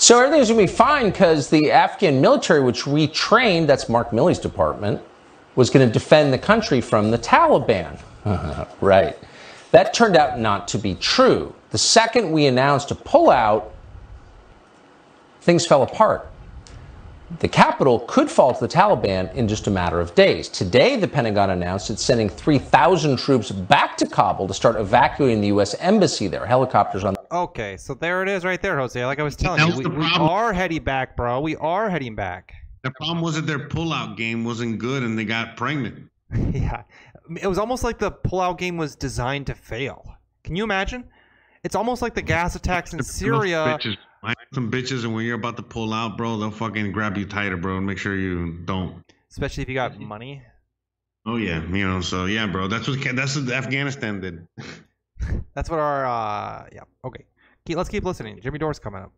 So everything's to be fine because the Afghan military, which we trained, that's Mark Milley's department, was going to defend the country from the Taliban. [laughs] right. That turned out not to be true. The second we announced a pullout, things fell apart. The capital could fall to the Taliban in just a matter of days. Today, the Pentagon announced it's sending 3,000 troops back to Kabul to start evacuating the U.S. embassy there. Helicopters on. Okay, so there it is right there, Jose. Like I was telling you, we, we are heading back, bro. We are heading back. The problem was that their pullout game wasn't good and they got pregnant. [laughs] yeah. It was almost like the pullout game was designed to fail. Can you imagine? It's almost like the gas attacks in Syria. Bitches, some bitches, and when you're about to pull out, bro, they'll fucking grab you tighter, bro, and make sure you don't. Especially if you got money. Oh yeah, you know. So yeah, bro, that's what that's what Afghanistan did. [laughs] [laughs] That's what our uh yeah. Okay. Keep, let's keep listening. Jimmy Dore's coming up.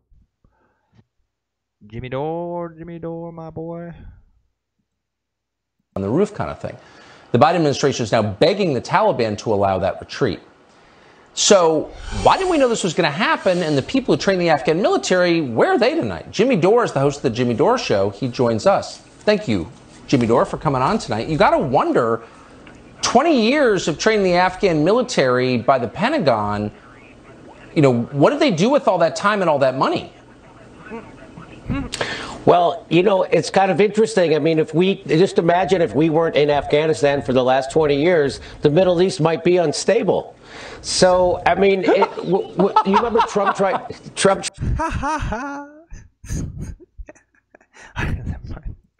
Jimmy Dore, Jimmy Dore, my boy. on the roof kind of thing. The Biden administration is now begging the Taliban to allow that retreat. So, why didn't we know this was going to happen? And the people who train the Afghan military, where are they tonight? Jimmy Dore is the host of the Jimmy Dore Show. He joins us. Thank you, Jimmy Dore, for coming on tonight. You got to wonder 20 years of training the Afghan military by the Pentagon, you know, what did they do with all that time and all that money? Well, you know, it's kind of interesting. I mean, if we just imagine if we weren't in Afghanistan for the last 20 years, the Middle East might be unstable. So, I mean, it, w- w- you remember Trump tried Trump [laughs]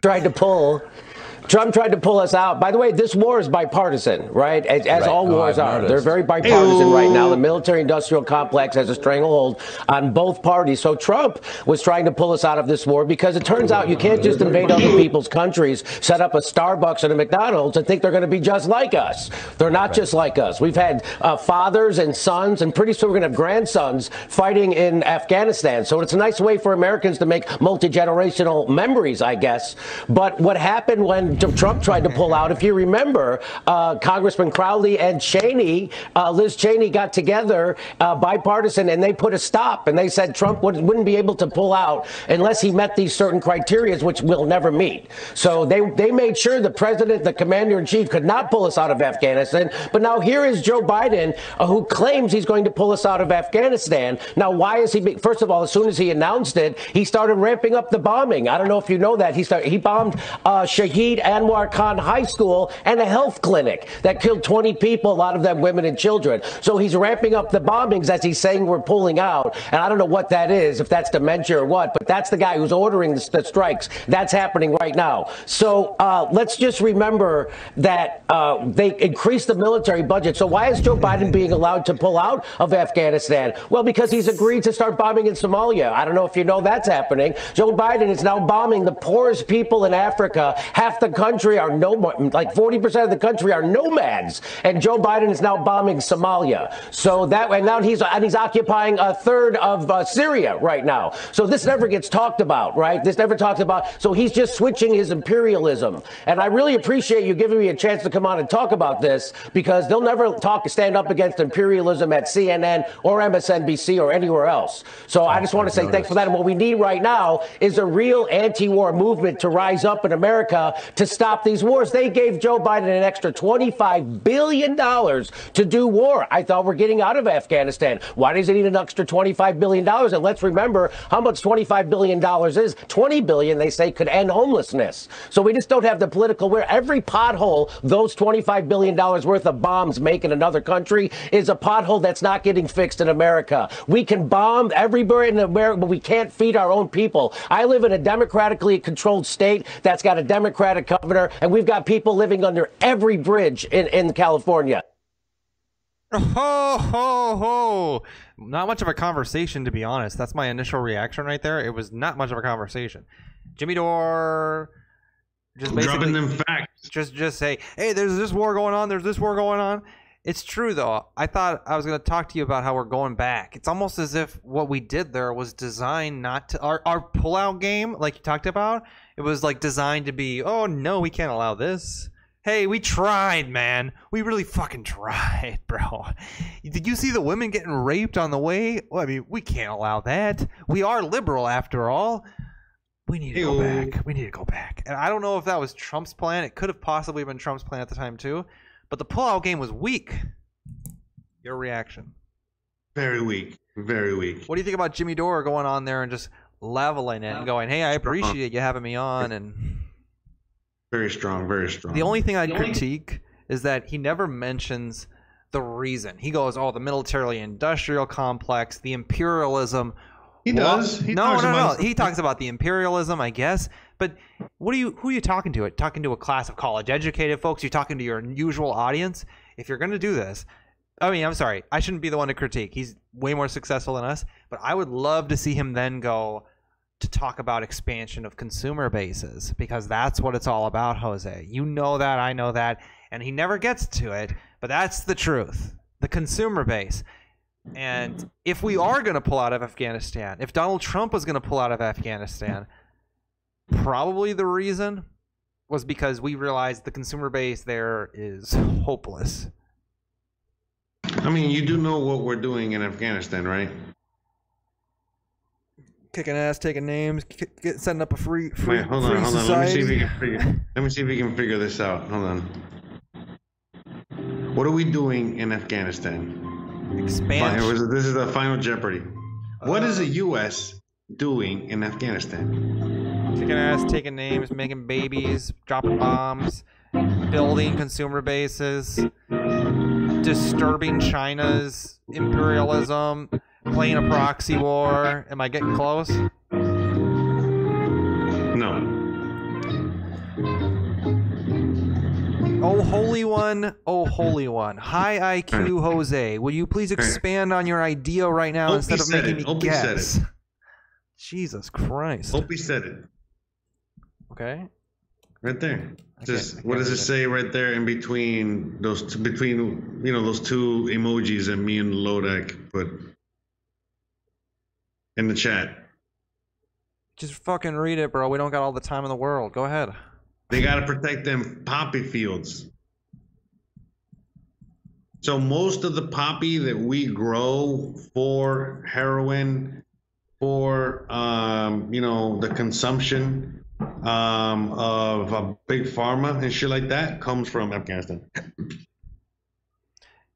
tried to pull Trump tried to pull us out. By the way, this war is bipartisan, right? As, as Right. all Oh, wars I've are. noticed. They're very bipartisan right now. The military-industrial complex has a stranglehold on both parties. So Trump was trying to pull us out of this war because it turns out you can't just invade other people's countries, set up a Starbucks and a McDonald's, and think they're going to be just like us. They're not just like us. We've had uh, fathers and sons, and pretty soon we're going to have grandsons fighting in Afghanistan. So it's a nice way for Americans to make multi-generational memories, I guess. But what happened when Trump tried to pull out, if you remember, uh, Congressman Crowley and Cheney, uh, Liz Cheney got together, uh, bipartisan, and they put a stop. And they said Trump would, wouldn't be able to pull out unless he met these certain criteria, which we'll never meet. So they, they made sure the president, the commander in chief, could not pull us out of Afghanistan. But now here is Joe Biden, uh, who claims he's going to pull us out of Afghanistan. Now, why is he? Be- First of all, as soon as he announced it, he started ramping up the bombing. I don't know if you know that. He started, he bombed uh, Shahid Anwar Khan High School and a health clinic that killed 20 people, a lot of them women and children. So he's ramping up the bombings as he's saying we're pulling out. And I don't know what that is, if that's dementia or what, but that's the guy who's ordering the, the strikes. That's happening right now. So uh, let's just remember that uh, they increased the military budget. So why is Joe Biden being allowed to pull out of Afghanistan? Well, because he's agreed to start bombing in Somalia. I don't know if you know that's happening. Joe Biden is now bombing the poorest people in Africa. Half the country are no like 40% of the country are nomads, and Joe Biden is now bombing Somalia. So that and now he's and he's occupying a third of uh, Syria right now. So this never gets talked about, right? This never talks about. So he's just switching his imperialism, and I really appreciate you giving me a chance to come on and talk about this because they'll never talk stand up against imperialism at CNN or MSNBC or anywhere else. So I just want to say thanks for that. And what we need right now is a real anti-war movement to rise up in America to stop these wars. They gave Joe Biden an extra $25 billion to do war. I thought we're getting out of Afghanistan. Why does it need an extra $25 billion? And let's remember how much $25 billion is. 20 billion, they say, could end homelessness. So we just don't have the political where every pothole those $25 billion worth of bombs make in another country is a pothole that's not getting fixed in America. We can bomb everywhere in America, but we can't feed our own people. I live in a democratically controlled state that's got a Democratic governor, and we've got people living under every bridge in, in California. Ho ho ho! Not much of a conversation, to be honest. That's my initial reaction right there. It was not much of a conversation. Jimmy Dore just basically Dropping them facts. just just say, "Hey, there's this war going on. There's this war going on." It's true though. I thought I was going to talk to you about how we're going back. It's almost as if what we did there was designed not to our our pullout game, like you talked about. It was like designed to be, "Oh no, we can't allow this." Hey, we tried, man. We really fucking tried, [laughs] bro. Did you see the women getting raped on the way? Well, I mean, we can't allow that. We are liberal after all. We need to go back. We need to go back. And I don't know if that was Trump's plan. It could have possibly been Trump's plan at the time too. But the pullout game was weak. Your reaction? Very weak. Very weak. What do you think about Jimmy Dore going on there and just leveling it and going, "Hey, I appreciate you having me on." And Very strong. Very strong. the only thing I'd critique is that he never mentions the reason. He goes, "Oh, the military-industrial complex, the imperialism." He What? does. He no, talks no, about- no. He talks about the imperialism, I guess. But what are you? Who are you talking to? It Talking to a class of college-educated folks? You're talking to your usual audience. If you're going to do this, I mean, I'm sorry. I shouldn't be the one to critique. He's way more successful than us. But I would love to see him then go to talk about expansion of consumer bases because that's what it's all about, Jose. You know that, I know that, and he never gets to it, but that's the truth. The consumer base. And if we are going to pull out of Afghanistan, if Donald Trump was going to pull out of Afghanistan, probably the reason was because we realized the consumer base there is hopeless. I mean, you do know what we're doing in Afghanistan, right? Kicking ass, taking names, get, setting up a free, free, Wait, hold free on, hold on. Let me see if we can figure. Let me see if we can figure this out. Hold on. What are we doing in Afghanistan? Expansion. this is the final Jeopardy. What is the uh-huh. U.S. doing in Afghanistan? Kicking ass, taking names, making babies, dropping bombs, building consumer bases, disturbing China's imperialism, playing a proxy war. Am I getting close? No. Oh, holy one. Oh, holy one. High IQ Jose, will you please expand on your idea right now Opie instead of making it. me said guess? it. Jesus Christ. Hope he said it Okay. right there. Just what does it it. say right there in between those two, between you know those two emojis and me and Lodak put in the chat? Just fucking read it, bro. We don't got all the time in the world. Go ahead. They got to protect them poppy fields. So most of the poppy that we grow for heroin, for um, you know the consumption um, of uh, big pharma and shit like that, comes from Afghanistan.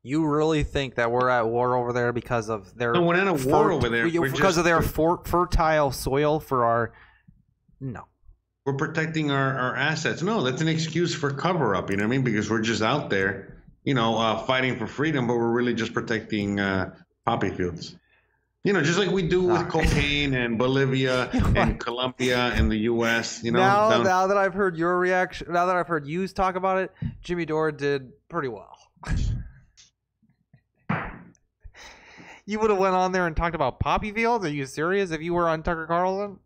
You really think that we're at war over there because of their No, we're not at war over there. We're because just- of their for, fertile soil for our no. We're protecting our, our assets. No, that's an excuse for cover up. You know what I mean? Because we're just out there, you know, uh, fighting for freedom, but we're really just protecting uh, poppy fields. You know, just like we do with cocaine and Bolivia [laughs] and Colombia and the U.S. You know, now, down- now that I've heard your reaction, now that I've heard you talk about it, Jimmy Dore did pretty well. [laughs] you would have went on there and talked about poppy fields. Are you serious? If you were on Tucker Carlson,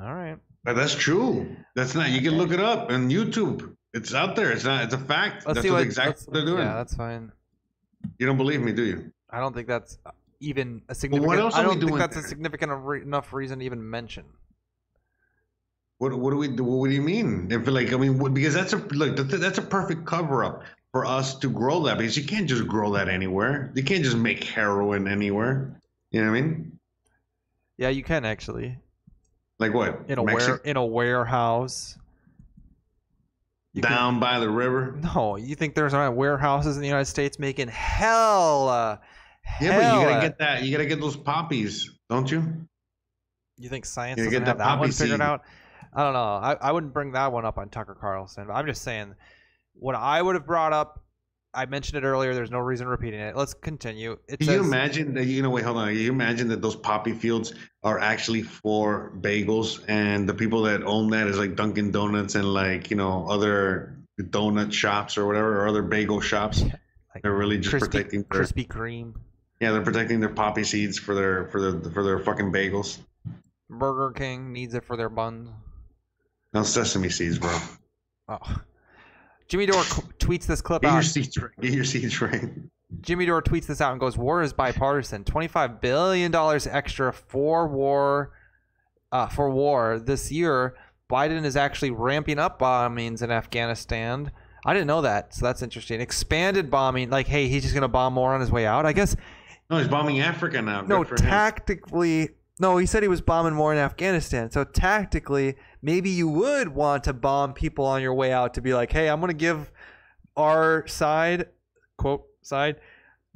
all right. But that's true. That's not. You can look it up on YouTube. It's out there. It's not. It's a fact. Let's that's what exactly what they're doing. Yeah, that's fine. you don't believe me, do you? I don't think that's even a significant. What else I don't think that's a significant enough reason to even mention. What What do we do? What do you mean? If like, I mean, what- because that's a look. That's a perfect cover up for us to grow that because you can't just grow that anywhere. You can't just make heroin anywhere. You know what I mean? Yeah, you can actually Like what? in a Mexi- ware in a warehouse. You can- down by the river. no, you think there's not warehouses in the United States making hell? Uh, Yeah, but you gotta get that. You gotta get those poppies, don't you? You think science You doesn't get have that one poppy figured seed. out? I don't know. I, I wouldn't bring that one up on Tucker Carlson. I'm just saying, what I would have brought up. I mentioned it earlier. There's no reason repeating it. Let's continue. It Can says, you imagine that? You know, wait, hold on. Can you imagine that those poppy fields are actually for bagels, and the people that own that is like Dunkin' Donuts and like you know other donut shops or whatever, or other bagel shops. like They're really just Krispy, protecting their Krispy Kreme, yeah, they're protecting their poppy seeds for their for their for their fucking bagels. Burger King needs it for their buns. No sesame seeds, bro. Oh. Jimmy Dore tweets this clip Get your out. seeds right. Get your seeds right. Jimmy Dore tweets this out and goes, "War is bipartisan. Twenty-five billion dollars extra for war, uh, for war this year. Biden is actually ramping up bombings in Afghanistan. I didn't know that, so that's interesting. Expanded bombing, like, hey, he's just gonna bomb more on his way out. I guess No, he's bombing Africa now. no, for him. tactically, no. He said he was bombing more in Afghanistan. So tactically, maybe you would want to bomb people on your way out to be like, hey, I'm gonna give our side, quote side,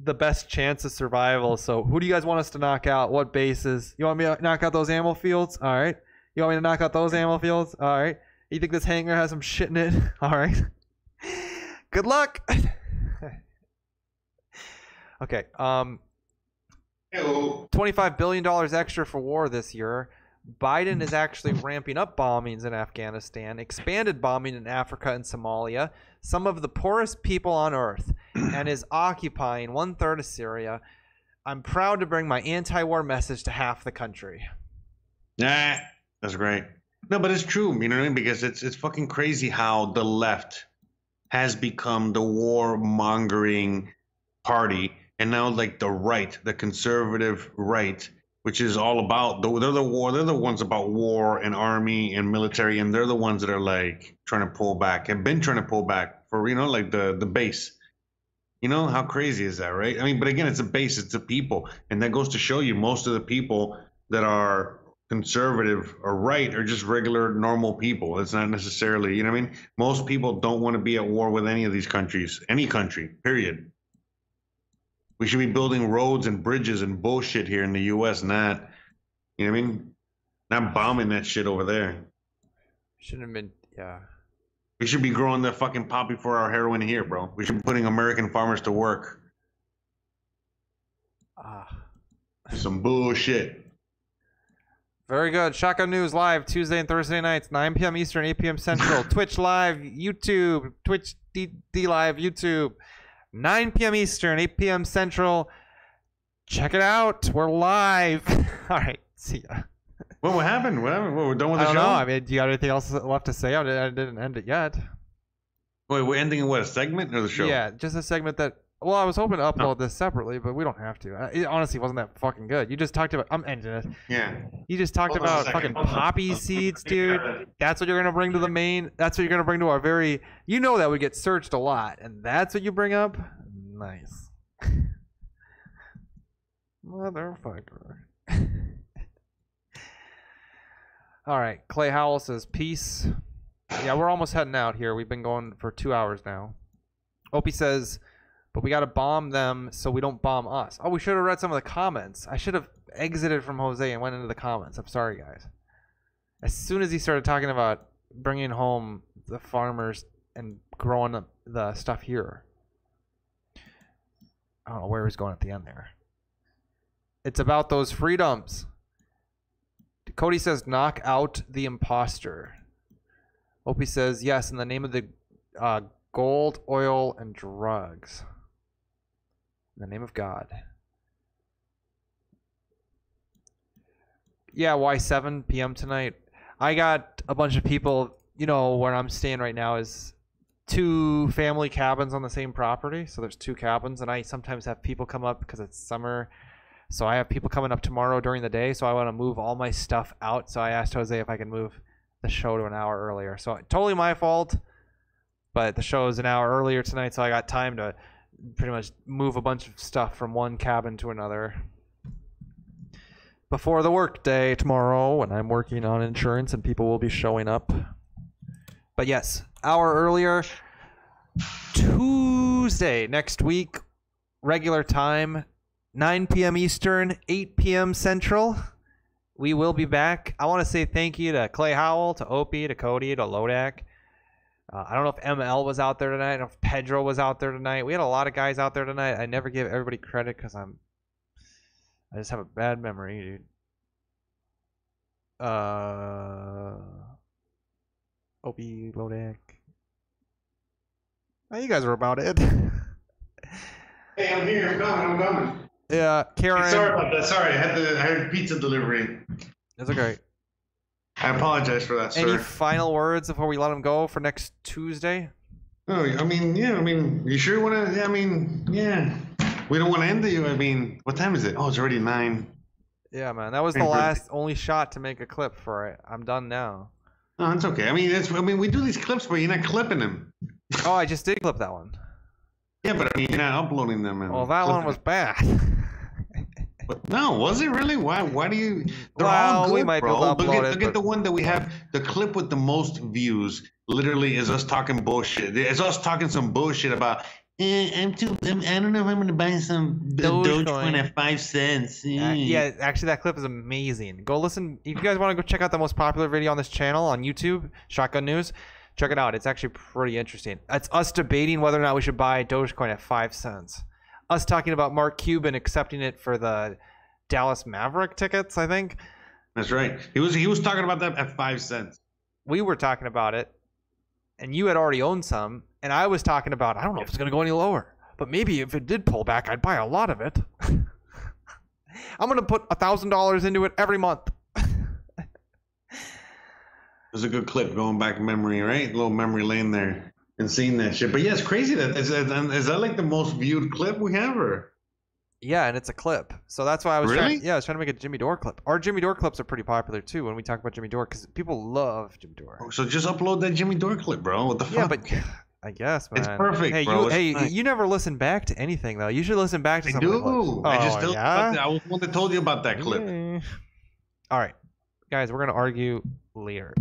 the best chance of survival. So who do you guys want us to knock out? What bases? You want me to knock out those ammo fields? All right. You want me to knock out those ammo fields? All right. You think this hangar has some shit in it? [laughs] All right. Good luck. [laughs] okay. Um. Hello. $25 billion extra for war this year. Biden is actually ramping up bombings in Afghanistan, expanded bombing in Africa and Somalia, some of the poorest people on earth, [clears throat] and is occupying one third of Syria. I'm proud to bring my anti war message to half the country. Nah, that's great. No, but it's true. You know what I mean? Because it's it's fucking crazy how the left has become the war mongering party, and now like the right, the conservative right, which is all about the, they're the war. They're the ones about war and army and military, and they're the ones that are like trying to pull back, have been trying to pull back for you know like the the base. You know how crazy is that, right? I mean, but again, it's a base, it's the people, and that goes to show you most of the people that are conservative or right are just regular normal people. It's not necessarily, you know I mean? Most people don't want to be at war with any of these countries, any country, period. We should be building roads and bridges and bullshit here in the US, not, you know what I mean? Not bombing that shit over there. Shouldn't have been, yeah. We should be growing the fucking poppy for our heroin here, bro. We should be putting American farmers to work. Ah. Some bullshit. Very good. Shotgun News live Tuesday and Thursday nights, 9 p.m. Eastern, 8 p.m. Central. [laughs] Twitch live, YouTube, Twitch D, D live, YouTube, 9 p.m. Eastern, 8 p.m. Central. Check it out. We're live. [laughs] All right. See ya. What, what happened? What happened? What, we're done with I the don't show? know. I mean, do you got anything else left to say? I I didn't end it yet. Wait, we're ending in what, a segment or the show? Yeah, just a segment that. Well, I was hoping to upload oh. this separately, but we don't have to. It honestly wasn't that fucking good. You just talked about. I'm ending it. Yeah. You just talked Hold about fucking Hold on. poppy seeds, dude. That's what you're gonna bring to the main. That's what you're gonna bring to our very. You know that we get searched a lot, and that's what you bring up. Nice, [laughs] motherfucker. [laughs] All right, Clay Howell says peace. Yeah, we're almost heading out here. We've been going for two hours now. Opie says, but we got to bomb them so we don't bomb us. Oh, we should have read some of the comments. I should have exited from Jose and went into the comments. I'm sorry, guys. As soon as he started talking about bringing home the farmers and growing the, the stuff here, I don't know where he's going at the end there. It's about those freedoms. Cody says, knock out the imposter. Opie says, yes, in the name of the uh, gold, oil, and drugs. In the name of God. Yeah, why 7 p.m. tonight? I got a bunch of people, you know, where I'm staying right now is two family cabins on the same property. So there's two cabins, and I sometimes have people come up because it's summer. So I have people coming up tomorrow during the day. So I want to move all my stuff out. So I asked Jose if I can move the show to an hour earlier. So totally my fault but the show is an hour earlier tonight, so I got time to pretty much move a bunch of stuff from one cabin to another before the work day tomorrow when I'm working on insurance and people will be showing up. But yes, hour earlier, Tuesday next week, regular time, 9 p.m. Eastern, 8 p.m. Central. We will be back. I want to say thank you to Clay Howell, to Opie, to Cody, to Lodak. Uh, I don't know if ML was out there tonight. I don't know if Pedro was out there tonight. We had a lot of guys out there tonight. I never give everybody credit because I'm. I just have a bad memory, dude. Uh. Opie, Lodak. Oh, you guys are about it. [laughs] Hey, I'm here. I'm coming. I'm coming. yeah, Karen. Sorry about that. Sorry, I had the I had pizza delivery. That's okay. I apologize for that, sir. Any sir. final words before we let him go for next Tuesday? Oh, I mean, yeah. I mean, you sure want to? Yeah, I mean, yeah. We don't want to end the. I mean, what time is it? Oh, it's already nine. Yeah, man. That was the last, only shot to make a clip for it. I'm done now. No, it's okay. I mean, it's. I mean, we do these clips, but you're not clipping them. [laughs] Oh, I just did clip that one. Yeah, but I mean, you're not uploading them. Well, that one was bad. [laughs] But no, was it really? Why? Why do you? They're Well, all good, we might bro. look at, it, look at the one that we have. The clip with the most views, literally, is us talking bullshit. It's us talking some bullshit about. Eh, I'm too. I'm, I don't know if I'm gonna buy some Dogecoin. Dogecoin at five cents. Uh, Eh. yeah, actually, that clip is amazing. Go listen. If you guys want to go check out the most popular video on this channel on YouTube, Shotgun News, check it out. It's actually pretty interesting. It's us debating whether or not we should buy Dogecoin at five cents. Us talking about Mark Cuban accepting it for the Dallas Maverick tickets. I think That's right. He was he was talking about that at five cents. we were talking about it, and you had already owned some, and I was talking about I don't know if it's gonna go any lower, but maybe if it did pull back, I'd buy a lot of it. [laughs] I'm gonna put a thousand dollars into it every month. [laughs] It was a good clip going back in memory, right? A little memory lane there and seeing that shit. But yeah, it's crazy that is that, is that like the most viewed clip we have, or Yeah, and it's a clip. So that's why I was Really? trying. Yeah, I was trying to make a Jimmy Dore clip. Our Jimmy Dore clips are pretty popular too when we talk about Jimmy Dore because people love Jimmy Dore. Oh, so just upload that Jimmy Dore clip, bro. What the Yeah, fuck? but I guess man. It's perfect, Hey, bro. you, hey, fine. you never listen back to anything though. You should listen back to I some of the do. I just Oh, told yeah? I was the one that told you about that clip. Yeah. All right, guys, we're gonna argue later.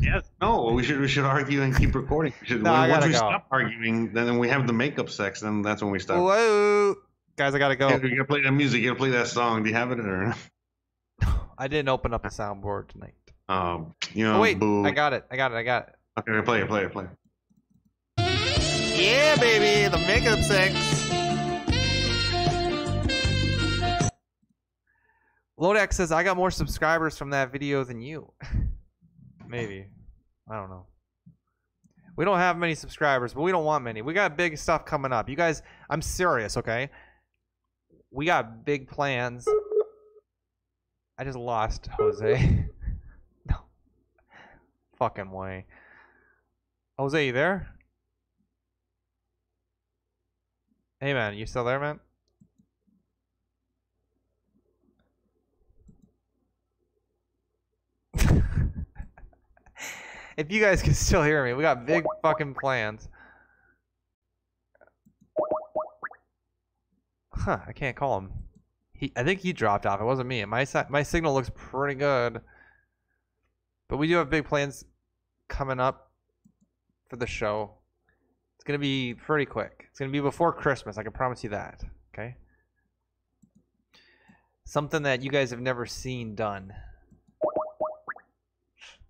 Yes. No, we should we should argue and keep recording. We should, No, when- I gotta once we go. stop arguing, then we have the makeup sex. Then that's when we stop. Whoa, guys, I gotta go. Hey, you gotta play that music. You gotta play that song. Do you have it or? [laughs] I didn't open up the soundboard tonight. Um, you know, Oh wait, boo. I got it. I got it. I got it. Okay, play it, play it, play it. Yeah, baby, the makeup sex. Lodax says I got more subscribers from that video than you. [laughs] Maybe. I don't know. We don't have many subscribers, but we don't want many. We got big stuff coming up. You guys, I'm serious, okay? We got big plans. I just lost Jose. [laughs] no. Fucking way. Jose, you there? Hey man, you still there, man? If you guys can still hear me, we got big fucking plans. Huh, I can't call him. He, I think he dropped off. It wasn't me. My my signal looks pretty good. But we do have big plans coming up for the show. It's gonna be pretty quick. It's gonna be before Christmas. I can promise you that. Okay. Something that you guys have never seen done.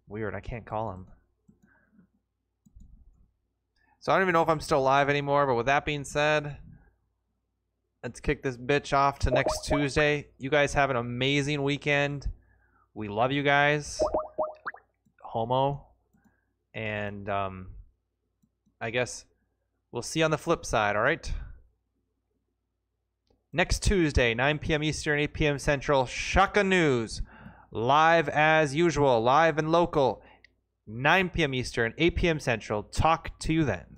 Weird. I can't call him. So I don't even know if I'm still live anymore. But with that being said, let's kick this bitch off to next Tuesday. You guys have an amazing weekend. We love you guys. Homo. And um, I guess we'll see you on the flip side, all right? Next Tuesday, 9 p.m. Eastern, 8 p.m. Central, Shaka News. Live as usual, live and local. 9 p.m. Eastern, 8 p.m. Central. Talk to you then.